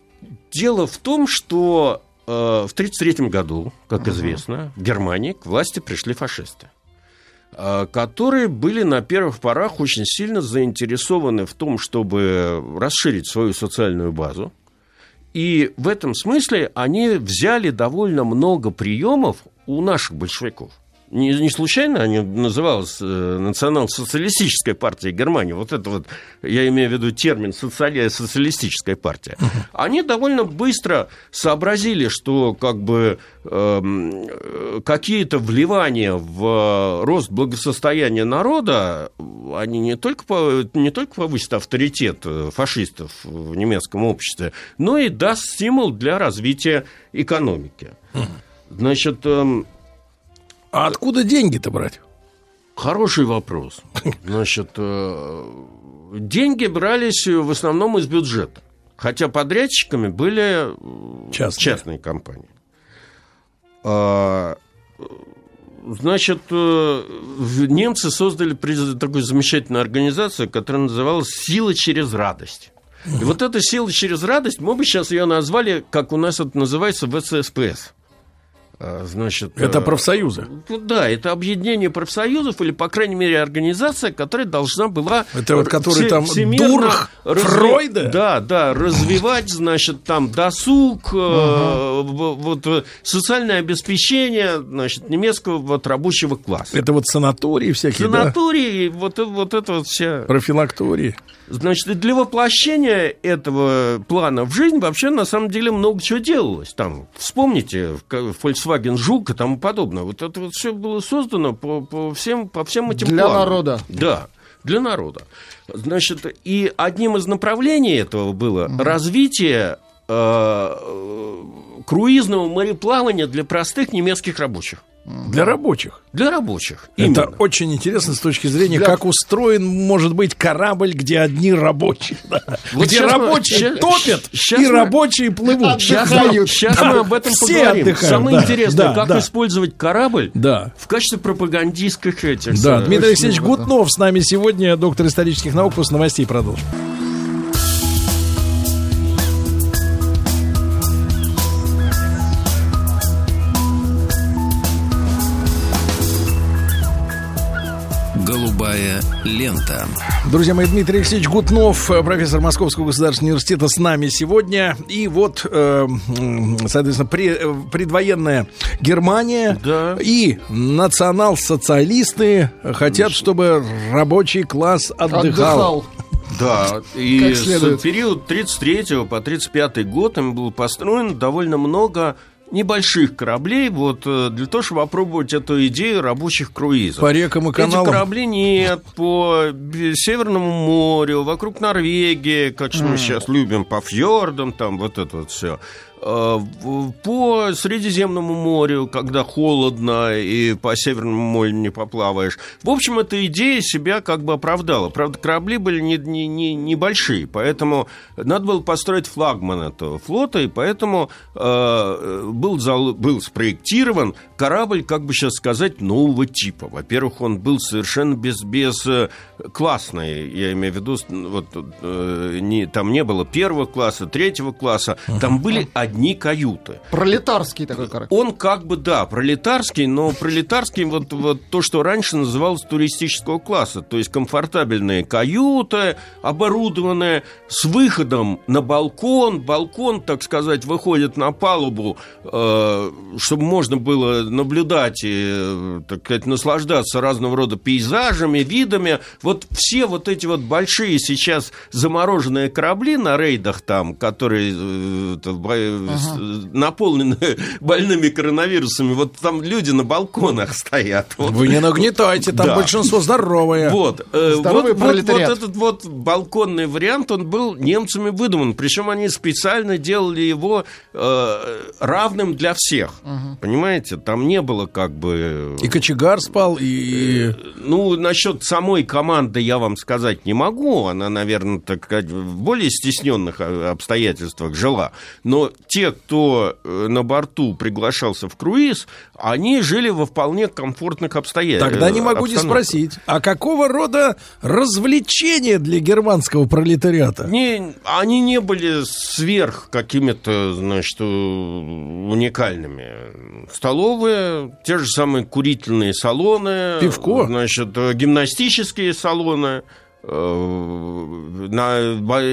дело в том, что э, в 1933 году, как известно, в Германии к власти пришли фашисты э, которые были на первых порах очень сильно заинтересованы в том, чтобы расширить свою социальную базу. И в этом смысле они взяли довольно много приемов у наших большевиков. Не, не случайно они называлась э, национал-социалистической партией Германии. Вот это вот, я имею в виду термин социали- социалистическая партия. Они довольно быстро сообразили, что как бы э, какие-то вливания в рост благосостояния народа, они не только, не только повысят авторитет э, фашистов в немецком обществе, но и даст стимул для развития экономики. Значит, эм, А откуда деньги-то брать? Хороший вопрос. Значит, э, деньги брались в основном из бюджета. Хотя подрядчиками были э, частные, компании. А, Значит, э, немцы создали такую замечательную организацию, которая называлась «Сила через радость». И вот эта сила через радость, мы бы сейчас ее назвали, как у нас это называется, ВССПС. А, Значит, Это э, профсоюзы. ну Да, это объединение профсоюзов или, по крайней мере, организация, которая должна была... Это вот который там всемирно Дурх, Фройда? Да, да, развивать, значит, там досуг, э, в- вот э, социальное обеспечение, значит, немецкого вот рабочего класса. Это вот санатории всякие, да? Санатории, вот, э- вот это вот вся... Профилактории. Значит, для воплощения этого плана в жизнь вообще на самом деле много чего делалось. Там, вспомните, Volkswagen Жук и тому подобное. Вот это вот все было создано по, по всем, по всем этим Для планам. народа. Да, для народа. Значит, и одним из направлений этого было развитие э, э, круизного мореплавания для простых немецких рабочих. Для рабочих. Для рабочих. Это именно. очень интересно с точки зрения, Для- как устроен может быть корабль, где одни рабочие, да. Вот где мы- рабочие ща- топят щас и мы- рабочие плывут. Сейчас, Да. мы, сейчас Да. мы об этом Все поговорим. отдыхают, Самое да, интересное, да, как да. использовать корабль Да. в качестве пропагандистских этих. Да, э, Дмитрий Алексеевич Гутнов с нами сегодня, доктор исторических наук, после новостей продолжим. Голубая лента. Друзья мои, Дмитрий Алексеевич Гутнов, профессор Московского государственного университета, с нами сегодня. И вот, э, соответственно, пре- э, предвоенная Германия и национал-социалисты хотят, чтобы рабочий класс отдыхал. Да, и Как с период 33 по 35 год им было построено довольно много небольших кораблей вот э, для того, чтобы опробовать эту идею рабочих круизов. По рекам и каналам. Этих кораблей нет по Северному морю, вокруг Норвегии, как мы сейчас любим, по фьордам, там вот это вот все. По Средиземному морю, когда холодно и по Северному морю не поплаваешь. В общем, эта идея себя как бы оправдала. Правда, корабли были не, не, не- небольшие, поэтому надо было построить флагман этого флота, и поэтому э, был, зал- был спроектирован корабль, как бы сейчас сказать, нового типа. Во-первых, он был совершенно без, без э, классный, я имею в виду, вот, э, не, там не было первого класса, третьего класса, там были одни каюты. Пролетарский такой корабль. Он как бы, да, пролетарский, но пролетарский вот, вот то, что раньше называлось туристического класса. То есть комфортабельные каюты, оборудованные с выходом на балкон. Балкон, так сказать, выходит на палубу, э, чтобы можно было наблюдать и, э, так сказать, наслаждаться разного рода пейзажами, видами. Вот все вот эти вот большие сейчас замороженные корабли на рейдах там, которые э, с- наполнены больными коронавирусами, вот там люди на балконах стоят. Вот. Вы не нагнетайте, там Да. большинство здоровое. Вот, э, Здоровый вот, вот, вот этот вот балконный вариант, он был немцами выдуман. Причем они специально делали его э, равным для всех. Понимаете? Там не было как бы... И кочегар спал, и... Ну, насчет самой команды я вам сказать не могу. Она, наверное, так сказать, в более стесненных э, обстоятельствах жила. Но те, кто э, на борту приглашался в круиз, они жили во вполне комфортных обстоятельствах. Тогда не могу не спросить, а какого рода развлечения для германского пролетариата? Не, они не были сверх какими-то, значит, э, уникальными. Столовые, те же самые курительные салоны. Пивко. Значит, э, гимнастические салоны. На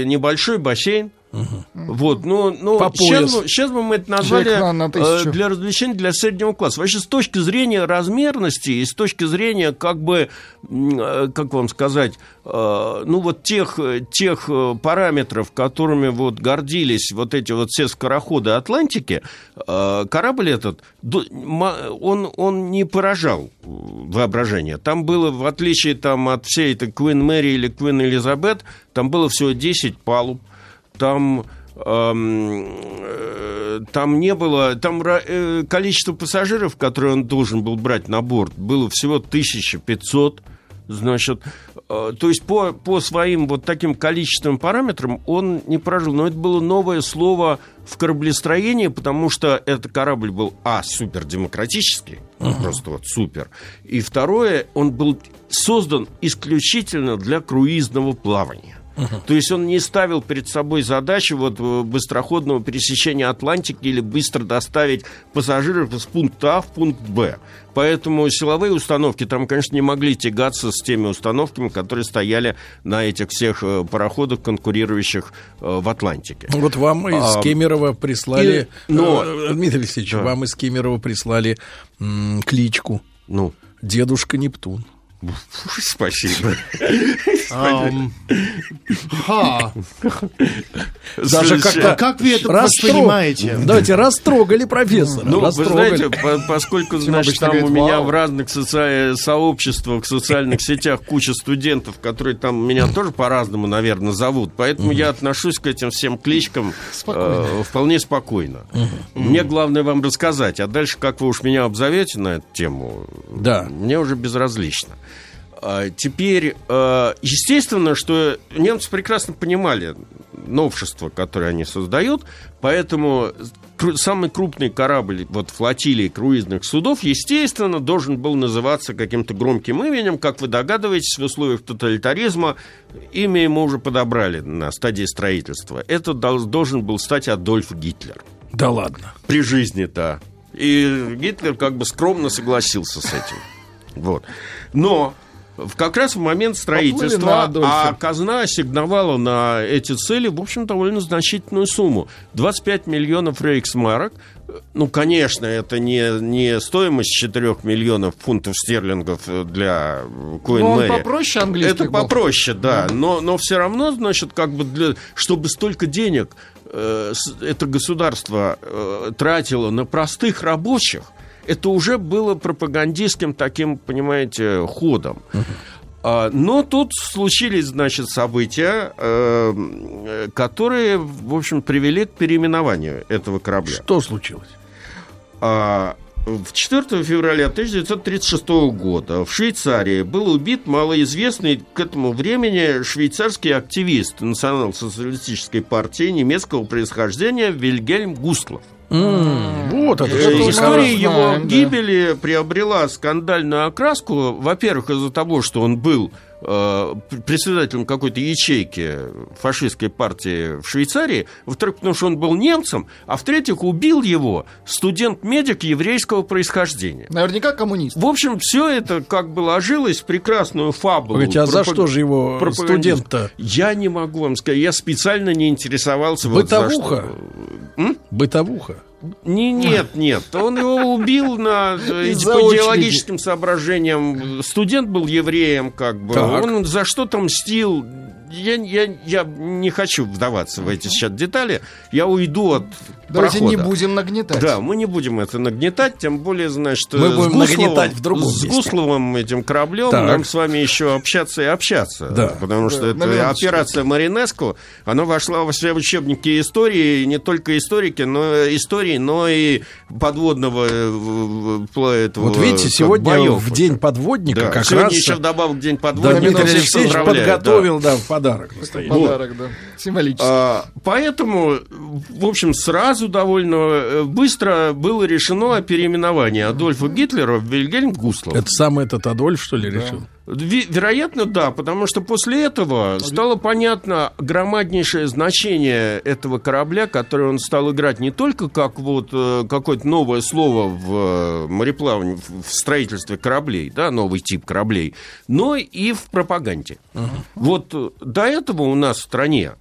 небольшой бассейн. Вот, ну, ну сейчас, сейчас бы мы это назвали э, для развлечений для среднего класса. Вообще, с точки зрения размерности и с точки зрения, как бы, э, как вам сказать, э, ну, вот тех, тех э, параметров, которыми вот гордились вот эти вот все скороходы Атлантики, э, корабль этот, он, он не поражал воображение. Там было, в отличие там, от всей этой Queen Мэри или Queen Элизабет, там было всего 10 палуб, там эм, э, там не было, там э, количество пассажиров, которые он должен был брать на борт, было всего 1500. Значит, э, то есть по, по своим вот таким количественным параметрам он не прожил. Но это было новое слово в кораблестроении, потому что этот корабль был, а, супердемократический, uh-huh. просто вот супер, и второе, он был создан исключительно для круизного плавания. Uh-huh. То есть он не ставил перед собой задачу вот э, быстроходного пересечения Атлантики или быстро доставить пассажиров из пункта А в пункт Б. Поэтому силовые установки там, конечно, не могли тягаться с теми установками, которые стояли на этих всех э, пароходах, конкурирующих э, в Атлантике. Вот вам из а, Кемерово прислали... И, но, Дмитрий Алексеевич, да. вам из Кемерово прислали м, кличку. Ну? Дедушка Нептун. Спасибо. Даже как, как вы это воспринимаете? Давайте, растрогали профессора. Ну, вы знаете, поскольку, значит, там у меня в разных сообществах, социальных сетях куча студентов, которые там меня тоже по-разному, наверное, зовут, поэтому я отношусь к этим всем кличкам э, вполне спокойно. Мне главное вам рассказать, а дальше, как вы уж меня обзовете на эту тему, да. мне уже безразлично. А, теперь, а, естественно, что немцы прекрасно понимали новшества, которые они создают, поэтому самый крупный корабль вот флотилии круизных судов, естественно, должен был называться каким-то громким именем. Как вы догадываетесь, в условиях тоталитаризма имя ему уже подобрали на стадии строительства. Это должен был стать Адольф Гитлер. Да ладно. При жизни-то. И Гитлер как бы скромно согласился с этим. Вот. Но как раз в момент строительства, а казна ассигновала на эти цели, в общем, довольно значительную сумму. 25 миллионов рейхсмарок. Ну, конечно, это не, не стоимость 4 миллионов фунтов стерлингов для Коин Мэри. попроще английских Это попроще, да. Но, но все равно, значит, как бы для, чтобы столько денег э, это государство э, тратило на простых рабочих, это уже было пропагандистским таким, понимаете, ходом. Uh-huh. Но тут случились, значит, события, э, которые, в общем, привели к переименованию этого корабля. Что случилось? А, в 4 февраля 1936 года в Швейцарии был убит малоизвестный к этому времени швейцарский активист национал-социалистической партии немецкого происхождения Вильгельм Густлов. Mm, вот это что История его гибели приобрела скандальную окраску, во-первых, из-за того, что он был э, председателем какой-то ячейки фашистской партии в Швейцарии, во-вторых, потому что он был немцем, а в-третьих, убил его студент-медик еврейского происхождения. Наверняка коммунист. В общем, все это как бы ложилось в прекрасную фабулу. Погодите, а пропаг... за что же его студент-то? Я не могу вам сказать, я специально не интересовался. Бытовуха? Вот за что. Бытовуха? Не, нет, нет. Он его убил на, э, по идеологическим соображениям. Студент был евреем, как бы. Так. Он за что-то мстил я, я, я не хочу вдаваться в эти сейчас детали. Я уйду от Давайте прохода. не будем нагнетать. Да, мы не будем это нагнетать, тем более, значит, мы будем Гусловым, нагнетать в другом С Гусловым этим кораблем так. нам с вами еще общаться и общаться. Да. Потому что да, это операция Маринеску, она вошла во все учебники истории, не только историки, но истории, но и подводного э, этого, Вот видите, сегодня боев. в день подводника да. как сегодня раз... еще вдобавок день подводника. Да, Дмитрий Алексеевич подготовил, да, да подарок. Подарок, да. Символический. А, поэтому, в общем, сразу довольно э, быстро было решено о переименовании Адольфа Гитлера в Вильгельм Гуслов. Это сам этот Адольф, что ли, решил? Вероятно, да, потому что после этого стало понятно громаднейшее значение этого корабля, который он стал играть не только как вот э, какое-то новое слово в э, мореплавании, в строительстве кораблей, да, новый тип кораблей, но и в пропаганде. Uh-huh. Вот э, до этого у нас в стране,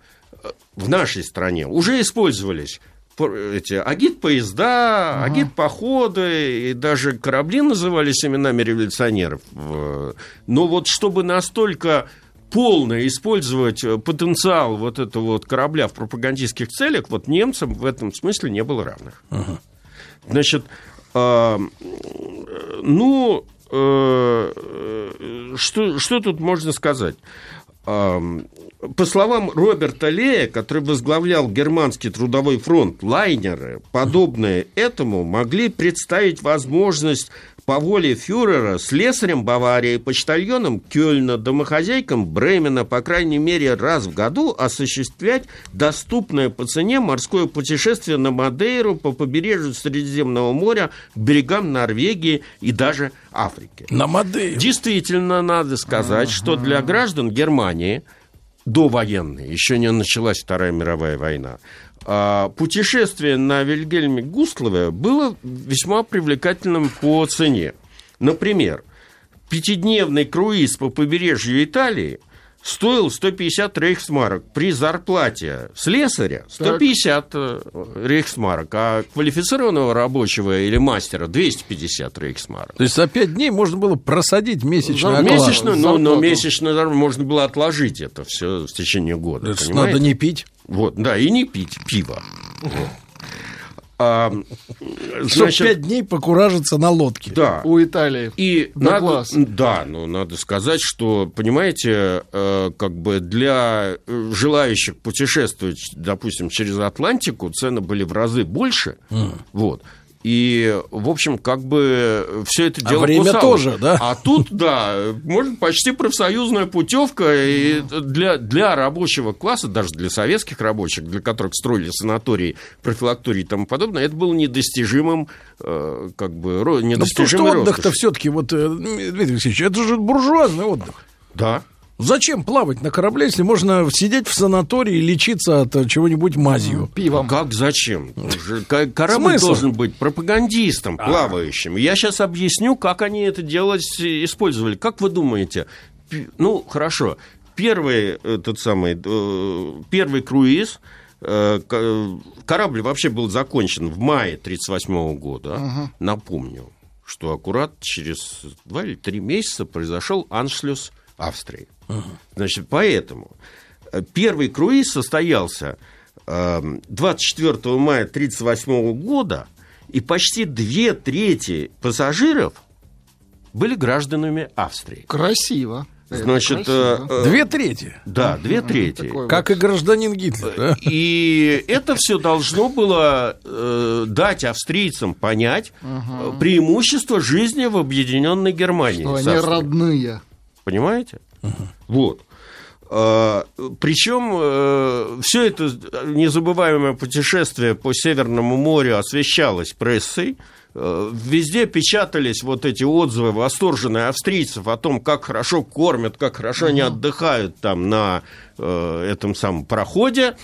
в нашей стране уже использовались эти агит-поезда, ага. агит-походы, и даже корабли назывались именами революционеров. Но вот чтобы настолько полно использовать потенциал вот этого вот корабля в пропагандистских целях, вот немцам в этом смысле не было равных. Ага. Значит, э, ну, э, что, что тут можно сказать? По словам Роберта Лея, который возглавлял германский трудовой фронт, лайнеры, подобные этому, могли представить возможность по воле фюрера слесарем Баварии, почтальоном Кёльна, домохозяйкам Бремена, по крайней мере, раз в году осуществлять доступное по цене морское путешествие на Мадейру по побережью Средиземного моря к берегам Норвегии и даже Африки. На Мадейру. Действительно, надо сказать, что для граждан Германии довоенной, еще не началась Вторая мировая война, а, путешествие на Вильгельме Густлове было весьма привлекательным по цене. Например, пятидневный круиз по побережью Италии стоил 150 рейхсмарок при зарплате слесаря 150 э, рейхсмарок, а квалифицированного рабочего или мастера 250 рейхсмарок. То есть за пять дней можно было просадить месячный За- оклад. месячно, но, но зарплату можно было отложить это все в течение года. Это надо не пить. Вот, да, и не пить пиво. А, Чтобы значит, пять дней покуражиться на лодке. да. У Италии. И Да надо, класс. да, ну надо сказать, что, понимаете, э, как бы для э, желающих путешествовать, допустим, через Атлантику цены были в разы больше, вот. И, в общем, как бы все это А дело время кусалось. тоже, да? А тут, да, можно почти профсоюзная путевка и для, для рабочего класса, даже для советских рабочих, для которых строили санатории, профилактории и тому подобное, это было недостижимым, э, как бы, ро- Ну, потому что недостижимой отдых-то все-таки, вот, э, Дмитрий Алексеевич, это же буржуазный отдых. Да. Зачем плавать на корабле, если можно сидеть в санатории и лечиться от э, чего-нибудь мазью? Пивом. Как зачем? Корабль Смысл? должен быть пропагандистом, плавающим. Я сейчас объясню, как они это делать э, использовали. Как вы думаете? Ну, хорошо. Первый, э, тот самый, э, первый круиз, корабль вообще был закончен в мае 1938 года. Ага. Напомню, что аккурат через два или три месяца произошел аншлюс Австрии. Значит, поэтому э, первый круиз состоялся э, 24 мая 1938 года, и почти две трети пассажиров были гражданами Австрии. Красиво. Значит, красиво. э, э, Две трети. Да, две трети. такой Как и гражданин Гитлер. да? И это все должно было э, дать австрийцам понять преимущество жизни в объединенной Германии. Что они родные. Понимаете? Вот. Причем все это незабываемое путешествие по Северному морю освещалось прессой. Э, Везде печатались вот эти отзывы восторженные австрийцев о том, как хорошо кормят, как хорошо они отдыхают там на э, этом самом проходе.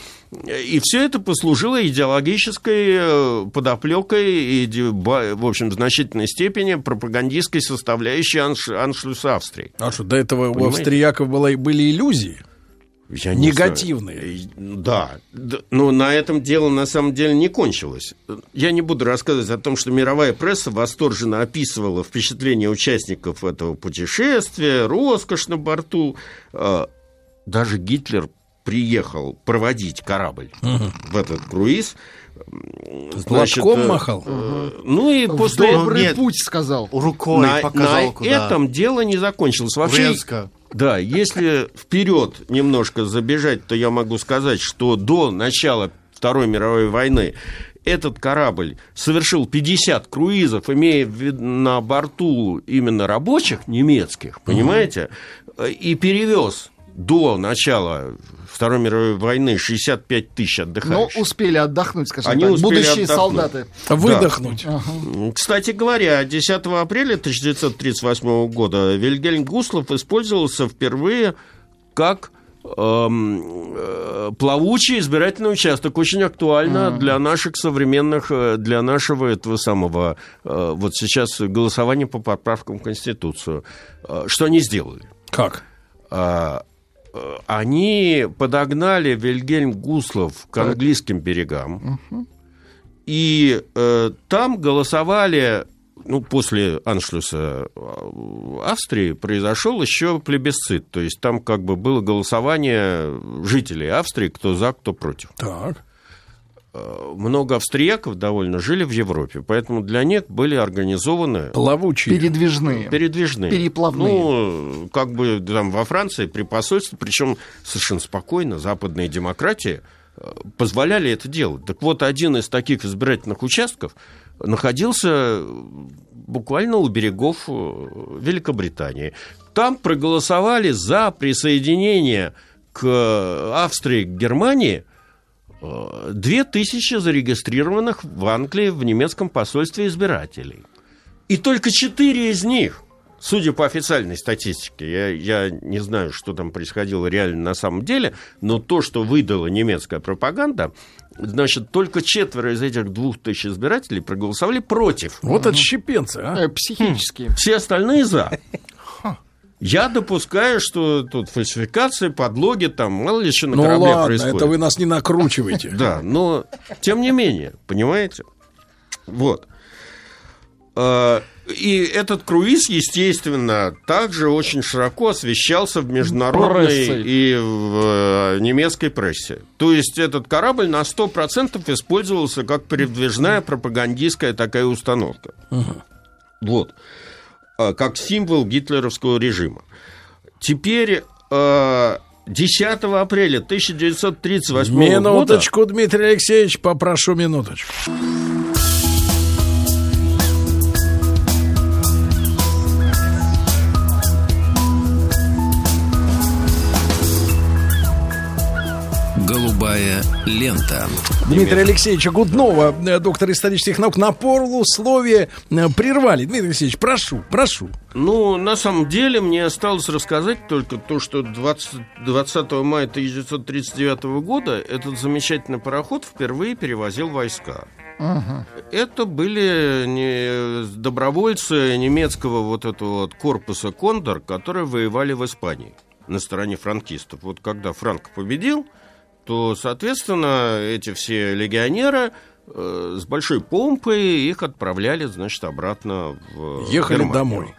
И все это послужило идеологической э, подоплекой и, в общем, в значительной степени пропагандистской составляющей анш- аншлюса Австрии. А что, до этого у Понимаете? австрияков была- были иллюзии? Я не Негативные. знаю. Да, Д- но на этом дело на самом деле не кончилось. Я не буду рассказывать о том, что мировая пресса восторженно описывала впечатления участников этого путешествия, роскошь на борту. А, Даже Гитлер приехал проводить корабль в этот круиз. Значит, платком э, махал? э, Ну и В после добрый нет. путь сказал. Рукой на, показал на куда. этом дело не закончилось. Вообще, Резко. да, если вперед немножко забежать, то я могу сказать, что до начала Второй мировой войны этот корабль совершил 50 круизов, имея на борту именно рабочих немецких, понимаете, и перевез до начала Второй мировой войны 65 тысяч Но отдыхающих. успели отдохнуть, скажем Они так. успели Будущие отдохнуть. солдаты. Выдохнуть. М, Кстати говоря, 10 апреля 1938 года Вильгельм Гуслов использовался впервые как эм, э, плавучий избирательный участок. Очень актуально для наших современных, э, для нашего этого самого, э, вот сейчас голосования по поправкам в Конституцию. Что они сделали? Как? Э, Они подогнали Вильгельм Гуслов к английским берегам. И э, там голосовали, ну, после аншлюса э, Австрии произошел еще плебисцит. То есть там как бы было голосование жителей Австрии, кто за, кто против. Так. Э, Много австрияков довольно жили в Европе, поэтому для них были организованы Плавучие. Передвижные. передвижные. Переплавные. Ну, как бы там во Франции при посольстве, причем совершенно спокойно, западные демократии э, позволяли это делать. Так вот, один из таких избирательных участков находился буквально у берегов э, Великобритании. Там проголосовали за присоединение к Австрии, к Германии две тысячи зарегистрированных в Англии в немецком посольстве избирателей. И только четыре из них, судя по официальной статистике, я, я не знаю, что там происходило реально на самом деле, но то, что выдала немецкая пропаганда, значит, только четверо из этих двух тысяч избирателей проголосовали против. Вот отщепенцы, а? Э, Психические. Все остальные за. Я допускаю, что тут фальсификации, подлоги, там мало ли что на Ну корабле ладно, происходит. это вы нас не накручиваете. Да, но тем не менее, понимаете? Вот. А, И этот круиз, естественно, также очень широко освещался в международной Прессой. и в э, немецкой прессе. То есть этот корабль на 100% использовался как передвижная пропагандистская такая установка. Вот. А, Как символ гитлеровского режима. Теперь э, 10 апреля 1938 года... Минуточку, Дмитрий Алексеевич, попрошу минуточку. Голубая лента. Дмитрия Алексеевича Гуднова, э, доктор исторических наук, на полусловие э, прервали. Дмитрий Алексеевич, прошу, прошу. Ну, на самом деле, мне осталось рассказать только то, что 20, 20 мая 1939 года этот замечательный пароход впервые перевозил войска. Это были не- добровольцы немецкого вот этого вот корпуса «Кондор», которые воевали в Испании на стороне франкистов. Вот когда Франк победил, то, соответственно, эти все легионеры э, с большой помпой их отправляли, значит, обратно в Ехали Германию. домой.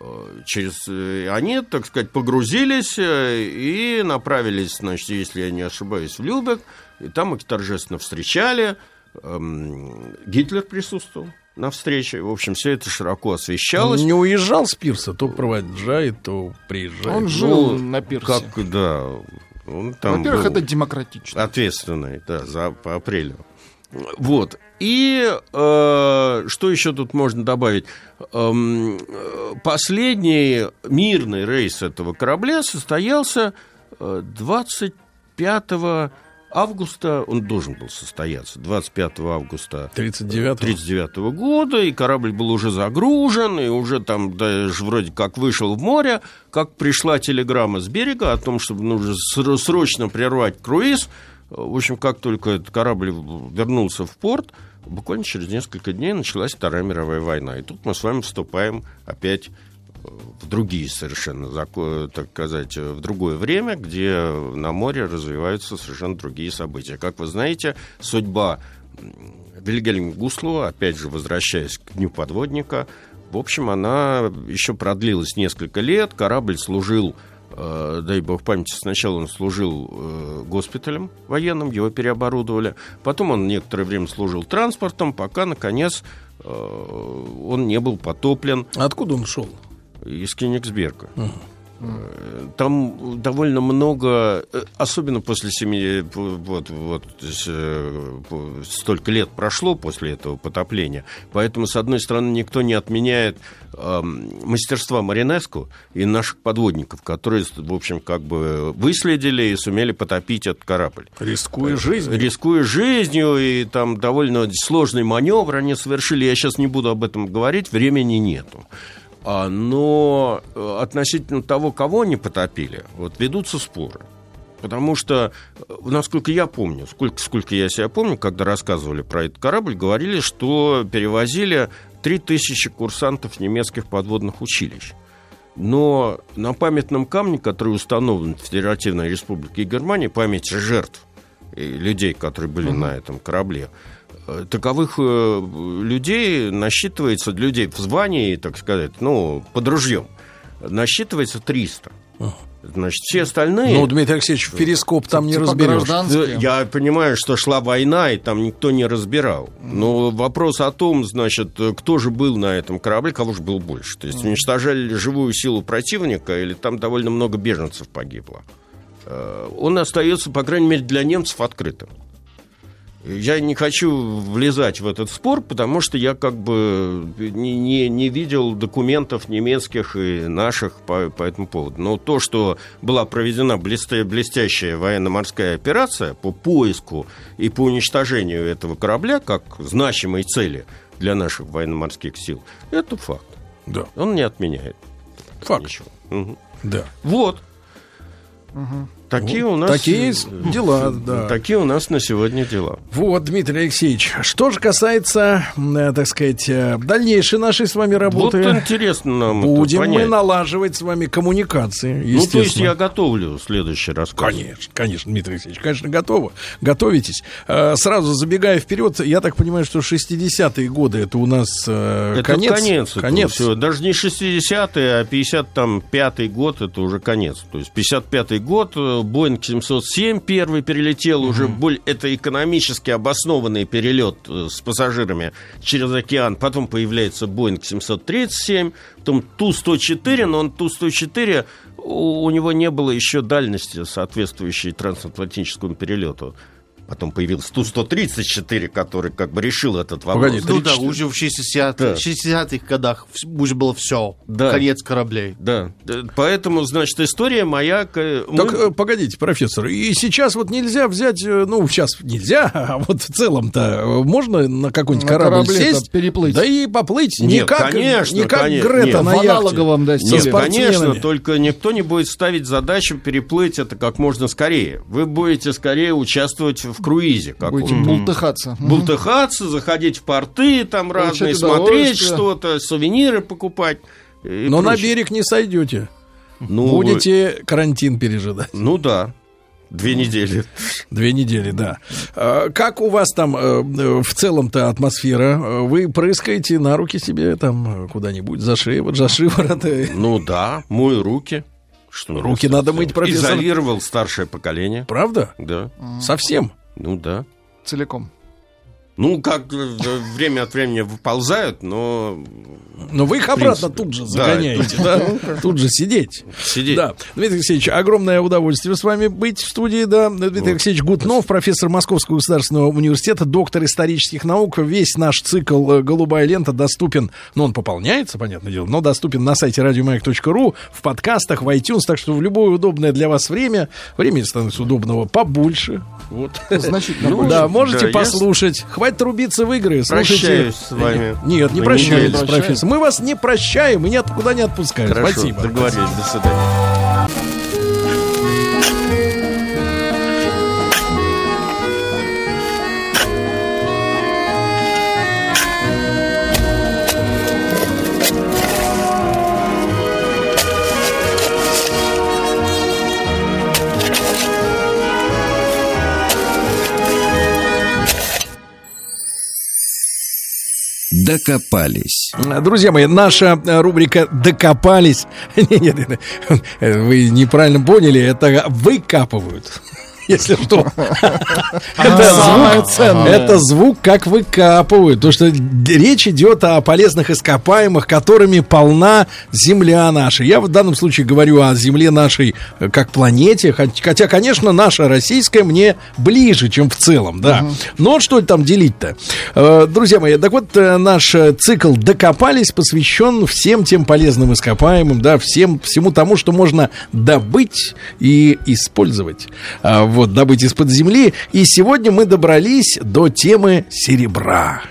Э, Через, э, они, так сказать, погрузились э, и направились, значит, если я не ошибаюсь, в Любек. И там их торжественно встречали. Эм, Гитлер присутствовал на встрече. В общем, все это широко освещалось. Он не уезжал с пирса, то провожает, то приезжает. Он жил Ну, на пирсе. Как, да. Он там Во-первых, это демократично. ответственный, да, за по апрелю. Вот. И э, что еще тут можно добавить? Эм, э, последний мирный рейс этого корабля состоялся э, 25 августа, он должен был состояться, 25 августа 39 39 года, и корабль был уже загружен, и уже там даже вроде как вышел в море, как пришла телеграмма с берега о том, чтобы нужно ср- срочно прервать круиз. В общем, как только этот корабль вернулся в порт, буквально через несколько дней началась Вторая мировая война. И тут мы с вами вступаем опять в другие совершенно, так сказать, в другое время, где на море развиваются совершенно другие события. Как вы знаете, судьба Вильгельма Гуслова, опять же, возвращаясь к Дню подводника, в общем, она еще продлилась несколько лет. Корабль служил, э, дай бог памяти, сначала он служил э, госпиталем военным, его переоборудовали. Потом он некоторое время служил транспортом, пока, наконец, э, он не был потоплен. Откуда он шел? Из Кенигсберга. Э, Там довольно много, э, особенно после семи, вот, вот э, столько лет прошло после этого потопления, поэтому, с одной стороны, никто не отменяет эм, мастерства Маринеску и наших подводников, которые, в общем, как бы выследили и сумели потопить этот корабль. Рискуя жизнью. Рискуя жизнью, и там довольно сложный маневр они совершили. Я сейчас не буду об этом говорить, времени нету. А, но э, относительно того, кого они потопили, вот ведутся споры. Потому что, э, насколько я помню, сколько, сколько я себя помню, когда рассказывали про этот корабль, говорили, что перевозили 3000 курсантов немецких подводных училищ. Но на памятном камне, который установлен в Федеративной Республике Германии, память жертв и людей, которые были на этом корабле, э, таковых э, людей насчитывается, людей в звании, так сказать, ну, под ружьем, насчитывается 300. Значит, все остальные... Ну, Дмитрий Алексеевич, в перископ там не Типа разберешь. Я понимаю, что шла война, и там никто не разбирал. Но вопрос о том, значит, кто же был на этом корабле, кого же было больше. То есть уничтожали ли живую силу противника, или там довольно много беженцев погибло. Э, Он остается, по крайней мере, для немцев открытым. Я не хочу влезать в этот спор, потому что я как бы не, не, не видел документов немецких и наших по, по этому поводу. Но то, что была проведена блестя, блестящая военно-морская операция по поиску и по уничтожению этого корабля как значимой цели для наших военно-морских сил, это факт. Да. Он не отменяет. Факт. Ничего. Мгм. Да. Вот. Такие Вот у нас такие дела, да. Такие у нас на сегодня дела. Вот, Дмитрий Алексеевич, что же касается, э, так сказать, э, дальнейшей нашей с вами работы, Вот интересно нам будем мы налаживать с вами коммуникации, Ну, то есть я готовлю следующий рассказ. Конечно, конечно, Дмитрий Алексеевич, конечно, готовы. Готовитесь. Э, Сразу забегая вперед, я так понимаю, что 60-е годы это у нас Это конец. конец. конец. всего. Даже не 60-е, а 55-й год это уже конец. То есть 55-й год, Боинг 707 первый перелетел, уже более, это экономически обоснованный перелет э, с пассажирами через океан. Потом появляется Боинг 737, потом Ту-104, но он Ту-104, у, у него не было еще дальности, соответствующей трансатлантическому перелету. Потом появился Ту-134, который как бы решил этот вопрос. ну да, уже в 60 Да. 60-х годах уже было все. Да. Конец кораблей. Да, да, поэтому, значит, история моя... к- мы- Так, э, погодите, профессор, и сейчас вот нельзя взять, э, ну, сейчас нельзя, а вот в целом-то э, можно на какой-нибудь На корабль сесть, переплыть. да и поплыть, не Нет, как, конечно, не как конечно, Грета нет. на яхте. аналоговом, да. Нет, конечно, только никто не будет ставить задачу переплыть это как можно скорее. Вы будете скорее участвовать в круизе. Будете каком-то. бултыхаться. Бултыхаться, заходить в порты, там разные, смотреть что-то, сувениры покупать. Но на прочее. берег не сойдете. Ну, Будете карантин пережидать. Ну да, две недели. Две недели, да. А, Как у вас там э, э, в целом-то атмосфера? Вы прыскаете на руки себе там э, куда-нибудь за шиворот, за шиворот? Ну да, мою руки. Что Руки надо мыть, профессор. Изолировал старшее поколение. Правда? Да. Совсем? Ну да. Целиком. Ну, как э, время от времени выползают, но... Но вы их обратно тут же загоняете, тут- да? Тут же сидеть. Сидеть. Да. Дмитрий Алексеевич, огромное удовольствие с вами быть в студии, да. Дмитрий Алексеевич Гутнов, профессор Московского государственного университета, доктор исторических наук. Весь наш цикл э, «Голубая лента» доступен, ну, он пополняется, понятное дело, но доступен на сайте радиомаяк.ру, в подкастах, в iTunes, так что в любое удобное для вас время, времени становится удобного побольше. Вот. Значительно Ну. Да, можете Да, послушать. Хватит рубиться в игры. Слушайте. Прощаюсь с вами. Нет, не прощаюсь, профессор. Мы вас не прощаем и никуда не отпускаем. Хорошо, Спасибо. договорились, до свидания. Докопались. Друзья мои, наша э, рубрика «Докопались». Нет, нет, нет, э, вы неправильно поняли, это выкапывают. Если что. Это звук, это звук, как выкапывают. Потому что речь идет о полезных ископаемых, которыми полна Земля наша. Я в данном случае говорю о Земле нашей э, как планете. хот- Хотя, конечно, наша российская мне ближе, чем в целом, да. Но что там делить-то? Э, Друзья мои, так вот, э, наш цикл «Докопались» посвящен всем тем полезным ископаемым, да, всем, всему тому, что можно добыть и использовать. А, Вот, добыть из-под земли. И сегодня мы добрались до темы серебра.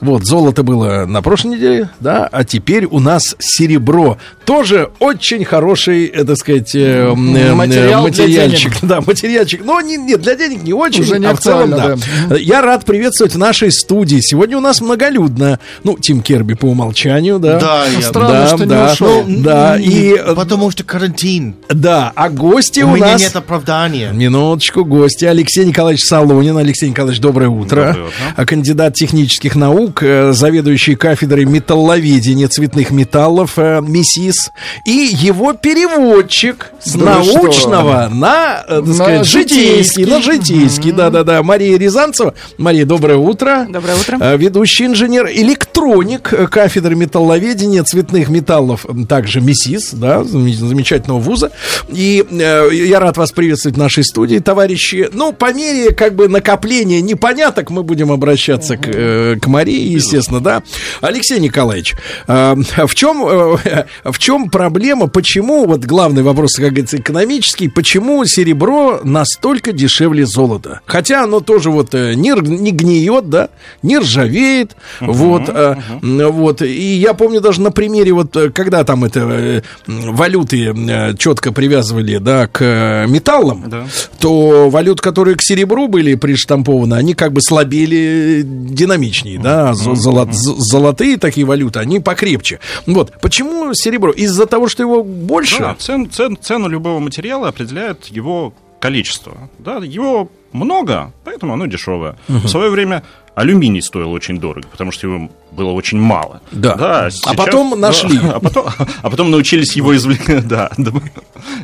Вот, золото было на прошлой неделе, да, а теперь у нас серебро. Тоже очень хороший, э, так сказать, э, Материал для материальчик. денег. Да, материальчик. Но не, нет, для денег не очень, Уже не а в целом, да. актуально, Я рад приветствовать в нашей студии. Сегодня у нас многолюдно. Ну, Тим Керби по умолчанию, да. Да, я- Странно, да, что не да. ушел. Ну, Да, и... э, Потому что карантин. Да, а гости У у меня нас... нет оправдания. Минуточку, гости. Алексей Николаевич Солонин. Алексей Николаевич, доброе утро. Доброе утро. А Кандидат технических наук, э, заведующий кафедрой металловедения цветных металлов э, МИСИС, и его переводчик с Да вы научного что? на, э, так На сказать, житейский, житейский. на житейский, да-да-да. Мария Рязанцева. Мария, доброе утро. Доброе утро. Ведущий инженер, электроник кафедры металловедения цветных металлов, также МИСИС, да, зам- замечательного вуза. И э, я рад вас приветствовать в нашей студии, товарищи. Ну, по мере как бы накопления непоняток мы будем обращаться к, э, к Марии, естественно, да. Алексей Николаевич, э, в чем, э, в чем проблема, почему, вот главный вопрос, как говорится, экономический, почему серебро настолько дешевле золота? Хотя оно тоже вот э, не, не гниет, да, не ржавеет, вот, э, м, вот. И я помню даже на примере, вот, когда там это валюты четко привязывали, да, к металлам, то валют, которые к серебру были приштампованы, они как бы слабели динамичнее, да, а зо- золо- з- золотые такие валюты, они покрепче. Вот, почему серебро? Из-за того, что его больше? Да, цен- цен- цену любого материала определяет его количество. Да, его много, поэтому оно дешевое. Мгм. В свое время алюминий стоил очень дорого, потому что его было очень мало. Да. А сейчас- потом нашли. А потом, а потом научились его извлекать, да, доб-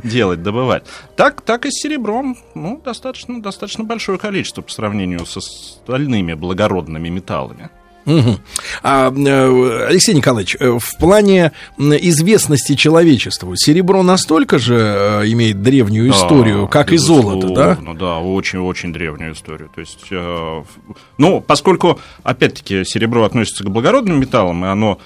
делать, добывать. Так, так и с серебром. Ну, достаточно, достаточно большое количество по сравнению со остальными благородными металлами. Мгм. А, э, Алексей Николаевич, э, в плане известности человечеству серебро настолько же э, имеет древнюю Да, историю, как и золото, да? да, очень-очень древнюю историю. То есть, ну, поскольку, опять-таки, серебро относится к благородным металлам, и оно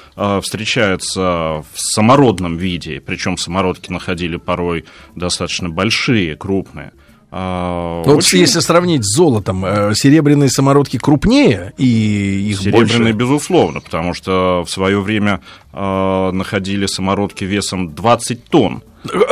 встречается в самородном виде, причем самородки находили порой достаточно большие, крупные. А, Ну, Вот очень- если сравнить с золотом, э, серебряные самородки крупнее и их Серебряные, больше. безусловно, потому что в свое время э, находили самородки весом 20 тонн.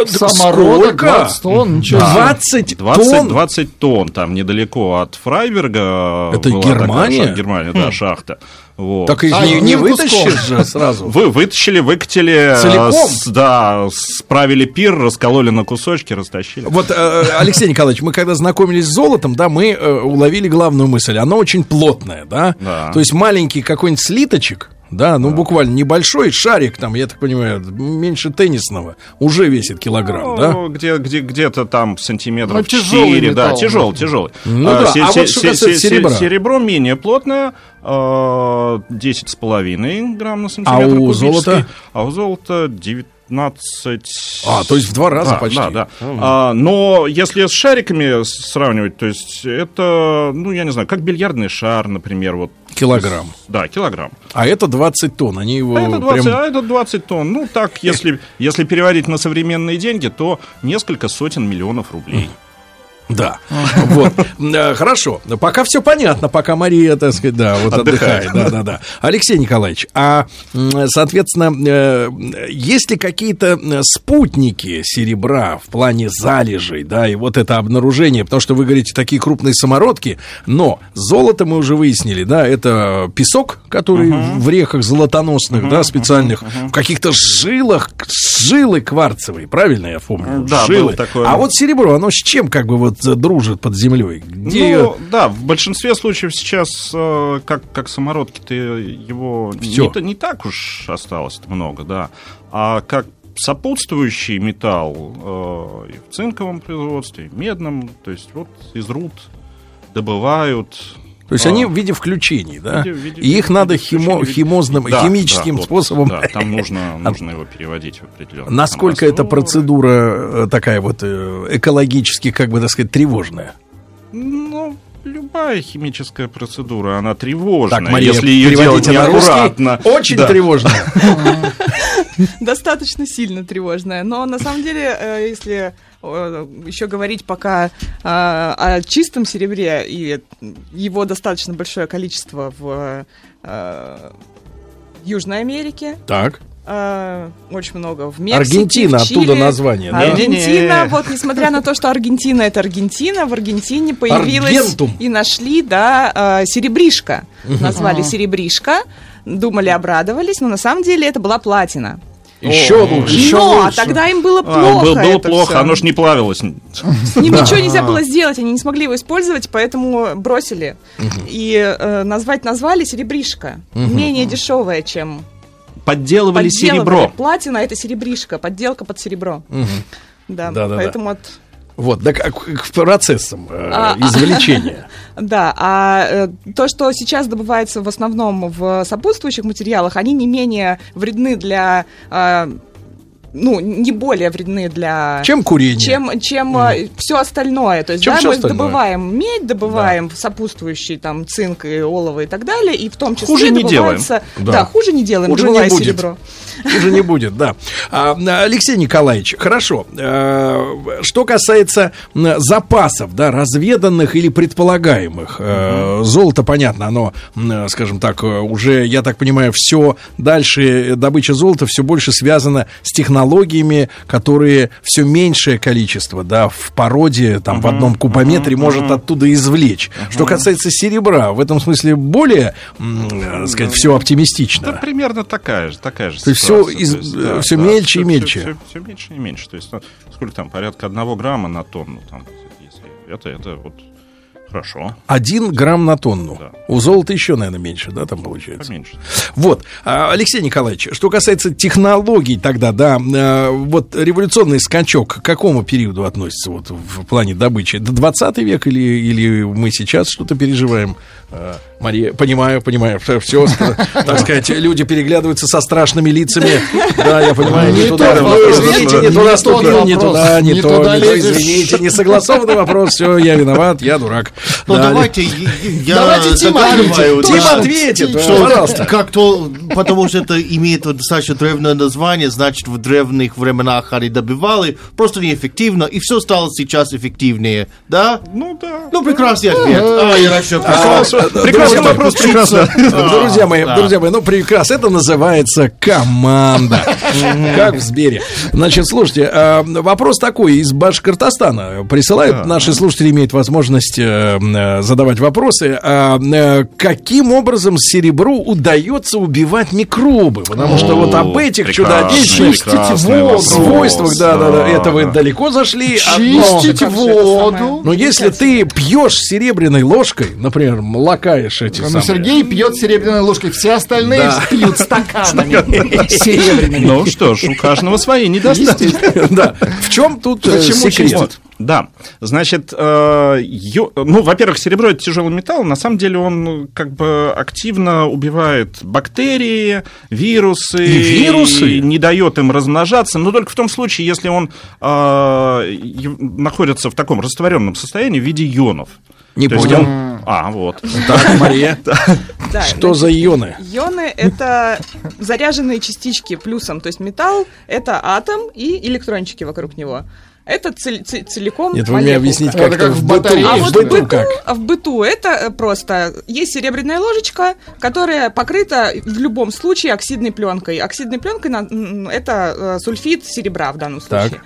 Самородок, Сколько? 20 тонн, ничего себе. 20 20, тонн? 20 тонн, там недалеко от Фрайберга. Это была такая Германия? Германия, да, Хм. шахта. Вот. Так их не, не вытащишь же сразу. Вы вытащили, выкатили, э, Целиком? с- да, справили пир, раскололи на кусочки, растащили. Вот, э, Алексей Николаевич, мы когда знакомились с золотом, да, мы э, уловили главную мысль. Оно очень плотное, да? Да. То есть маленький какой-нибудь слиточек, да, ну буквально небольшой шарик, там, я так понимаю, меньше теннисного, уже весит килограмм, да? Ну, где, где, где-то там сантиметров Ну, тяжелый 4, да, металл, тяжелый, да. тяжелый. Ну да, се- а се- вот что касается се- серебра? Серебро менее плотное, э, 10,5 грамм на сантиметр А у кубический. золота? А у золота 19... А, то есть в два раза Да, почти. Да, да. А, но если с шариками сравнивать, то есть это, ну, я не знаю, как бильярдный шар, например, вот. Килограмм. Да, килограмм. А это 20 тонн, они его А это 20, прям... а это 20 тонн. Ну, так, если, если переводить на современные деньги, то несколько сотен миллионов рублей. Да, вот. Э, Хорошо, пока все понятно, пока Мария, так сказать, да, вот Отдыхает. Да, да, да. Алексей Николаевич, а, соответственно, э, есть ли какие-то э, спутники серебра в плане залежей, да, и вот это обнаружение, потому что вы говорите такие крупные самородки, но золото мы уже выяснили, да, это песок, который в реках золотоносных, да, специальных, в каких-то жилах, жилы кварцевые, правильно я помню? Да, жилы. было такое. А вот серебро, оно с чем как бы вот дружит под землей? Где Ну, да, в большинстве случаев сейчас, э, как, как самородки-то его Всё. не, не так уж осталось много, да. А как сопутствующий металл э, и в цинковом производстве, и в медном, то есть вот из руд добывают. То есть а, они в виде включений, да? в виде- в виде- И их надо химо- химозным, Да, химическим да, вот, способом. Да, там нужно, нужно его переводить в определенный. Насколько эта процедура э, такая вот э, экологически, как бы так сказать, тревожная? Ну, любая химическая процедура, она тревожная. Так, Мария, если ее делать на русский. неаккуратно. Очень Да. тревожная. Достаточно сильно тревожная. Но на самом деле, э, если еще говорить пока э, о чистом серебре, и его достаточно большое количество в э, Южной Америке, Так. э, очень много в Мексике, Аргентина, в Чили. оттуда название, да? Аргентина, вот несмотря на то, что Аргентина это Аргентина, в Аргентине появилась Аргентум. и нашли, да, э, серебришка. Назвали серебришка, думали, обрадовались, но на самом деле это была платина. Еще лучше. Но тогда им было А, плохо. был- было это плохо, всё. оно ж не плавилось. С ним ничего нельзя было сделать, они не смогли его использовать, поэтому бросили. И э, назвать назвали серебришка. Менее дешевая, чем Подделывали подделывали. серебро. Платина это серебришка, подделка под серебро. Да, поэтому от Вот, да, к, к процессам э, А, извлечения. Да, а э, то, что сейчас добывается в основном в сопутствующих материалах, они не менее вредны для... э, ну, не более вредны для... Чем курение. Чем, чем все остальное. То есть, Чем да, мы остальное. добываем медь, добываем сопутствующий там цинк и олово и так далее, и в том числе Хуже не добывается... делаем. Да. Да. хуже не делаем, Хуже не будет. серебро. Уже не будет, да. А, Алексей Николаевич, хорошо. Э, Что касается запасов, да, разведанных или предполагаемых, э, золото, понятно, оно, скажем так, э, уже, я так понимаю, все дальше добыча золота все больше связана с технологиями, которые все меньшее количество, да, в породе, там, в одном кубометре может оттуда извлечь. Что касается серебра, в этом смысле более, м, э, сказать, все оптимистично. Да, примерно такая же, такая же То есть ситуация. из- э, всё мельче и мельче. Все, меньше и меньше. То есть, ну, сколько там, порядка одного грамма на тонну. Там, если это, это вот хорошо. Один грамм на тонну. У золота еще, наверное, меньше, да, там получается? Поменьше. Вот, А, Алексей Николаевич, что касается технологий тогда, да, э, вот революционный скачок к какому периоду относится вот в плане добычи? До 20 век или, или мы сейчас что-то переживаем? Э, Мария, понимаю, понимаю, все, так сказать, люди переглядываются со страшными лицами. Да, я понимаю, не туда. извините, не туда ступил, не туда, не то, туда извините, не согласованный вопрос, все, я виноват, я дурак. Ну, Да, давайте, я- Давайте Тим догадываюсь, ответит. Тим да, ответит, что пожалуйста. Как то, потому что это имеет достаточно древнее название, значит, в древних временах они добивали, просто неэффективно, и все стало сейчас эффективнее, да? Ну, да. Ну, прекрасный ответ. А, я Прекрасный друзья вопрос, прекрасно. Друзья мои, друзья мои, ну прекрасно. Это называется команда. Как в Сбере. Значит, слушайте, а, вопрос такой из Башкортостана. Присылают, наши слушатели имеют возможность э, задавать вопросы. А, э, Каким образом серебру удается убивать микробы? Потому что вот об этих чудодейственных свойствах, да, да, да, это вы далеко зашли. Чистить воду. но если ты пьешь серебряной ложкой, например, лакаешь эти Но самые... Сергей пьет серебряной ложкой, все остальные Да. пьют стаканами серебряными. Ну что ж, у каждого свои недостатки. Да. В чем тут э, секрет? Да, значит, э, ё- ну, во-первых, серебро это тяжелый металл, на самом деле он ну, как бы активно убивает бактерии, вирусы, И вирусы? и не дает им размножаться, но только в том случае, если он э, находится в таком растворенном состоянии в виде ионов. Не То понял. он- А, вот. Так, Мария, Да, что за ионы? Ионы — это заряженные частички плюсом, то есть металл — это атом и электрончики вокруг него. Это цель- цель- целиком Нет, вы мне объясните, как как это в в быту. А В вот в быту быту, как? а в быту это э, просто есть серебряная ложечка, которая покрыта в любом случае оксидной пленкой. Оксидной пленкой это э, сульфид серебра в данном Так. случае.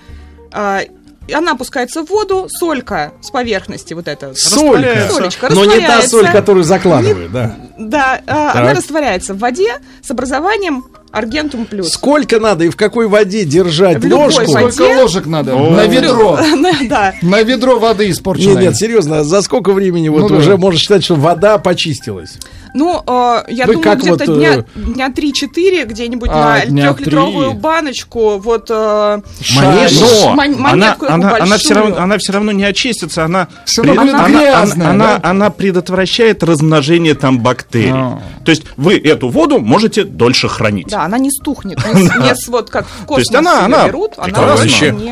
А, и она опускается в воду, солька с поверхности вот эта. Солька. Солечка Но не та соль, которую закладывают, да. Да, а, Так. она растворяется в воде с образованием аргентум плюс. Сколько надо и в какой воде держать В любой ложку? воде. Сколько ложек надо? О. На ведро. Да. На ведро воды испорченной. Нет, нет, серьезно, за сколько времени вот Ну да. уже можно считать, что вода почистилась? Ну, э, я Вы думаю, где-то вот, дня, э, дня 3-4 где-нибудь А, на трехлитровую баночку, вот... э, Монетку? она, монетку она, большую. она, все равно, она все равно не очистится, она, будет она, грязная, она, да? она, она предотвращает размножение там бактерий. А. То есть вы эту воду можете дольше хранить. Да, она не стухнет. Не, с- вот как в То есть космосе она- берут, она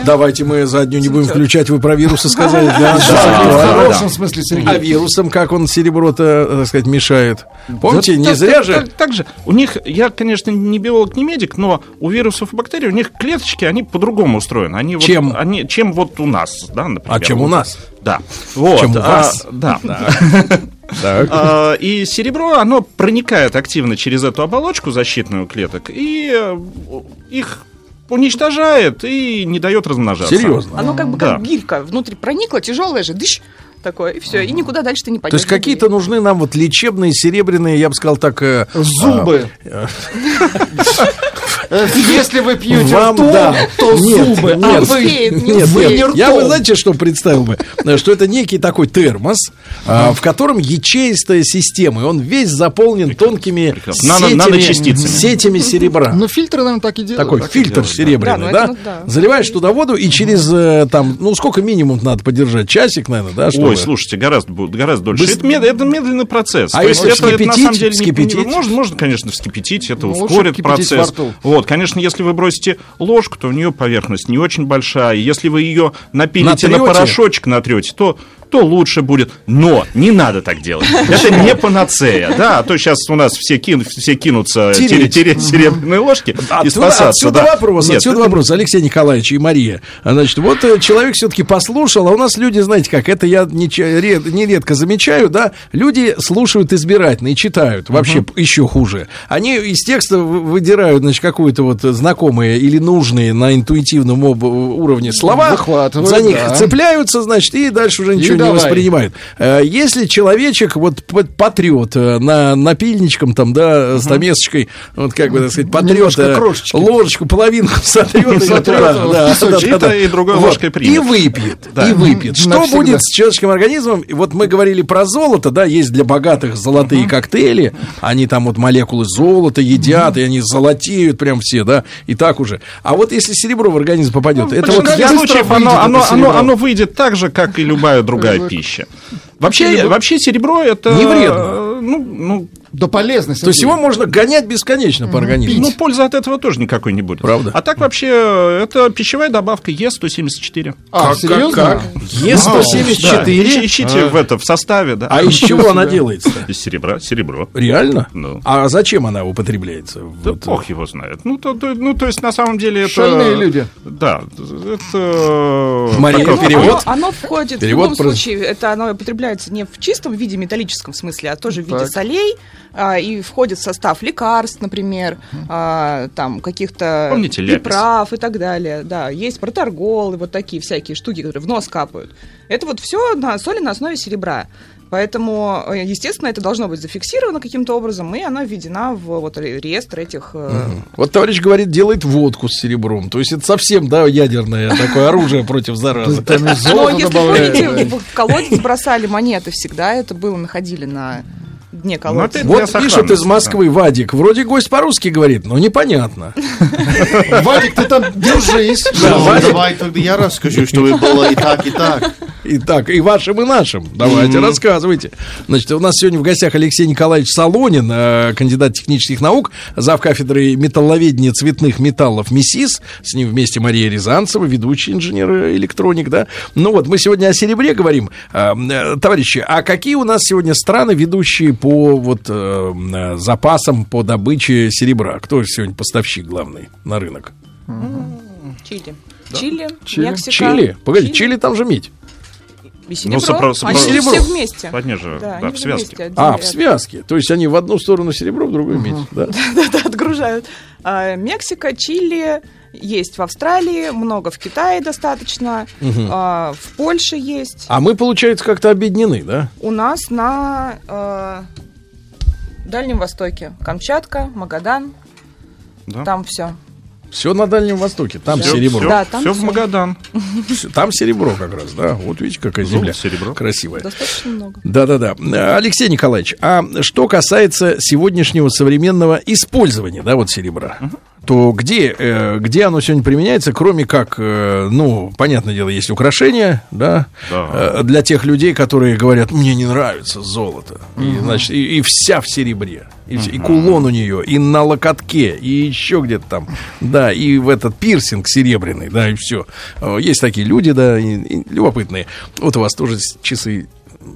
давайте мы заднюю не будем включать, вы про вирусы сказали. Да, Да, да, в да. хорошем смысле, А Сергей. вирусом как он серебро-то, так сказать, мешает? Помните, Вот не так- зря так- же... так- так же. У них, я, конечно, не биолог, не медик, но у вирусов и бактерий, у них клеточки, они по-другому устроены. Они вот- Чем? они, чем вот у нас, да, например. А чем у Вот. нас? Да. Вот. Чем у а, вас? Да. Так. А, И серебро, оно проникает активно через эту оболочку защитную клеток и э, их уничтожает и не дает размножаться. Серьезно? Оно как бы Да. как гирька внутрь проникла, тяжелая же, дыщ, такое, и все, и никуда дальше ты не пойдешь. То есть какие-то нужны нам вот лечебные, серебряные, я бы сказал так... э, Зубы. а, Э, Если вы пьете Вам, то, да. то Нет, зубы, а нет, вы, нет, вы нет. не Я бы, ртом. знаете, что представил бы? Э, Что это некий такой термос, а, в котором ячеистая система, и он весь заполнен тонкими Нано- сетями, наночастицами. сетями серебра. Ну, фильтры, наверное, так и делают. Такой Так фильтр делают, серебряный, Да, ну да? это, ну, да. Заливаешь туда воду, и через там, ну сколько минимум надо подержать? Часик, наверное, да? чтобы- Ой, слушайте, гораздо, гораздо дольше. Быстро- Это, мед- это медленный процесс. А То есть если это, это на самом деле не- Вскипятить? не- можно, можно, конечно, вскипятить, это Ну, ускорит процесс. Вот, конечно, если вы бросите ложку, то у нее поверхность не очень большая. Если вы ее напилите на Натрете? порошочек, натрете, то то лучше будет. Но не надо так делать. Это не панацея. Да, а то сейчас у нас все, кин- все кинутся Тереть. тереть, тереть серебряные ложки и спасаться. отсюда да. вопрос, Нет, отсюда это- вопрос, Алексей Николаевич и Мария. Значит, вот э, человек все-таки послушал, а у нас люди, знаете как, это я не нередко замечаю, да, люди слушают избирательно и читают, вообще п- еще хуже. Они из текста вы- выдирают, значит, какую-то вот знакомые или нужные на интуитивном уровне слова, Выхватывают, за них да. цепляются, значит, и дальше уже И ничего не воспринимают. Э, Если человечек вот потрет э, на напильничком там, да, стамесочкой, вот как бы, так сказать, потрет э, ложечку, половинку сотрет. И другой ложкой примет. И выпьет, и выпьет. Что будет с человеческим организмом? Вот мы говорили про золото, да, есть для богатых золотые коктейли, они там вот молекулы золота едят, и они золотеют прям все, да, и так уже. А вот если серебро в организм попадет, это В вот случаев это оно, оно выйдет так же, как и любая другая пища. Вообще, вообще серебро это... Не вредно. э, Ну, ну, Да полезно, То есть его можно гонять бесконечно по организму. ну, пользы от этого тоже никакой не будет. Правда? А так вообще, э, это пищевая добавка Е174. А, серьезно? Е174. Ищи- Ищите в это, в составе, да. А из чего она делается? Из серебра, серебро. Реально? Ну. А зачем она употребляется? Да Вот, бог его знает. Ну то, ну, то есть, на самом деле, это... Шальные люди. Да, это... Мария, такой- Ну, перевод? Оно, входит в любом случае, это оно употребляется не в чистом виде металлическом смысле, а тоже в виде солей, а, и входит в состав лекарств, например, а, там каких-то Помните приправ и так далее. Да, есть проторгол и вот такие всякие штуки, которые в нос капают. Это вот все на соли на основе серебра. Поэтому, э, естественно, это должно быть зафиксировано каким-то образом, и она введена в вот ре- реестр этих э, Вот товарищ говорит, делает водку с серебром. То есть это совсем, да, ядерное такое оружие против заразы. Но если помните, в колодец бросали монеты всегда, это было, находили на дне колодца. это- Вот пишет из Москвы Вадик. Вроде гость по-русски говорит, но непонятно. Вадик, ты там держись. Ну, давай тогда я расскажу, чтобы было и так, и так. И так, и вашим, и нашим. Давайте, рассказывайте. Значит, у нас сегодня в гостях Алексей Николаевич Солонин, э, кандидат технических наук, зав. кафедры металловедения цветных металлов МИСИС. С ним вместе Мария Рязанцева, ведущий инженер-электроник, да. Ну вот, мы сегодня о серебре говорим. Э, э, Товарищи, а какие у нас сегодня страны, ведущие по вот э, э, запасам, по добыче серебра? Кто сегодня поставщик главный на рынок? Чили. Чили, Чили. Мексика. Чили? Погоди, Чили там же медь. И серебро. сопро- сопро- Они серебро. все вместе. Они же, да, они в связке. вместе, А, в связке. То есть они в одну сторону серебро, в другую медь. Да? Да-да, отгружают. А, Мексика, Чили, есть в Австралии, много в Китае достаточно, а, в Польше есть. А мы, получается, как-то объединены, да? У нас на э, Дальнем Востоке Камчатка, Магадан, Да. там все. Все на Дальнем Востоке, там Всё- серебро. всё- Да, там всё в всё. Магадан. Там серебро как раз, да. Вот видите, какая земля Золото, серебро. красивая. Достаточно много. Да-да-да. Алексей Николаевич, а что касается сегодняшнего современного использования, да, вот серебра, то где, э, где оно сегодня применяется, кроме как, э, ну, понятное дело, есть украшения, да, Да. э, для тех людей, которые говорят, мне не нравится золото, и, значит, и, и вся в серебре, и, вс- и кулон у нее, и на локотке, и еще где-то там, да, и в этот пирсинг серебряный, да, и все. Есть такие люди, да, и- и любопытные. Вот у вас тоже часы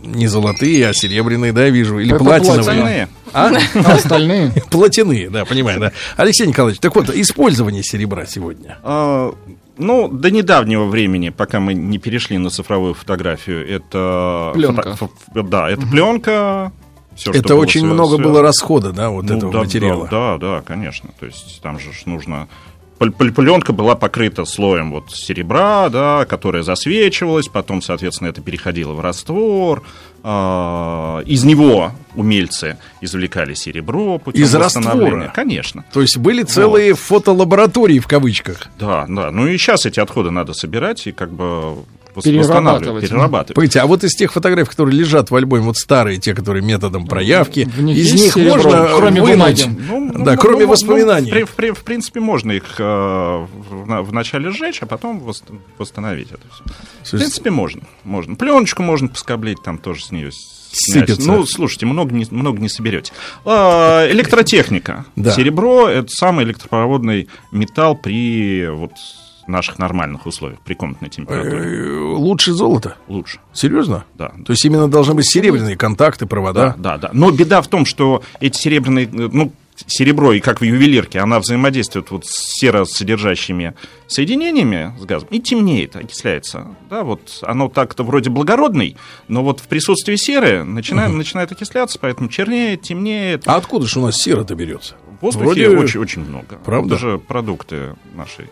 не золотые, а серебряные, да, вижу, или Это платиновые. Остальные. А? А остальные? Платяные, да, понимаю, да. Алексей Николаевич, так вот, использование серебра сегодня. А, Ну, до недавнего времени, пока мы не перешли на цифровую фотографию, это... Пленка. фото- фо- да, это пленка. всё, что Это было очень свя- много свя- было расхода, да, вот Ну, этого да, материала. Да, да, да, конечно. То есть там же нужно пленка была покрыта слоем вот серебра, да, которое засвечивалось, потом, соответственно, это переходило в раствор. а, Из него умельцы извлекали серебро путем Из восстановления. раствора? Конечно. То есть были целые фотолаборатории в кавычках. Да, да. Ну и сейчас эти отходы надо собирать и как бы. Восстанавливать, перерабатывать. Пойте, а вот из тех фотографий, которые лежат в альбоме, вот старые, те, которые методом проявки, В них из них серебро, можно кроме вынуть, бумаги? Ну, да, ну, кроме ну, воспоминаний. ну, в, при- в при- в принципе, можно их э, вначале сжечь, а потом вос- восстановить это все. В принципе, можно. можно. Пленочку можно поскоблить, там тоже с нее. Сыпется. Ну, слушайте, много не, много не соберете. А, электротехника. Да. Серебро это самый электропроводный металл при вот наших нормальных условиях, при комнатной температуре. Э, Лучше золота? Лучше. Серьезно? Да. То есть именно должны быть серебряные контакты, провода? Да, да, да. Но беда в том, что эти серебряные, э, ну, серебро, и как в ювелирке, она взаимодействует вот с серосодержащими соединениями с газом и темнеет, окисляется. Да, вот оно так-то вроде благородный, но вот в присутствии серы начинает, начинает окисляться, поэтому чернеет, темнеет. А откуда же у нас сера-то берется? В воздухе Вроде- очень, очень много. Правда? Это же продукты нашей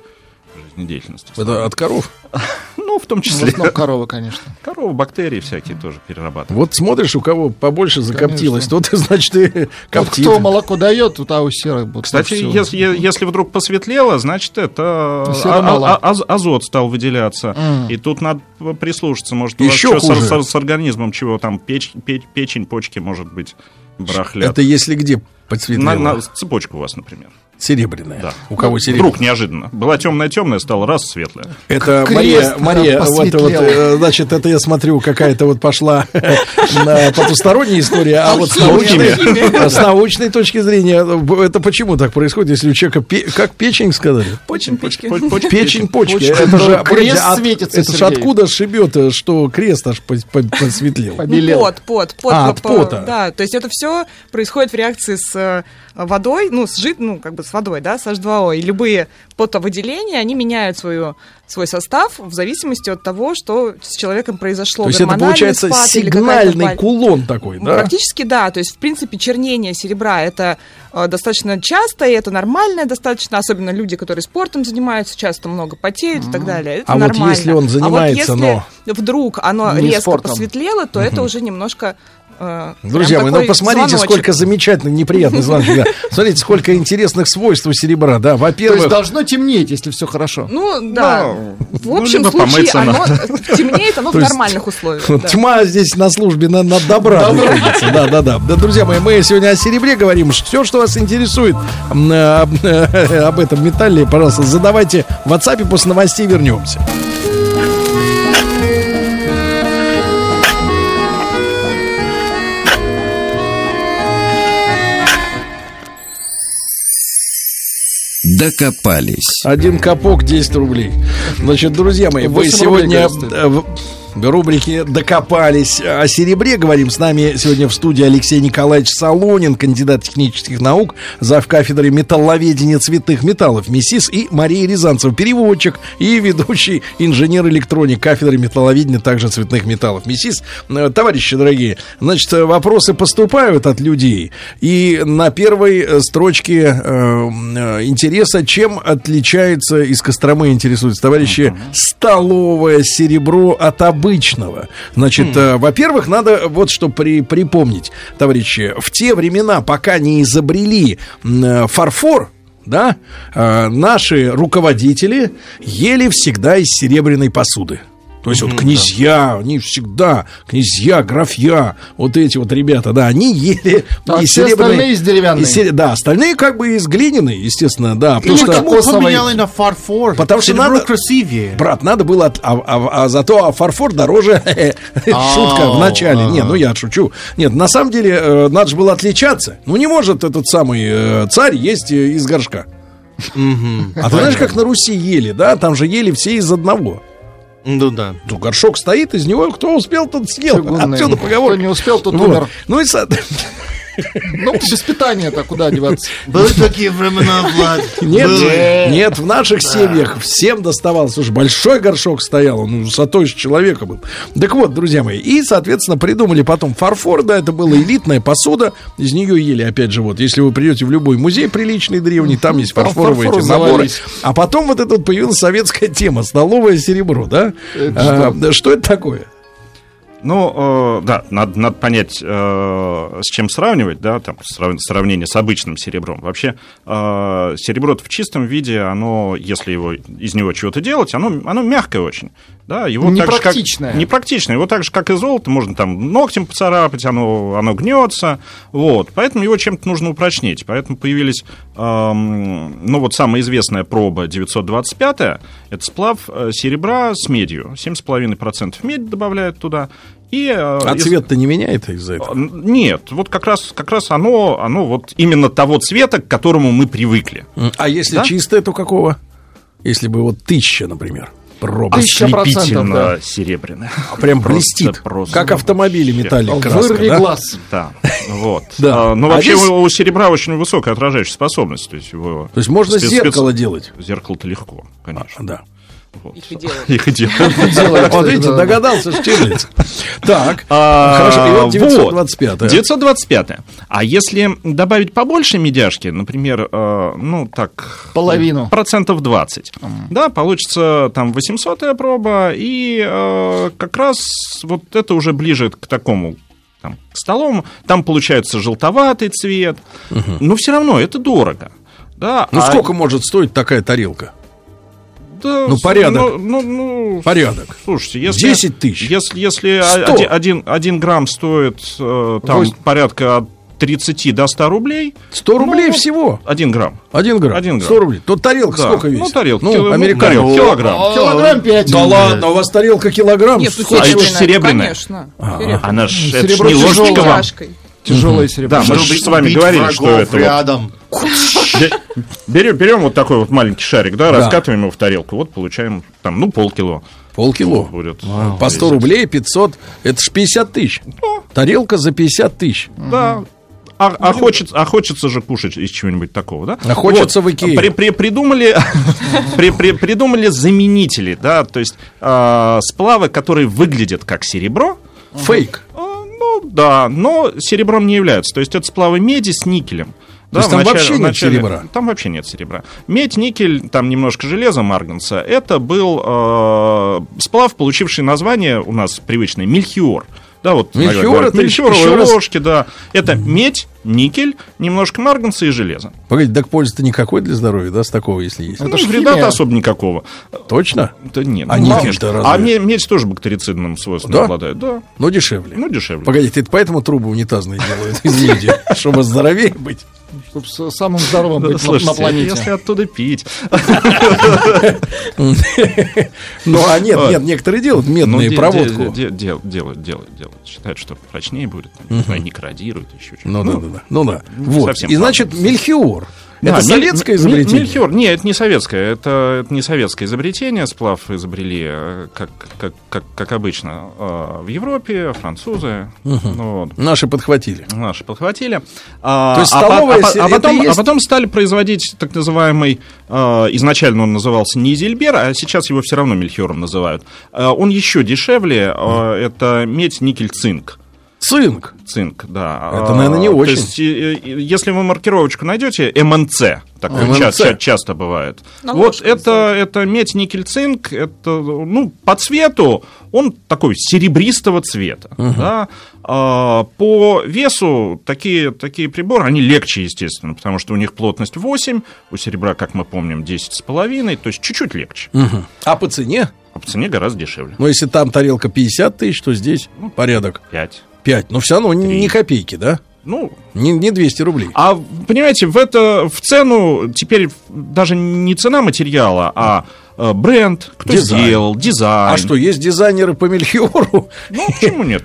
жизнедеятельности. Это от коров? Ну, в том В числе. основном коровы, конечно. Коровы, бактерии всякие тоже перерабатывают. Вот смотришь, у кого побольше закоптилось, тот, значит, и коптит. кто молоко дает, у того серых будет. Кстати, если, если вдруг посветлело, значит, это Серы а- а- аз- азот стал выделяться. И тут надо прислушаться. Может, Еще у вас что с, хуже. с- с организмом чего там, печ- пе- печень, почки, может быть, барахлят. Это если где подсветлело? на, на- цепочка у вас, например. Серебряная. Да. У кого Ну, серебряная? Вдруг неожиданно. Была темная-темная, стала раз светлая. Это Крест Мария, Мария, вот, вот, э, значит, это я смотрю, какая-то вот пошла на потусторонняя история, а вот с научной, с научной точки зрения, это почему так происходит, если у человека, как печень сказали? Почем печки. Поч- поч- Печень, почки. Это же, Крест светится, Это же откуда шибет, э, что крест аж по- по- посветлел? Ну, пот, пот, пот. А, от по- пота. Да, то есть это все происходит в реакции с э, водой, ну, с жид, ну, как бы с водой, да, с H2O. И любые потовыделения, они меняют свою, свой состав в зависимости от того, что с человеком произошло. То есть это получается спад сигнальный кулон такой, да? Практически да. То есть, в принципе, чернение серебра это э, достаточно часто, и это нормально достаточно, особенно люди, которые спортом занимаются, часто много потеют и так далее. Это А вот нормально. если он занимается, а вот если вдруг оно резко спортом. посветлело, то это уже немножко Друзья прям мои, ну посмотрите, звоночек. сколько замечательных, неприятных звонков. да. Смотрите, сколько интересных свойств у серебра, да. То есть Во-первых, должно темнеть, если все хорошо. Ну, да. в ну, общем либо случае, оно темнеет оно в нормальных условиях. Да. Тьма здесь на службе на, на добра находится. Да, да, да. Да, друзья мои, мы сегодня о серебре говорим. Все, что вас интересует э, об, э, об этом металле, пожалуйста, задавайте в WhatsApp, после новостей вернемся. Докопались. Один капок 10 рублей. Значит, друзья мои, вы 8 рублей, сегодня рубрике «Докопались» о серебре говорим. С нами сегодня в студии Алексей Николаевич Солонин, кандидат технических наук, зав. кафедры металловедения цветных металлов МИСИС и Мария Рязанцева, переводчик и ведущий инженер-электроник кафедры металловедения, также цветных металлов МИСИС. Э, Товарищи дорогие, значит, вопросы поступают от людей. И на первой э, строчке э, интереса, чем отличается из Костромы, интересуется, товарищи, столовое серебро от обычного. Значит, э, во-первых, надо вот что при, припомнить, товарищи, в те времена, пока не изобрели э, фарфор, да, э, наши руководители ели всегда из серебряной посуды. То есть вот князья, они всегда, князья, графья, вот эти вот ребята, да, они ели А из все серебряной... остальные из деревянной. из сере- Да, остальные как бы из глиняной, естественно, да. потому что- Почему поменяли на фарфор? Потому что надо- красивее. Брат, надо было, от- а, а- а зато фарфор дороже. Шутка в начале. Не, ну я шучу. Нет, на самом деле э, надо же было отличаться. Ну не может этот самый э, царь есть э, из горшка. А ты знаешь, как на Руси ели, да? Там же ели все из одного. Ну да. Ну, горшок стоит, из него кто успел, тот съел. Чугунный. Отсюда поговорка. Кто не успел, тот Вот. умер. Ну и, со- Ну, без питания-то куда деваться? Были такие времена, Влад. Нет, нет, в наших семьях всем доставалось. Уж большой горшок стоял, он высотой с человека был. Так вот, друзья мои, и, соответственно, придумали потом фарфор, да, это была элитная посуда, из нее ели, опять же, вот, если вы придете в любой музей приличный, древний, там есть фарфоровые фарфор эти наборы. А потом вот это вот появилась советская тема, столовое серебро, да? А, да, Что это такое? Ну, э, да, надо, надо понять, э, с чем сравнивать, да, там, срав- сравнение с обычным серебром. Вообще, э, серебро в чистом виде, оно, если его, из него чего-то делать, оно, оно мягкое очень. Да, его так же, как- Непрактичное. непрактичное. Его так же, как и золото, можно там ногтем поцарапать, оно, оно гнется. Вот. Поэтому его чем-то нужно упрочнить. Поэтому появились, эм, ну вот самая известная проба 925 это сплав э, серебра с медью. 7,5% медь добавляют туда. И, э, А из- цвет-то не меняет из-за этого? Нет, вот как раз, как раз оно, оно вот именно того цвета, к которому мы привыкли. А если Да? чистое, то какого? Если бы вот тысяча, например, проба. Тысяча процентов, Ослепительно да. серебряная. А прям блестит, просто как автомобили металлик Вырви да? глаз. Да, вот. Да. А, Но А вообще здесь- у, у серебра очень высокая отражающая способность. То есть, его То есть можно спец- зеркало спец- делать? Зеркало-то легко, конечно. Да. Вот. Их и делают. Их и делают. Да. догадался, что делается. Так, А, хорошо, и вот вот. 925 925 А если добавить побольше медяшки, например, э, ну так... Половину. Процентов 20. Да, получится там 800 проба, и э, как раз вот это уже ближе к такому там, к столовому. Там получается желтоватый цвет, но все равно это дорого. Да, Ну а- сколько может стоить такая тарелка? Да, Ну, порядок. Ну, ну, ну, Порядок. Слушайте, если... 10 тысяч. Если, если один, один, грамм стоит э, там Вось- порядка от 30 до 100 рублей... 100 рублей ну, всего. Один грамм. Один грамм. Один грамм. 100 рублей. То тарелка Да. сколько весит? Ну, тарелка. Ну, кило- ну, американец. тарелка, килограмм. Килограмм пять. Да ладно, у вас тарелка килограмм. Нет, ну Сколько? А это ж серебряная. Конечно. А, серебряная. Она ж, это ж не ложечка вам. Тяжелое серебро. Да, мы же с вами говорили, что это рядом. Берем, берем вот такой вот маленький шарик, да, Да. раскатываем его в тарелку, вот получаем там, ну, полкило. Полкило. Будет. По 100 рублей, 500. Это ж 50 тысяч. Тарелка за 50 тысяч. Да. А, а хочется, а хочется же кушать из чего-нибудь такого, да? А хочется в Икее. При, при- придумали, при- при- придумали заменители, да, то есть а, сплавы, которые выглядят как серебро, Фейк. а, ну да, но серебром не являются. То есть это сплавы меди с никелем. То есть там начале- вообще нет начале- серебра? Там вообще нет серебра. Медь, никель, там немножко железа, марганца. Это был э, сплав, получивший название у нас привычное мельхиор. Да, вот Мельхиор это мельхиоровые еще раз- ложки, да. Это медь, никель, немножко марганца и железо. Погодите, так пользы-то никакой для здоровья, да, с такого, если есть? ну, вреда особо никакого. Точно? Да нет. А ну, никель-то разве? А ме- медь тоже бактерицидным свойством Да? обладает. Да. Но дешевле. Ну, дешевле. Погодите, это поэтому трубы унитазные делают из меди, чтобы здоровее быть. Чтобы с- самым здоровым быть на- слушайте, на планете. если оттуда пить. Ну, а нет, нет, некоторые делают медную Ну, проводку. де- де- дел- Делают, делают, делают. Считают, что прочнее будет. там, не крадируют, еще что-то. Ну, да, да, да. Ну, да. не Вот. И, значит, мельхиор. Да, Это мель- советское мель- изобретение? Мельхиор. Нет, это не советское. Это, это не советское изобретение. Сплав изобрели, э, как, как, как, как обычно, э, в Европе, французы. Ну, вот. Наши подхватили. Наши подхватили. А, То есть а столовая а а это потом, есть- а потом стали производить так называемый, э, изначально он назывался не Изельбер, а сейчас его все равно Мельхиором называют. Он еще дешевле, э, это медь, никель, цинк. Цинк. Цинк, да. Это, наверное, не А, очень. То есть, если вы маркировочку найдете, МНЦ, такое МНЦ. ча- ча- часто бывает. На вот ложку это, это медь, никель, цинк, это, ну, по цвету он такой серебристого цвета. Да? А, по весу такие, такие приборы, они легче, естественно, потому что у них плотность 8, у серебра, как мы помним, 10,5, то есть чуть-чуть легче. Мгм. А по цене? А по цене гораздо дешевле. Ну, если там тарелка 50 тысяч, то здесь порядок 5. 5. Но все равно не, не копейки, да? Ну, Не, не 200 рублей. А понимаете, в это в цену теперь даже не цена материала, а э, бренд, кто Дизайн. сделал, дизайн. А что, есть дизайнеры по Мельхиору? Ну, почему нет?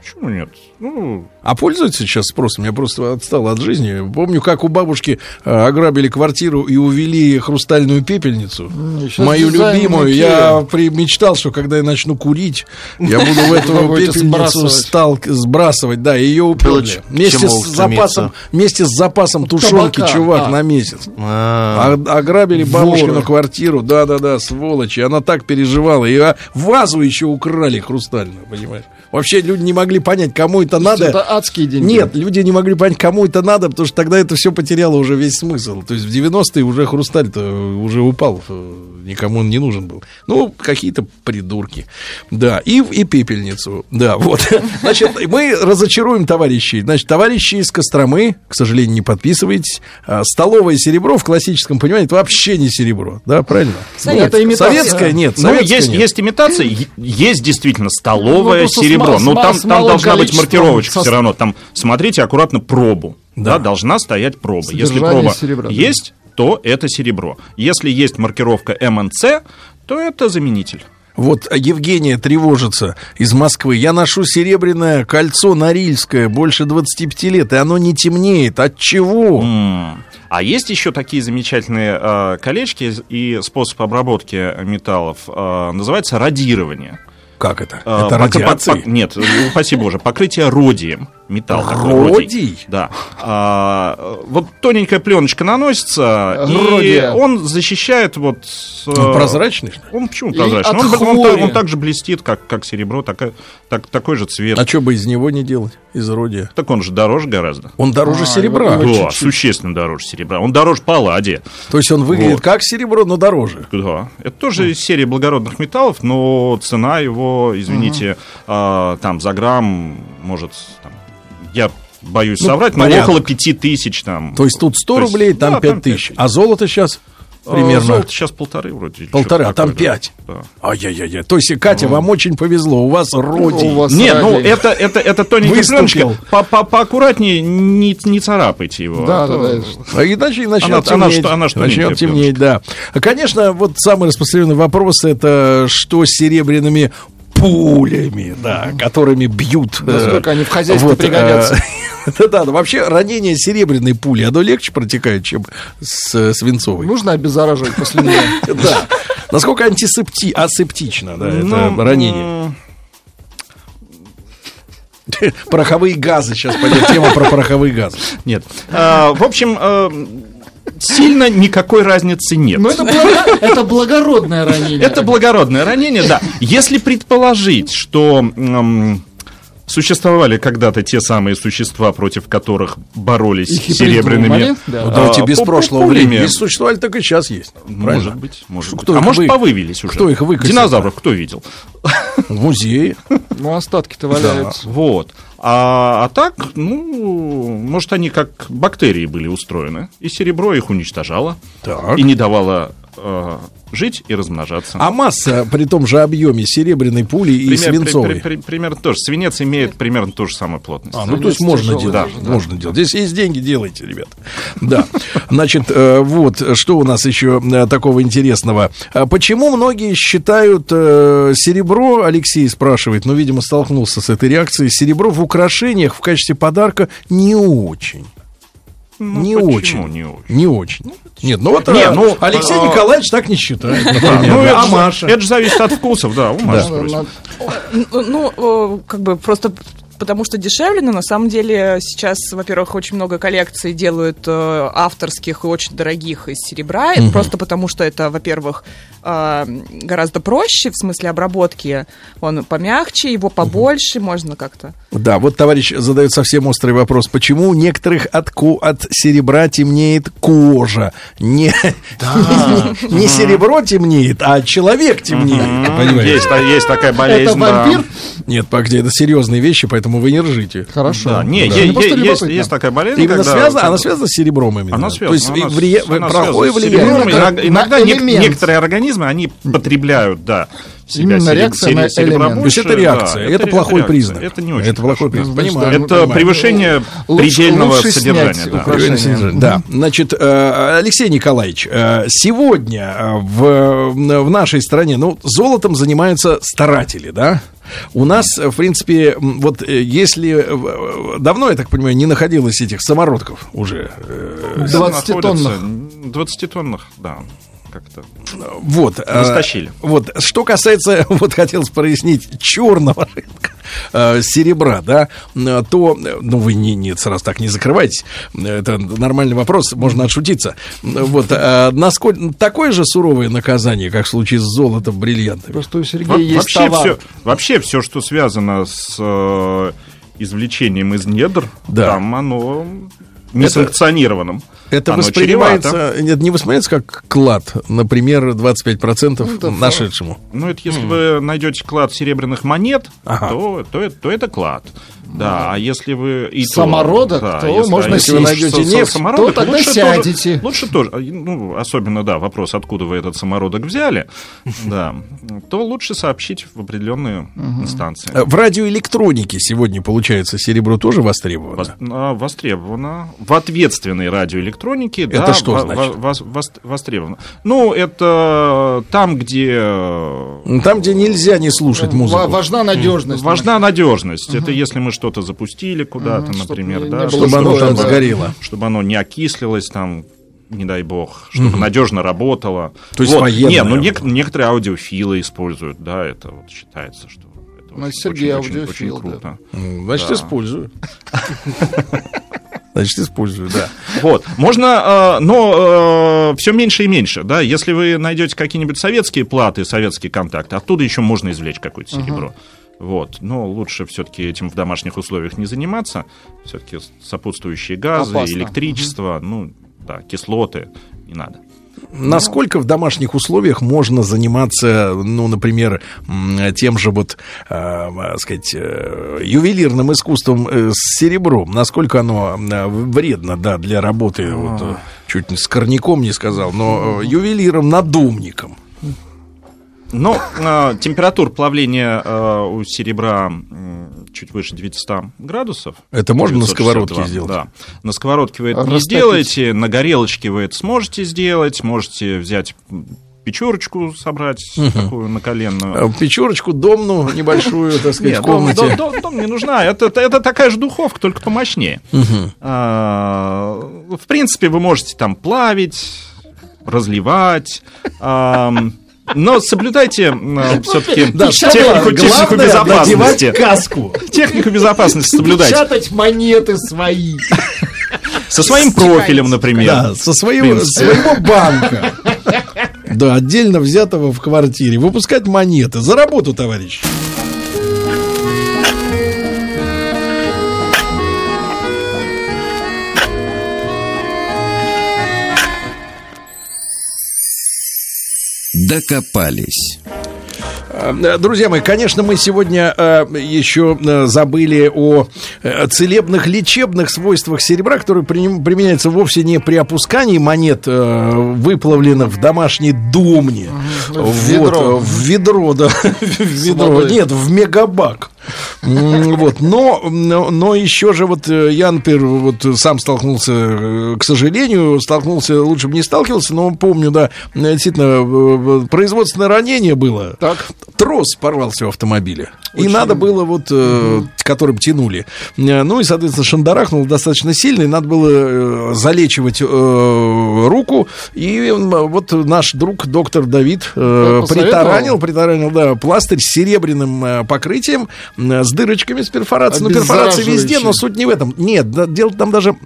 Почему нет? Ну, А пользуется сейчас спросом? Я просто отстал от жизни. Помню, как у бабушки э, ограбили квартиру и увели хрустальную пепельницу. щас Мою любимую. Икеа. Я при- мечтал, что когда я начну курить, я буду в эту пепельницу сбрасывать. стал сбрасывать. Да, ее уперли. Вместе с запасом, вместе с запасом тушенки, чувак, на месяц. А, ограбили бабушкину квартиру, да-да-да, сволочи. Она так переживала. И а, вазу еще украли хрустальную, понимаешь? Вообще люди не могли понять, кому это надо. Адские деньги. Нет, люди не могли понять, кому это надо, потому что тогда это все потеряло уже весь смысл. То есть в 90-е уже хрусталь-то уже упал, э, никому он не нужен был. Ну, какие-то придурки. Да, и, и пепельницу. Да, вот. Значит, мы разочаруем товарищей. Значит, товарищи из Костромы, к сожалению, не подписывайтесь. А, Столовое серебро в классическом понимании это вообще не серебро. Да, правильно? Советское. Это имитация. Советское нет. Ну, советское есть, нет. есть имитация, есть действительно столовое Ну, серебро. ма- с но ма- там, с там должна быть маркировочка все равно. Там смотрите аккуратно пробу. Да. должна стоять проба. Если Содержание проба серебра, да. есть, то это серебро. Если есть маркировка МНЦ, то это заменитель. Вот Евгения тревожится из Москвы. Я ношу серебряное кольцо Норильское больше 25 лет, и оно не темнеет. От чего? М. А есть еще такие замечательные э, колечки и способ обработки металлов. э, называется радирование. Как это? Э, это по- по- нет, упаси боже, покрытие родием. Металл такой, Родий? Да. А, вот тоненькая пленочка наносится, и Родия. он защищает вот... э, Он прозрачный? Он почему И прозрачный? Он, он, хвори. он так же блестит, как, как серебро, такая- так, такой же цвет. А что бы из него не делать? Из родия? Так он же дороже гораздо. Он дороже А, серебра. его- его Да, существенно дороже серебра. Он дороже палладия. То есть он выглядит Вот. как серебро, но дороже. Да, это тоже из серии благородных металлов, но цена его, извините, а, там за грамм может, там, я боюсь Ну, соврать, но порядок. около пяти тысяч там. То есть тут 100 То есть, рублей, там да, 5 там тысяч. пять А золото сейчас примерно? Золото сейчас полторы вроде. или Полтора, а там такое, да. 5. Да. Ай-яй-яй. То есть, Катя, вам очень повезло. У вас родий. У вас Не, ну это, это, это Выступил. пленочка. По- по- Поаккуратнее, не, не царапайте его. Да, а да, то- да. А иначе начнет Она- она темнеть. что- она что начнет темнеть, да. А, Конечно, вот самый распространенный вопрос это что с серебряными пулями, да, которыми бьют. э, Насколько они в хозяйстве вот, э, пригодятся. Да, да, вообще ранение серебряной пули, оно легче протекает, чем с э, свинцовой. Нужно обеззараживать после нее. Да. Насколько антисепти... асептично, да, это Ну, ранение. Пороховые газы, сейчас пойдет тема про пороховые газы. Нет. А, в общем, сильно никакой разницы нет. Но это, благо- это благородное ранение. Это благородное ранение, да. Если предположить, что м, существовали когда-то те самые существа, против которых боролись и серебряными... придумали, да. Ну, давайте а, без прошлого времени. Если существовали, так и сейчас есть. Может Правильно? быть, может быть. Кто а их может, вы- повывелись уже. кто их выкосил? Динозавров кто видел? В музее. Ну, остатки-то валяются. Вот. А, а так, ну, может, они как бактерии были устроены, и серебро их уничтожало, Так. и не давало э, жить и размножаться. А масса при том же объеме серебряной пули и Пример- свинцовой. при- при- при- примерно тоже. Свинец имеет примерно ту же самую плотность. А, ну то есть можно тяжелый делать. да. можно делать. Здесь есть деньги, делайте, ребята. Да. Значит, э, вот что у нас еще э, такого интересного. А Почему многие считают серебро, Алексей спрашивает, ну, видимо, столкнулся с этой реакцией, серебро в украшениях в качестве подарка не очень. Ну, не очень. не очень? Не очень. Нет, ну вот э, ну, Алексей а- Николаевич так не считает, например. ну, а же- Маша? это же зависит от вкусов, да, у Маши Ну, э, как бы просто потому что дешевле, но на самом деле сейчас, во-первых, очень много коллекций делают э, авторских и очень дорогих из серебра, Мгм. просто потому что это, во-первых, э, гораздо проще в смысле обработки, он помягче, его побольше, можно как-то. Да, вот товарищ задает совсем острый вопрос. Почему у некоторых от, ко- от серебра темнеет кожа? Не, не серебро темнеет, а человек темнеет. Есть, есть такая болезнь. Это да. вампир? Нет, погоди, это серьезные вещи, поэтому вы не ржите. Хорошо. Да, не, Да. е- просто е- есть, есть такая болезнь. Именно когда- связана, она связана с серебром именно. Она То есть связана, она влия- с- она связана с влияние. серебром. Иногда, иногда элемент. некоторые организмы, они потребляют, да, в себя Именно реакция на элемент. То есть это реакция, да, это ре- плохой реакция. признак. Это не очень Это плохой признак. Понимаю. Это понимаю. превышение Лучше- предельного лучше содержания. снять да. украшение. Да, значит, э, Алексей Николаевич, э, сегодня э, в, в нашей стране, ну, золотом занимаются старатели, да? У нас, в принципе, вот если давно, я так понимаю, не находилось этих самородков уже. э, 20-тонных. 20-тонных, да. Как-то. Вот. Не э, стащили. Вот, что касается, вот хотелось прояснить, черного рынка э, серебра, да, то, ну, вы не, не сразу так не закрывайтесь, это нормальный вопрос, можно отшутиться. Вот, э, насколько, такое же суровое наказание, как в случае с золотом, бриллиантами? Просто у Во- Сергея есть вообще, товар. все, вообще все, что связано с э, извлечением из недр, Да. там оно несанкционированным. Это Оно воспринимается, чревато. нет, не воспринимается как клад, например, 25% это нашедшему. Ну, это если вы найдете клад серебряных монет, Ага. то, то, это- то это клад. Да, а если вы... И то- Самородок, да, то если, можно а если вы сесть. найдете Со- нефть, то тогда лучше сядете. Тоже, лучше тоже, а, ну, особенно, да, вопрос, откуда вы этот самородок взяли, да, то лучше сообщить в определенные инстанции. Э, В радиоэлектронике сегодня, получается, серебро тоже востребовано? Вос- а, Востребовано. В ответственной радиоэлектронике, Это да, что значит? во- вос- вос- востребовано. Ну, это там, где... Там, где нельзя не слушать музыку. Ва- Важна надежность. Важна надежность. Это если мы что-то запустили куда-то, чтоб например, не- да, было Чтобы оно там сгорело. чтобы оно не окислилось там, не дай бог, чтобы надежно работало. То есть Вот. военное Не, ну нек- некоторые аудиофилы используют, да, это вот считается, что это Ну, очень- Сергей очень- очень- аудиофил, очень да. круто. М, Значит, Да. использую. Значит, использую, да. Вот, можно, э, но все меньше и меньше, да, если вы найдете какие-нибудь советские платы, советские контакты, оттуда еще можно извлечь какое-то серебро. Вот, но лучше все-таки этим в домашних условиях не заниматься, все-таки сопутствующие газы, Опасно. электричество, ну, да, кислоты, не надо. Насколько в домашних условиях можно заниматься, ну, например, тем же вот, э, э, сказать, э, ювелирным искусством э, с серебром? Насколько оно вредно, да, для работы? Вот, э, чуть с корняком не сказал, но э, ювелиром, надумником. Но э, температура плавления э, у серебра чуть выше 900 градусов. Это можно на 962, сковородке сделать? Да. На сковородке вы это не сделаете, на горелочке вы это сможете сделать, можете взять печурочку собрать такую наколенную. Э, Печурочку домну небольшую, так сказать, Нет, в дом, комнате. дом- дом- дом не нужна. Это, это, такая же духовка, только помощнее. Мгм. А, в принципе, вы можете там плавить, разливать. Но соблюдайте все-таки Да, технику, технику безопасности. каску. Технику безопасности соблюдайте. Печатать монеты свои. Со своим профилем, например. Да, со своего, своего банка. Да, отдельно взятого в квартире. Выпускать монеты. За работу, товарищ. Докопались. Э, Друзья мои, конечно, мы сегодня э, еще э, забыли о целебных лечебных свойствах серебра, которые применяются вовсе не при опускании монет, выплавленных в домашней думне. В ведро. Вот, в ведро, да. В ведро. Нет, в мегабак. Вот, но, но, но еще же вот я, например, вот сам столкнулся, к сожалению, столкнулся, лучше бы не сталкивался, но помню, да, действительно, производственное ранение было. Так. Трос порвался у автомобиля. И надо было вот, э, которым тянули. Э, Ну и, соответственно, шандарахнул достаточно сильно, и надо было э, залечивать э, руку. И вот наш друг доктор Давид э, Посоветовал? притаранил, притаранил, да, пластырь с серебряным э, покрытием, с дырочками, с перфорацией. Ну, перфорации везде, но суть не в этом. Нет, дело там даже...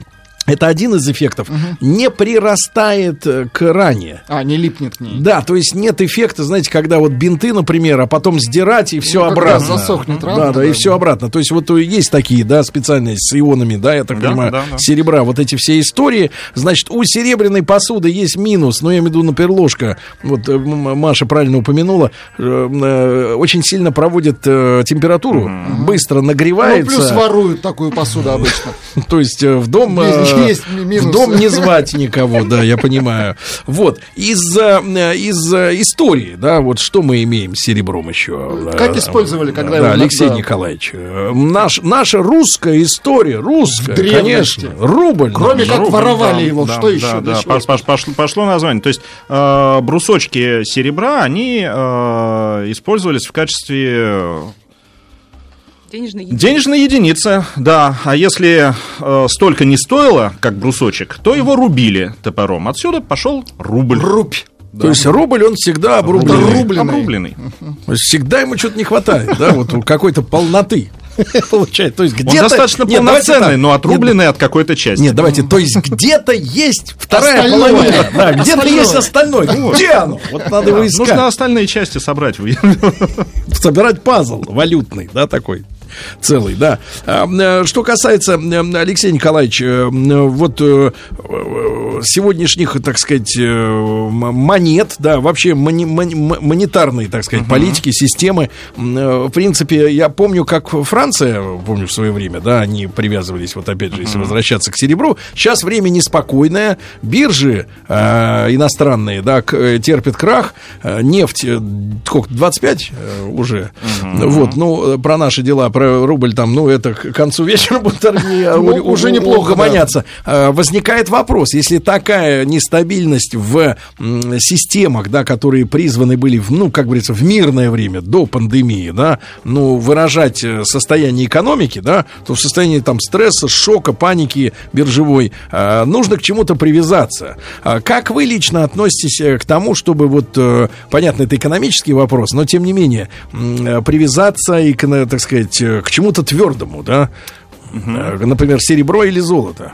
Это один из эффектов. Не прирастает э, к ране. А, не липнет к ней. Да, то есть нет эффекта, знаете, когда вот бинты, например, а потом сдирать и все Ну, обратно. засохнет рана, Да, да, и да. все обратно. То есть вот э, есть такие, да, специальные с ионами, да, я так Да, понимаю, да, да. серебра, вот эти все истории. Значит, у серебряной посуды есть минус, но я имею в виду, например, ложка. Вот э, Маша правильно упомянула, очень сильно проводит температуру, быстро Ну, нагревается. плюс воруют такую посуду обычно. То есть в дом Есть ми- минусы. в дом не звать никого, да, я понимаю. Вот, из, э, из э, истории, да, вот что мы имеем с серебром еще? Как Э, использовали, когда да, его Алексей да. Николаевич, э, наш, наша русская история, русская, конечно, рубль. Кроме наш. как воровали его, да, что еще? Да, Для да, пош- пош- пошло, пошло название. То есть э, брусочки серебра, они э, использовались в качестве Денежные единицы. денежной единицы, да. А если э, столько не стоило, как брусочек, то его рубили топором. Отсюда пошел рубль. Рубь. То есть рубль, он всегда обрубленный. Обрубленный. Обрубленный. То есть всегда ему что-то не хватает, да, вот у какой-то полноты. Получается, то есть Он где-то... достаточно Нет, полноценный, так. но Нет, отрубленный от какой-то части. Нет, давайте, то есть где-то есть вторая Остальное. половина. Да, где-то есть остальное. Где оно? Вот надо его Нужно искать. остальные части собрать. Собирать пазл валютный, да, такой целый, да. А, э, Что касается, э, Алексей Николаевич, э, вот сегодняшних, так сказать, монет, да, вообще мони- мони- м- монетарной, так сказать, политики, системы, в принципе, я помню, как Франция, помню в свое время, да, они привязывались, вот опять же, если возвращаться к серебру. Сейчас время неспокойное, биржи э, иностранные, да, терпят крах, нефть, сколько, 25 э, уже, вот, ну, про наши дела, про рубль там, ну, это к концу вечера будут Ну, уже неплохо, угомоняться. Э, Возникает вопрос, если такая нестабильность в системах, да, которые призваны были, в, ну, как говорится, в мирное время, до пандемии, да, ну, выражать э, состояние экономики, да, то в состоянии там стресса, шока, паники биржевой э, нужно к чему-то привязаться. А Как вы лично относитесь э, к тому, чтобы вот, э, понятно, это экономический вопрос, но тем не менее э, привязаться и, так сказать, э, к чему-то твердому, да, Э, например, серебро или золото?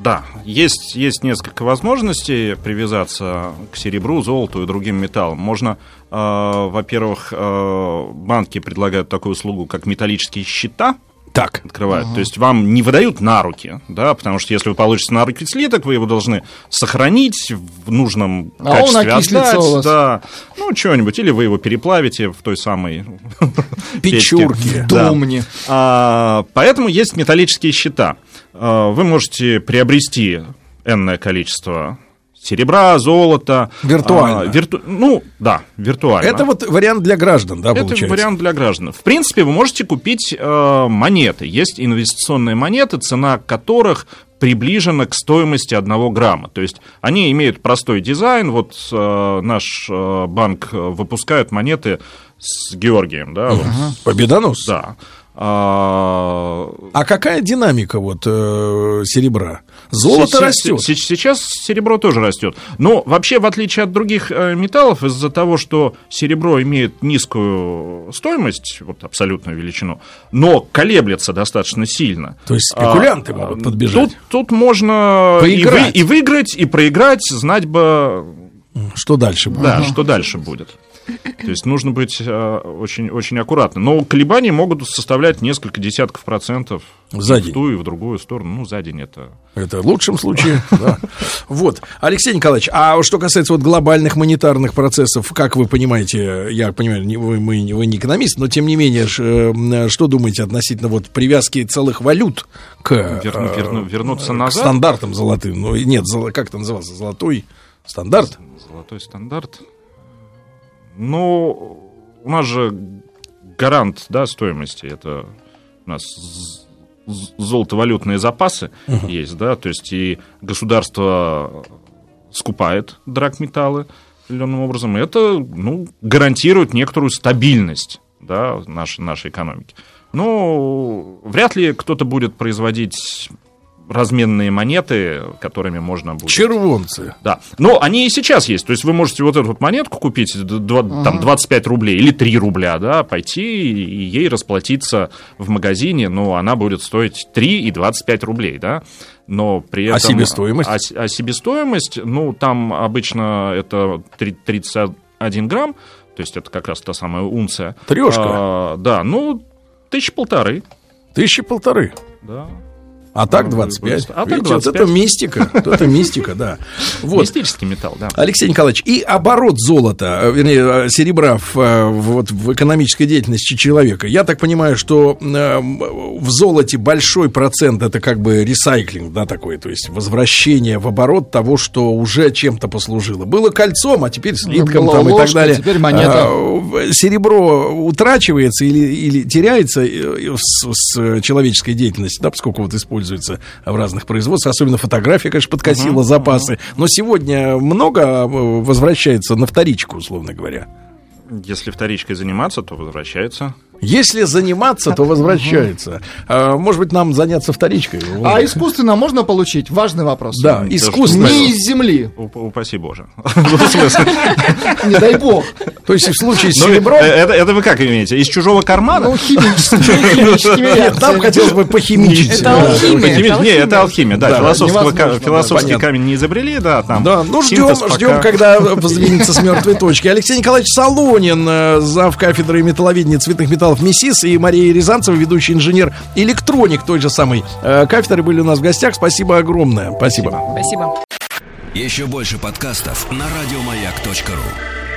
Да, есть, есть несколько возможностей привязаться к серебру, золоту и другим металлам. Можно, э, во-первых, э, банки предлагают такую услугу, как металлические счета. Так. Открывают. То есть вам не выдают на руки, да, потому что если вы получите на руки слиток, вы его должны сохранить в нужном А он качестве окислится отдать, у вас. да, ну что-нибудь, или вы его переплавите в той самой Печурке. Да. Домне. А, поэтому есть металлические счета. А, Вы можете приобрести энное количество серебра, золота. Виртуально. А, вирту- Ну, да, виртуально. Это вот вариант для граждан, да, Это получается? вариант для граждан. В принципе, вы можете купить э, монеты. Есть инвестиционные монеты, цена которых приближена к стоимости одного грамма. То есть они имеют простой дизайн. Вот э, наш э, банк выпускает монеты с Георгием, да, вот. Победонос. Да. А, А какая динамика вот э, серебра? Золото Сейчас- растет. се- Сейчас серебро тоже растет. Но вообще, в отличие от других э, металлов, из-за того, что серебро имеет низкую стоимость, вот абсолютную величину, но колеблется достаточно сильно. То есть спекулянты могут подбежать. Тут, тут можно и, вы- и выиграть, и проиграть, знать бы, Что дальше будет? да, что дальше будет. То есть нужно быть э, очень, очень аккуратным. Но колебания могут составлять несколько десятков процентов За день. в ту и в другую сторону. Ну, за день это... Это в лучшем случае, да. Вот. Алексей Николаевич, а что касается вот глобальных монетарных процессов, как вы понимаете, я понимаю, не- вы, мы, не- вы не экономист, но тем не менее, э, что думаете относительно вот привязки целых валют к, Верну- э, верну- вернуться к назад? стандартам золотым? Ну, нет, как это назывался? Золотой стандарт? Золотой стандарт. Ну, у нас же гарант да, стоимости. Это у нас золотовалютные запасы Мгм. есть, да, то есть и государство скупает драгметаллы определенным образом. И это, ну, гарантирует некоторую стабильность, да, нашей, нашей экономики. Ну, вряд ли кто-то будет производить разменные монеты, которыми можно будет... Червонцы. Да. Но они и сейчас есть. То есть вы можете вот эту вот монетку купить, д- два- там, 25 рублей или 3 рубля, да, пойти и ей расплатиться в магазине, но она будет стоить 3 и 25 рублей, да. Но при А этом... себестоимость? А, а себестоимость, ну, там обычно это три- 31 грамм, то есть это как раз та самая унция. Трёшка. А, да, ну, тысячи полторы. Тысячи полторы. Да. А так 25. А так Видите, вот 25. это мистика. Вот Это мистика, да. Вот. Мистический металл, да. Алексей Николаевич, и оборот золота, э, вернее, э, серебра в, э, вот, в экономической деятельности человека. Я так понимаю, что в золоте большой процент это как бы ресайклинг, да, такой, то есть возвращение в оборот того, что уже чем-то послужило. Было кольцом, а теперь слитком была там и так ложка, далее. теперь монета. А, серебро утрачивается или, или теряется с, с человеческой деятельностью, да, поскольку вот используется в разных производствах, особенно фотография, конечно, подкосила запасы. Но сегодня много э, возвращается на вторичку, условно говоря. Если вторичкой заниматься, то возвращается. Если заниматься, то возвращается. А, может быть, нам заняться вторичкой? А искусственно можно получить? Важный вопрос. Да, искусственно. Не из земли. Уп- Упаси Боже. Не дай бог. То есть в случае с Ну, серебром... э, Это вы как имеете? Из чужого кармана? Ну, химическими, Нет, нам хотелось бы похимичить. Это алхимия. Химия- это Не, это алхимия. да. Философский камень не изобрели, да, там. Да, ну ждем, когда воздвинется с мертвой точки. Алексей Николаевич Солонин, э, зав. кафедры металловедения цветных металлов МИСИС, и Мария Рязанцева, ведущий инженер электроник той же самой э, кафедры, были у нас в гостях. Спасибо огромное. Спасибо. Спасибо. Еще больше подкастов на радиомаяк.ру.